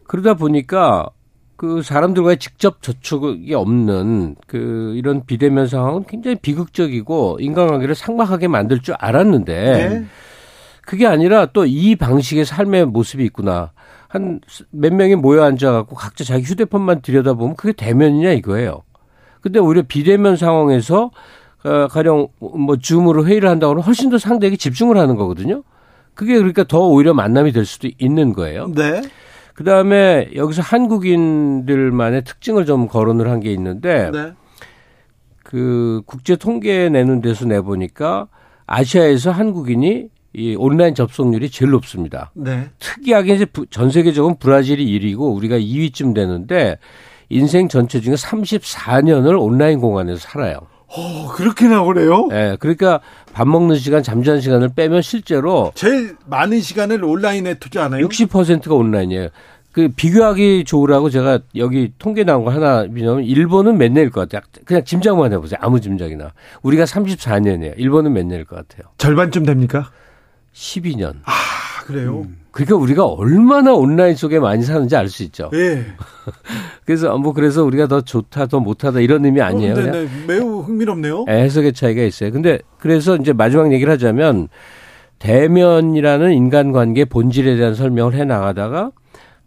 그러다 보니까 그 사람들과의 직접 접촉이 없는 그 이런 비대면 상황은 굉장히 비극적이고 인간관계를 삭막하게 만들 줄 알았는데 네. 그게 아니라 또 이 방식의 삶의 모습이 있구나. 한 몇 명이 모여 앉아갖고 각자 자기 휴대폰만 들여다보면 그게 대면이냐 이거예요. 근데 오히려 비대면 상황에서 어, 가령 뭐 줌으로 회의를 한다고는 훨씬 더 상대에게 집중을 하는 거거든요. 그게 그러니까 더 오히려 만남이 될 수도 있는 거예요. 네. 그 다음에 여기서 한국인들만의 특징을 좀 거론을 한 게 있는데 네. 그 국제 통계 내는 데서 내보니까 아시아에서 한국인이 이 온라인 접속률이 제일 높습니다. 네. 특이하게 이제 전 세계적으로 브라질이 1위고 우리가 2위쯤 되는데 인생 전체 중에 34년을 온라인 공간에서 살아요. 어, 그렇게 나오네요? 네, 그러니까 밥 먹는 시간, 잠자는 시간을 빼면 실제로 제일 많은 시간을 온라인에 투자하나요? 60%가 온라인이에요. 그 비교하기 좋으라고 제가 여기 통계 나온 거 하나 비냐면 일본은 몇 년일 것 같아요. 그냥 짐작만 해보세요. 아무 짐작이나. 우리가 34년이에요. 일본은 몇 년일 것 같아요. 절반쯤 됩니까? 12년. 아, 그래요? 음. 그러니까 우리가 얼마나 온라인 속에 많이 사는지 알 수 있죠. 예. 그래서 뭐 그래서 우리가 더 좋다, 더 못하다 이런 의미 아니에요. 어, 네, 네. 매우 흥미롭네요. 네, 해석의 차이가 있어요. 근데 그래서 이제 마지막 얘기를 하자면 대면이라는 인간관계 본질에 대한 설명을 해 나가다가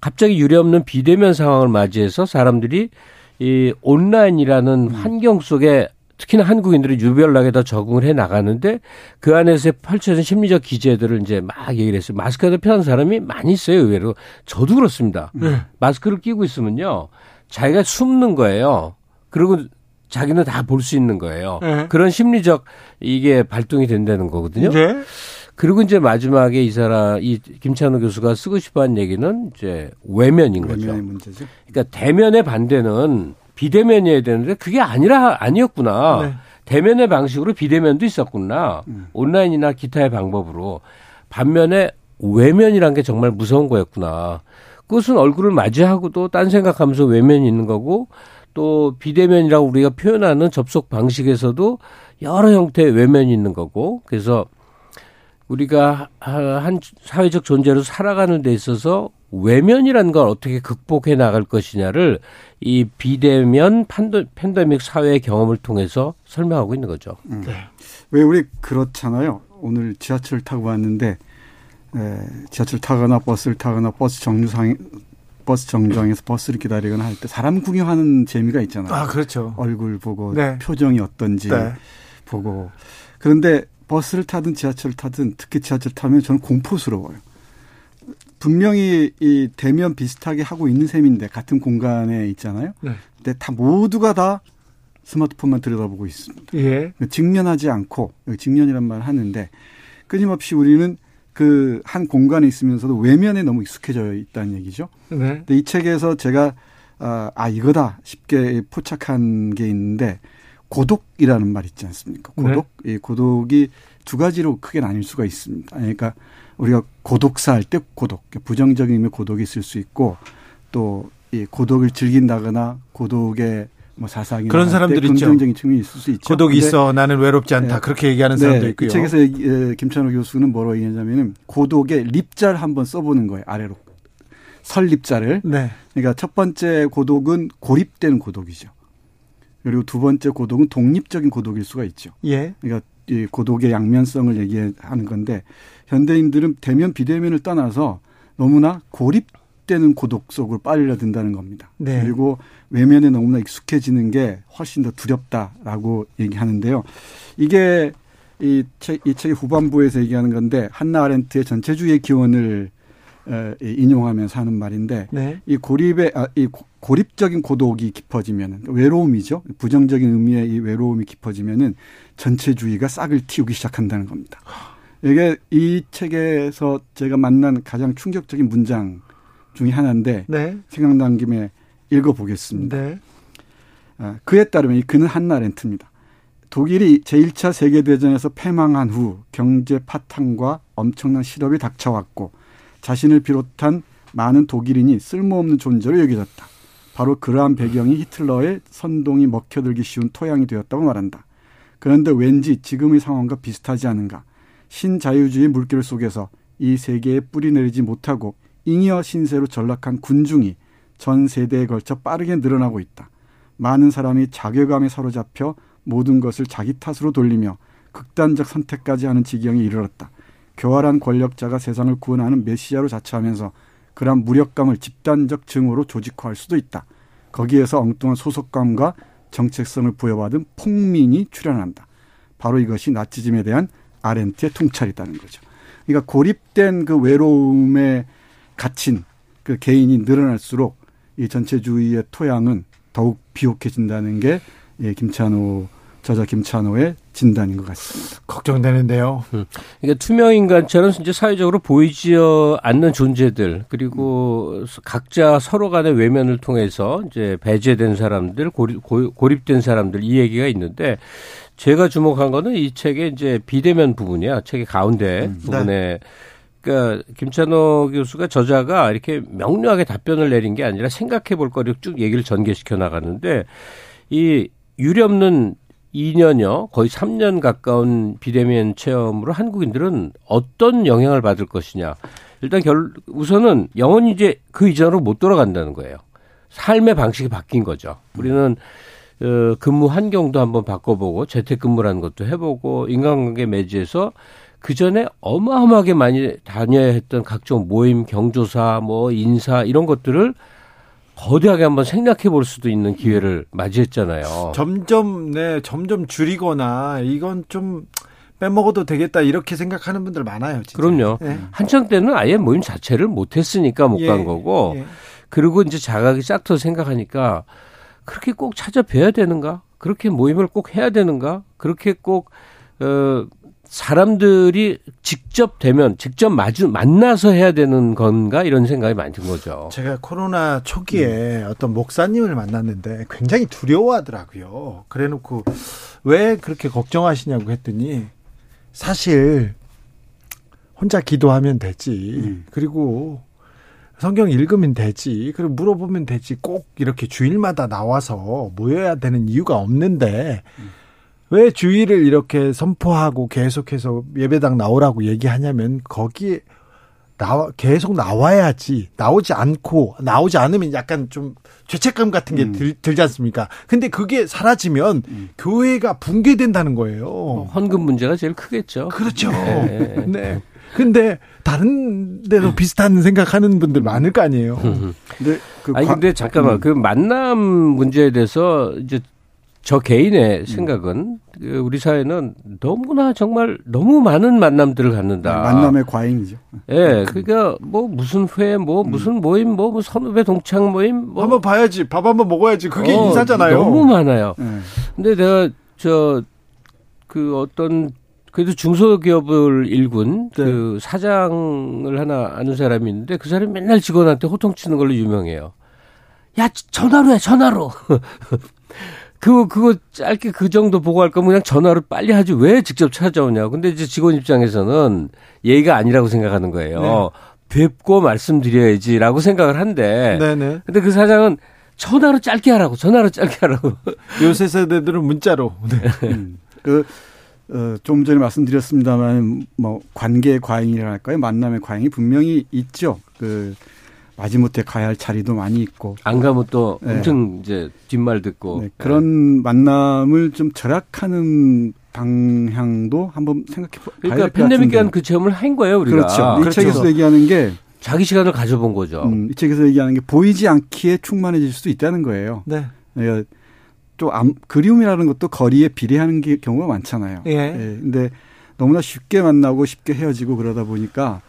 갑자기 유례없는 비대면 상황을 맞이해서 사람들이 이 온라인이라는 음. 환경 속에 특히나 한국인들이 유별나게 더 적응을 해 나가는데 그 안에서 펼쳐진 심리적 기제들을 이제 막 얘기를 했어요. 마스크가 더 편한 사람이 많이 있어요, 의외로. 저도 그렇습니다. 네. 마스크를 끼고 있으면요. 자기가 숨는 거예요. 그리고 자기는 다 볼 수 있는 거예요. 네. 그런 심리적 이게 발동이 된다는 거거든요. 네. 그리고 이제 마지막에 이 사람 이 김찬호 교수가 쓰고 싶어 한 얘기는 이제 외면인 거죠. 외면의 문제죠. 그러니까 대면의 반대는 비대면이어야 되는데 그게 아니라 아니었구나. 네. 대면의 방식으로 비대면도 있었구나. 음. 온라인이나 기타의 방법으로. 반면에 외면이란 게 정말 무서운 거였구나. 그것은 얼굴을 맞이하고도 딴 생각하면서 외면이 있는 거고 또 비대면이라고 우리가 표현하는 접속 방식에서도 여러 형태의 외면이 있는 거고 그래서 우리가 한 사회적 존재로 살아가는 데 있어서 외면이라는 걸 어떻게 극복해 나갈 것이냐를 이 비대면 판도, 팬데믹 사회 경험을 통해서 설명하고 있는 거죠. 음. 네. 왜 우리 그렇잖아요. 오늘 지하철 타고 왔는데 에, 지하철 타거나 버스를 타거나 버스 정류상 버스 정류장에서 버스를 기다리거나 할 때 사람 구경하는 재미가 있잖아요. 아, 그렇죠. 얼굴 보고 네. 표정이 어떤지 네. 보고. 그런데 버스를 타든 지하철을 타든 특히 지하철 타면 저는 공포스러워요. 분명히 이 대면 비슷하게 하고 있는 셈인데 같은 공간에 있잖아요. 네. 근데 다 모두가 다 스마트폰만 들여다보고 있습니다. 예. 직면하지 않고 직면이란 말을 하는데 끊임없이 우리는 그 한 공간에 있으면서도 외면에 너무 익숙해져 있다는 얘기죠. 네. 근데 이 책에서 제가 아, 아 이거다 쉽게 포착한 게 있는데 고독이라는 말 있지 않습니까? 고독. 네. 이 고독이 두 가지로 크게 나뉠 수가 있습니다. 그러니까 우리가 고독사 할 때 고독, 부정적인 의미의 고독이 있을 수 있고 또 이 고독을 즐긴다거나 고독의 뭐 사상이 그런 사람들이 있죠. 긍정적인 측면이 있을 수 있죠. 고독이 있어 나는 외롭지 않다 네. 그렇게 얘기하는 네. 사람도 있고요. 이 책에서 김찬호 교수는 뭐라고 얘기하냐면은 고독의 립자를 한번 써보는 거예요 아래로 설립자를. 네. 그러니까 첫 번째 고독은 고립된 고독이죠. 그리고 두 번째 고독은 독립적인 고독일 수가 있죠. 예. 그러니까 이 고독의 양면성을 얘기하는 건데 현대인들은 대면 비대면을 떠나서 너무나 고립되는 고독 속으로 빨려든다는 겁니다. 네. 그리고 외면에 너무나 익숙해지는 게 훨씬 더 두렵다라고 얘기하는데요. 이게 이, 책, 이 책의 후반부에서 얘기하는 건데 한나 아렌트의 전체주의 기원을 인용하면서 하는 말인데 네. 이 고립의 아, 이 고립적인 고독이 깊어지면 외로움이죠. 부정적인 의미의 이 외로움이 깊어지면은 전체주의가 싹을 틔우기 시작한다는 겁니다. 이게 이 책에서 제가 만난 가장 충격적인 문장 중의 하나인데 네. 생각난 김에 읽어보겠습니다. 네. 아, 그에 따르면 그는 한나 렌트입니다. 독일이 제1차 세계대전에서 패망한 후 경제 파탄과 엄청난 실업이 닥쳐왔고 자신을 비롯한 많은 독일인이 쓸모없는 존재로 여겨졌다. 바로 그러한 배경이 히틀러의 선동이 먹혀들기 쉬운 토양이 되었다고 말한다. 그런데 왠지 지금의 상황과 비슷하지 않은가. 신자유주의 물길 속에서 이 세계에 뿌리 내리지 못하고 잉여 신세로 전락한 군중이 전 세대에 걸쳐 빠르게 늘어나고 있다. 많은 사람이 자괴감에 사로잡혀 모든 것을 자기 탓으로 돌리며 극단적 선택까지 하는 지경에 이르렀다. 교활한 권력자가 세상을 구원하는 메시아로 자처하면서 그러한 무력감을 집단적 증오로 조직화할 수도 있다. 거기에서 엉뚱한 소속감과 정체성을 부여받은 폭민이 출현한다. 바로 이것이 나치즘에 대한 아렌트의 통찰이다는 거죠. 그러니까 고립된 그 외로움에 갇힌 그 개인이 늘어날수록 이 전체주의의 토양은 더욱 비옥해진다는 게 예, 김찬호 저자 김찬호의 진단인 것 같습니다. 걱정되는데요. 음. 그러니까 투명 인간처럼 이제 사회적으로 보이지 않는 존재들 그리고 각자 서로 간의 외면을 통해서 이제 배제된 사람들 고립, 고립된 사람들 이 얘기가 있는데 제가 주목한 거는 이 책의 이제 비대면 부분이야. 책의 가운데 음, 네. 부분에 그러니까 김찬호 교수가 저자가 이렇게 명료하게 답변을 내린 게 아니라 생각해 볼 거를 쭉 얘기를 전개시켜 나가는데 이 유례없는 2년여 거의 3년 가까운 비대면 체험으로 한국인들은 어떤 영향을 받을 것이냐. 일단 결 우선은 영원히 이제 그 이전으로 못 돌아간다는 거예요. 삶의 방식이 바뀐 거죠. 우리는 어, 근무 환경도 한번 바꿔보고 재택근무라는 것도 해보고 인간관계 매지에서 그 전에 어마어마하게 많이 다녀야 했던 각종 모임, 경조사, 뭐 인사 이런 것들을 거대하게 한번 생각해 볼 수도 있는 기회를 맞이했잖아요. 점점 네 점점 줄이거나 이건 좀 빼먹어도 되겠다 이렇게 생각하는 분들 많아요. 진짜. 그럼요. 네. 한창 때는 아예 모임 자체를 못했으니까 못간 예, 거고 예. 그리고 이제 자각이 싹터 생각하니까 그렇게 꼭 찾아뵈야 되는가? 그렇게 모임을 꼭 해야 되는가? 그렇게 꼭 어, 사람들이 직접 되면 직접 마주 만나서 해야 되는 건가 이런 생각이 많이 든 거죠. 제가 코로나 초기에 음. 어떤 목사님을 만났는데 굉장히 두려워하더라고요. 그래놓고 왜 그렇게 걱정하시냐고 했더니 사실 혼자 기도하면 되지. 음. 그리고 성경 읽으면 되지. 그리고 물어보면 되지. 꼭 이렇게 주일마다 나와서 모여야 되는 이유가 없는데. 음. 왜 주의를 이렇게 선포하고 계속해서 예배당 나오라고 얘기하냐면 거기에 나와 계속 나와야지 나오지 않고 나오지 않으면 약간 좀 죄책감 같은 게 음. 들, 들지 않습니까? 근데 그게 사라지면 음. 교회가 붕괴된다는 거예요. 뭐 헌금 문제가 제일 크겠죠. 그렇죠. 네. 네. 근데 다른 데도 비슷한 생각하는 분들 많을 거 아니에요. 근데 그 아니 근데 잠깐만 음. 그 만남 문제에 대해서 이제 저 개인의 생각은 그 우리 사회는 너무나 정말 너무 많은 만남들을 갖는다. 네, 만남의 과잉이죠. 예, 네, 그러니까 뭐 무슨 회, 뭐 무슨 모임, 뭐, 뭐 선후배 동창 모임, 뭐 한번 봐야지, 밥 한번 먹어야지. 그게 어, 인사잖아요. 너무 많아요. 네. 근데 내가 저 그 어떤 그래도 중소기업을 일군 네. 그 사장을 하나 아는 사람이 있는데 그 사람이 맨날 직원한테 호통치는 걸로 유명해요. 야 전화로 해 전화로. 그거 그거 짧게 그 정도 보고 할 거면 그냥 전화로 빨리 하지 왜 직접 찾아오냐. 근데 이제 직원 입장에서는 예의가 아니라고 생각하는 거예요. 네. 뵙고 말씀드려야지라고 생각을 한데. 네네. 근데 그 사장은 전화로 짧게 하라고 전화로 짧게 하라고. 요새 세대들은 문자로. 네. 음. 그 어, 좀 전에 말씀드렸습니다만 뭐 관계의 과잉이랄까요 만남의 과잉이 분명히 있죠. 그 마지못해 가야 할 자리도 많이 있고 안 가면 또 네. 엄청 이제 뒷말 듣고 네, 그런 네. 만남을 좀 절약하는 방향도 한번 생각해 봐야 그러니까 팬데믹 기간 그 체험을 한 거예요 우리가 그렇죠. 그렇죠. 이 책에서 얘기하는 게 자기 시간을 가져본 거죠. 음, 이 책에서 얘기하는 게 보이지 않기에 충만해질 수도 있다는 거예요. 네. 네. 또 암, 그리움이라는 것도 거리에 비례하는 게, 경우가 많잖아요. 예. 예. 근데 너무나 쉽게 만나고 쉽게 헤어지고 그러다 보니까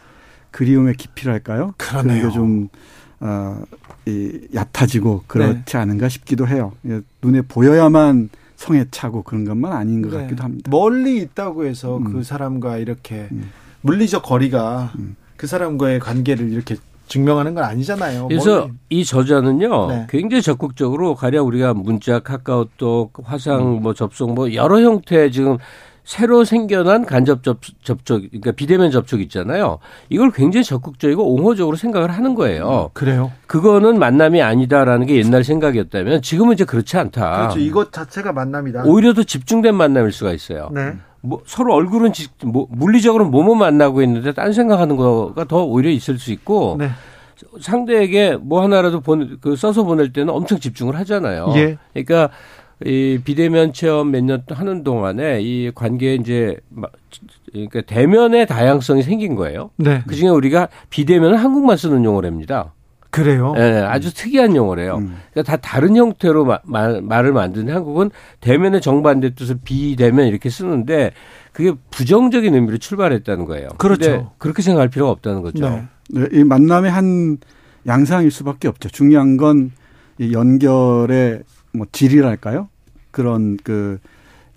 그리움의 깊이랄까요? 그러네요. 좀 어, 이, 얕아지고 그렇지 네. 않은가 싶기도 해요. 예, 눈에 보여야만 성에 차고 그런 것만 아닌 것 네. 같기도 합니다. 멀리 있다고 해서 음. 그 사람과 이렇게 음. 물리적 거리가 음. 그 사람과의 관계를 이렇게 증명하는 건 아니잖아요. 그래서 멀리. 이 저자는요, 네. 굉장히 적극적으로 가령 우리가 문자, 카카오톡, 화상, 음. 뭐 접속, 뭐 여러 형태 지금 새로 생겨난 간접 접, 접촉, 그러니까 비대면 접촉 있잖아요. 이걸 굉장히 적극적이고 옹호적으로 생각을 하는 거예요. 그래요? 그거는 만남이 아니다라는 게 옛날 생각이었다면 지금은 이제 그렇지 않다. 그렇죠. 이것 자체가 만남이다. 오히려 더 집중된 만남일 수가 있어요. 네. 뭐 서로 얼굴은 지, 뭐 물리적으로 뭐뭐 만나고 있는데 딴 생각하는 거가 더 오히려 있을 수 있고 네. 상대에게 뭐 하나라도 보내, 그 써서 보낼 때는 엄청 집중을 하잖아요. 예. 그러니까 이 비대면 체험 몇 년 하는 동안에 이 관계에 이제 그러니까 대면의 다양성이 생긴 거예요. 네. 그 중에 우리가 비대면은 한국만 쓰는 용어랍니다. 그래요? 네, 아주 특이한 용어래요. 음. 그러니까 다 다른 형태로 마, 마, 말을 만드는 한국은 대면의 정반대 뜻을 비대면 이렇게 쓰는데 그게 부정적인 의미로 출발했다는 거예요. 그렇죠. 그렇게 생각할 필요가 없다는 거죠. 네. 네, 이 만남의 한 양상일 수밖에 없죠. 중요한 건 이 연결의 뭐 질이랄까요? 그런 그,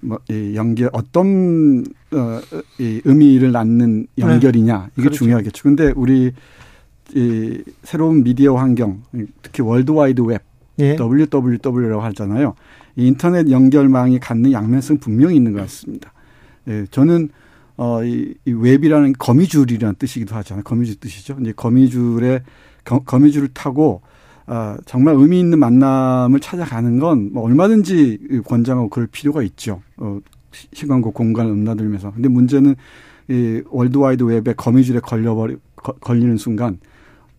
뭐, 이 연결, 어떤, 어, 이 의미를 낳는 연결이냐. 네. 이게 그렇죠. 중요하겠죠. 근데 우리, 이 새로운 미디어 환경, 특히 월드와이드 웹, 예. WWW라고 하잖아요. 이 인터넷 연결망이 갖는 양면성 분명히 있는 것 같습니다. 예, 저는 어, 이, 이 웹이라는 거미줄이라는 뜻이기도 하잖아요. 거미줄 뜻이죠. 이제 거미줄에 거미줄을 타고 아, 정말 의미 있는 만남을 찾아가는 건 뭐 얼마든지 권장하고 그럴 필요가 있죠. 어, 시간과 공간을 넘나들면서. 근데 문제는 이 월드와이드 웹에 거미줄에 걸려버리, 거, 걸리는 순간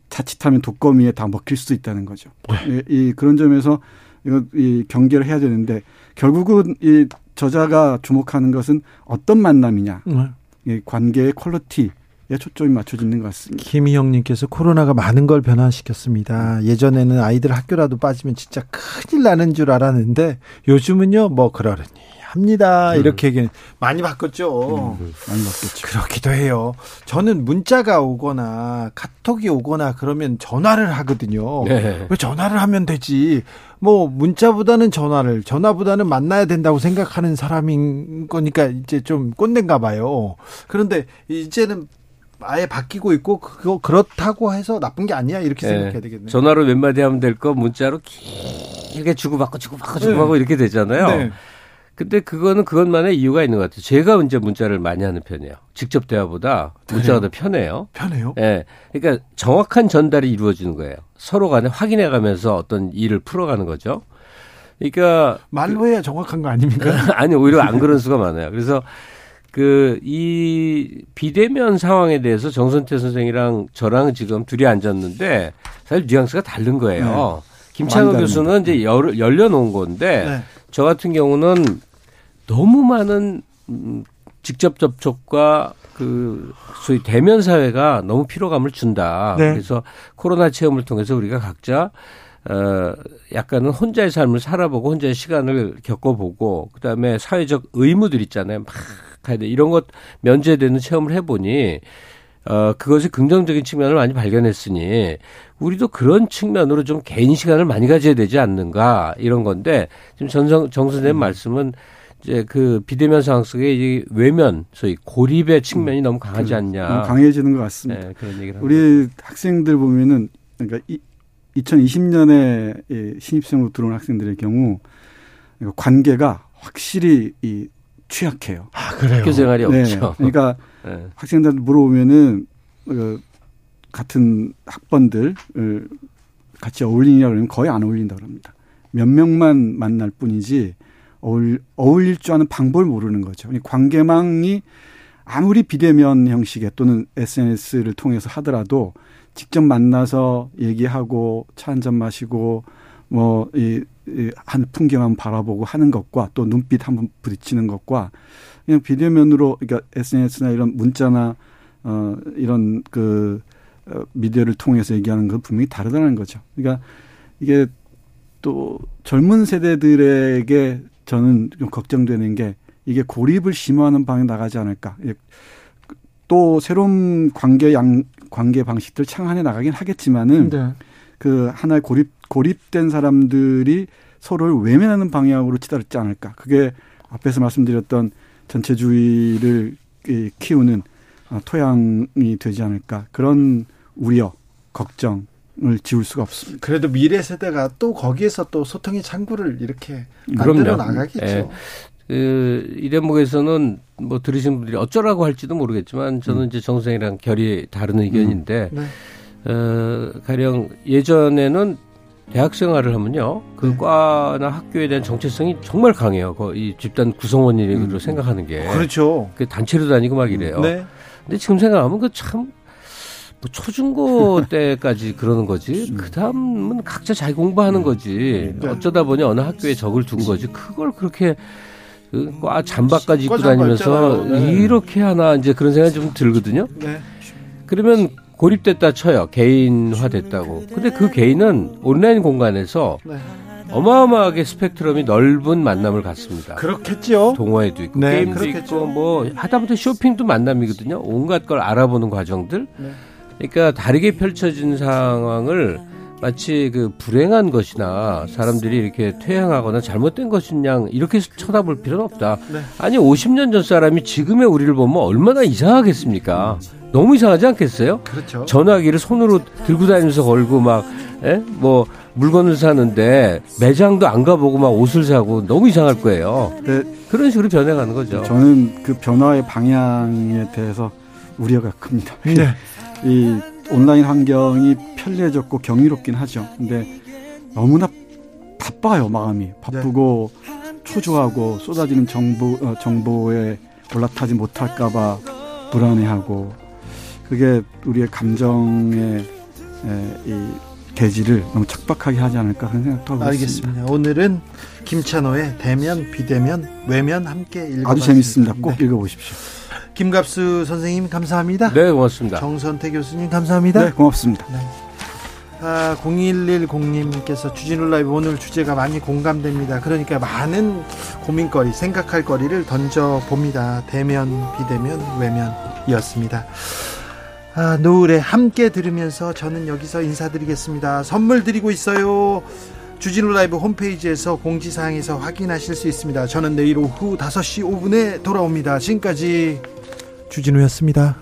자칫하면 독거미에 다 먹힐 수도 있다는 거죠. 네. 이, 이 그런 점에서 이거 이 경계를 해야 되는데 결국은 이 저자가 주목하는 것은 어떤 만남이냐. 네. 이 관계의 quality 예, 초점이 맞춰지는 것 같습니다. 김희영님께서 코로나가 많은 걸 변화시켰습니다. 예전에는 아이들 학교라도 빠지면 진짜 큰일 나는 줄 알았는데 요즘은요, 뭐 그러려니 합니다. 음. 이렇게 얘기 많이 바꿨죠. 음, 많이 바뀌었죠. 그렇기도 해요. 저는 문자가 오거나 카톡이 오거나 그러면 전화를 하거든요. 네. 왜 전화를 하면 되지? 뭐 문자보다는 전화를 전화보다는 만나야 된다고 생각하는 사람인 거니까 이제 좀 꼰대인가 봐요. 그런데 이제는 아예 바뀌고 있고 그거 그렇다고 해서 나쁜 게 아니야 이렇게 네. 생각해야 되겠네요. 전화로 몇 마디 하면 될 거 문자로 길게 주고받고 주고받고 주고받고 네. 이렇게 되잖아요. 네. 근데 그거는 그것만의 이유가 있는 것 같아요. 제가 이제 문자를 많이 하는 편이에요. 직접 대화보다 문자가 더 편해요. 편해요? 예. 네. 그러니까 정확한 전달이 이루어지는 거예요. 서로 간에 확인해 가면서 어떤 일을 풀어가는 거죠. 그러니까 말로 해야 정확한 거 아닙니까? 아니 오히려 안 그런 수가 많아요. 그래서 그, 이 비대면 상황에 대해서 정선태 선생이랑 저랑 지금 둘이 앉았는데 사실 뉘앙스가 다른 거예요. 네. 김창호 교수는 이제 열, 열려놓은 건데 네. 저 같은 경우는 너무 많은 음, 직접 접촉과 그 소위 대면 사회가 너무 피로감을 준다. 네. 그래서 코로나 체험을 통해서 우리가 각자 어 약간은 혼자의 삶을 살아보고 혼자의 시간을 겪어보고 그다음에 사회적 의무들 있잖아요. 막 가야 돼. 이런 것 면제되는 체험을 해보니 어, 그것이 긍정적인 측면을 많이 발견했으니 우리도 그런 측면으로 좀 개인 시간을 많이 가져야 되지 않는가 이런 건데 지금 전성 정 선생님 음. 말씀은 이제 그 비대면 상황 속에 이 외면 소위 고립의 측면이 음. 너무 강하지 않냐 강해지는 것 같습니다. 네, 그런 얘기를 우리 학생들 보면은 그러니까 이, 2020년에 신입생으로 들어온 학생들의 경우 관계가 확실히 이 취약해요. 아, 그래요? 학교 생활이 네. 없죠. 그러니까 네. 학생들 물어보면은 그 같은 학번들을 같이 어울리냐 그러면 거의 안 어울린다 그럽니다. 몇 명만 만날 뿐이지 어울, 어울릴 줄 아는 방법을 모르는 거죠. 관계망이 아무리 비대면 형식의 또는 SNS를 통해서 하더라도 직접 만나서 얘기하고 차 한 잔 마시고 뭐 이 한 풍경 한번 바라보고 하는 것과 또 눈빛 한번 부딪히는 것과 그냥 비대면으로 그러니까 SNS나 이런 문자나 어 이런 그 어, 미디어를 통해서 얘기하는 건 분명히 다르다는 거죠. 그러니까 이게 또 젊은 세대들에게 저는 좀 걱정되는 게 이게 고립을 심화하는 방에 나가지 않을까. 또 새로운 관계 양 관계 방식들 창안해 나가긴 하겠지만은 네. 그 하나의 고립 고립된 사람들이 서로를 외면하는 방향으로 치달지 않을까. 그게 앞에서 말씀드렸던 전체주의를 키우는 어, 토양이 되지 않을까. 그런 우려, 걱정 을 지울 수가 없습니다. 그래도 미래 세대가 또 거기에서 또 소통의 창구를 이렇게 만들어 나가겠죠. 네. 그이 대목에서는 뭐 들으신 분들이 어쩌라고 할지도 모르겠지만 저는 음. 이제 정성이랑 결이 다른 의견인데 음. 네. 어, 가령 예전에는 대학 생활을 하면요. 그 네. 과나 학교에 대한 정체성이 정말 강해요. 이 집단 구성원이라고 음. 생각하는 게. 그렇죠. 그 단체로 다니고 막 이래요. 네. 근데 지금 생각하면 그 참, 뭐 초중고 때까지 그러는 거지. 음. 그 다음은 각자 자기 공부하는 음. 거지. 네. 어쩌다 보니 어느 학교에 적을 둔 거지. 그걸 그렇게 그과 잠바까지 입고 다니면서 네. 이렇게 하나 이제 그런 생각이 좀 들거든요. 네. 그러면 고립됐다 쳐요. 개인화됐다고. 근데 그 개인은 온라인 공간에서 네. 어마어마하게 스펙트럼이 넓은 만남을 갖습니다. 그렇겠죠. 동호회도 있고 네, 게임도 그렇겠죠. 있고 뭐 하다못해 쇼핑도 만남이거든요. 온갖 걸 알아보는 과정들. 네. 그러니까 다르게 펼쳐진 상황을 마치 그 불행한 것이나 사람들이 이렇게 퇴행하거나 잘못된 것이냐 이렇게 쳐다볼 필요는 없다. 네. 아니 50년 전 사람이 지금의 우리를 보면 얼마나 이상하겠습니까? 너무 이상하지 않겠어요? 그렇죠. 전화기를 손으로 들고 다니면서 걸고 막, 예? 뭐, 물건을 사는데 매장도 안 가보고 막 옷을 사고 너무 이상할 거예요. 네. 그런 식으로 변해가는 거죠. 저는 그 변화의 방향에 대해서 우려가 큽니다. 네. 이 온라인 환경이 편리해졌고 경이롭긴 하죠. 근데 너무나 바빠요, 마음이. 바쁘고 네. 초조하고 쏟아지는 정보, 어, 정보에 올라타지 못할까봐 불안해하고 그게 우리의 감정의 이 대지를 너무 척박하게 하지 않을까 그런 생각도 하고 알겠습니다. 있습니다. 오늘은 김찬호의 대면, 비대면, 외면 함께 읽어봤습니다. 아주 재밌습니다. 꼭 네. 읽어보십시오. 김갑수 선생님 감사합니다. 네, 고맙습니다. 정선태 교수님 감사합니다. 네, 고맙습니다. 네. 아, 0110님께서 주진우 라이브 오늘 주제가 많이 공감됩니다. 그러니까 많은 고민거리, 생각할 거리를 던져봅니다. 대면, 비대면, 외면이었습니다. 아, 노을에 함께 들으면서 저는 여기서 인사드리겠습니다. 선물 드리고 있어요. 주진우 라이브 홈페이지에서 공지사항에서 확인하실 수 있습니다. 저는 내일 오후 5시 5분에 돌아옵니다. 지금까지 주진우였습니다.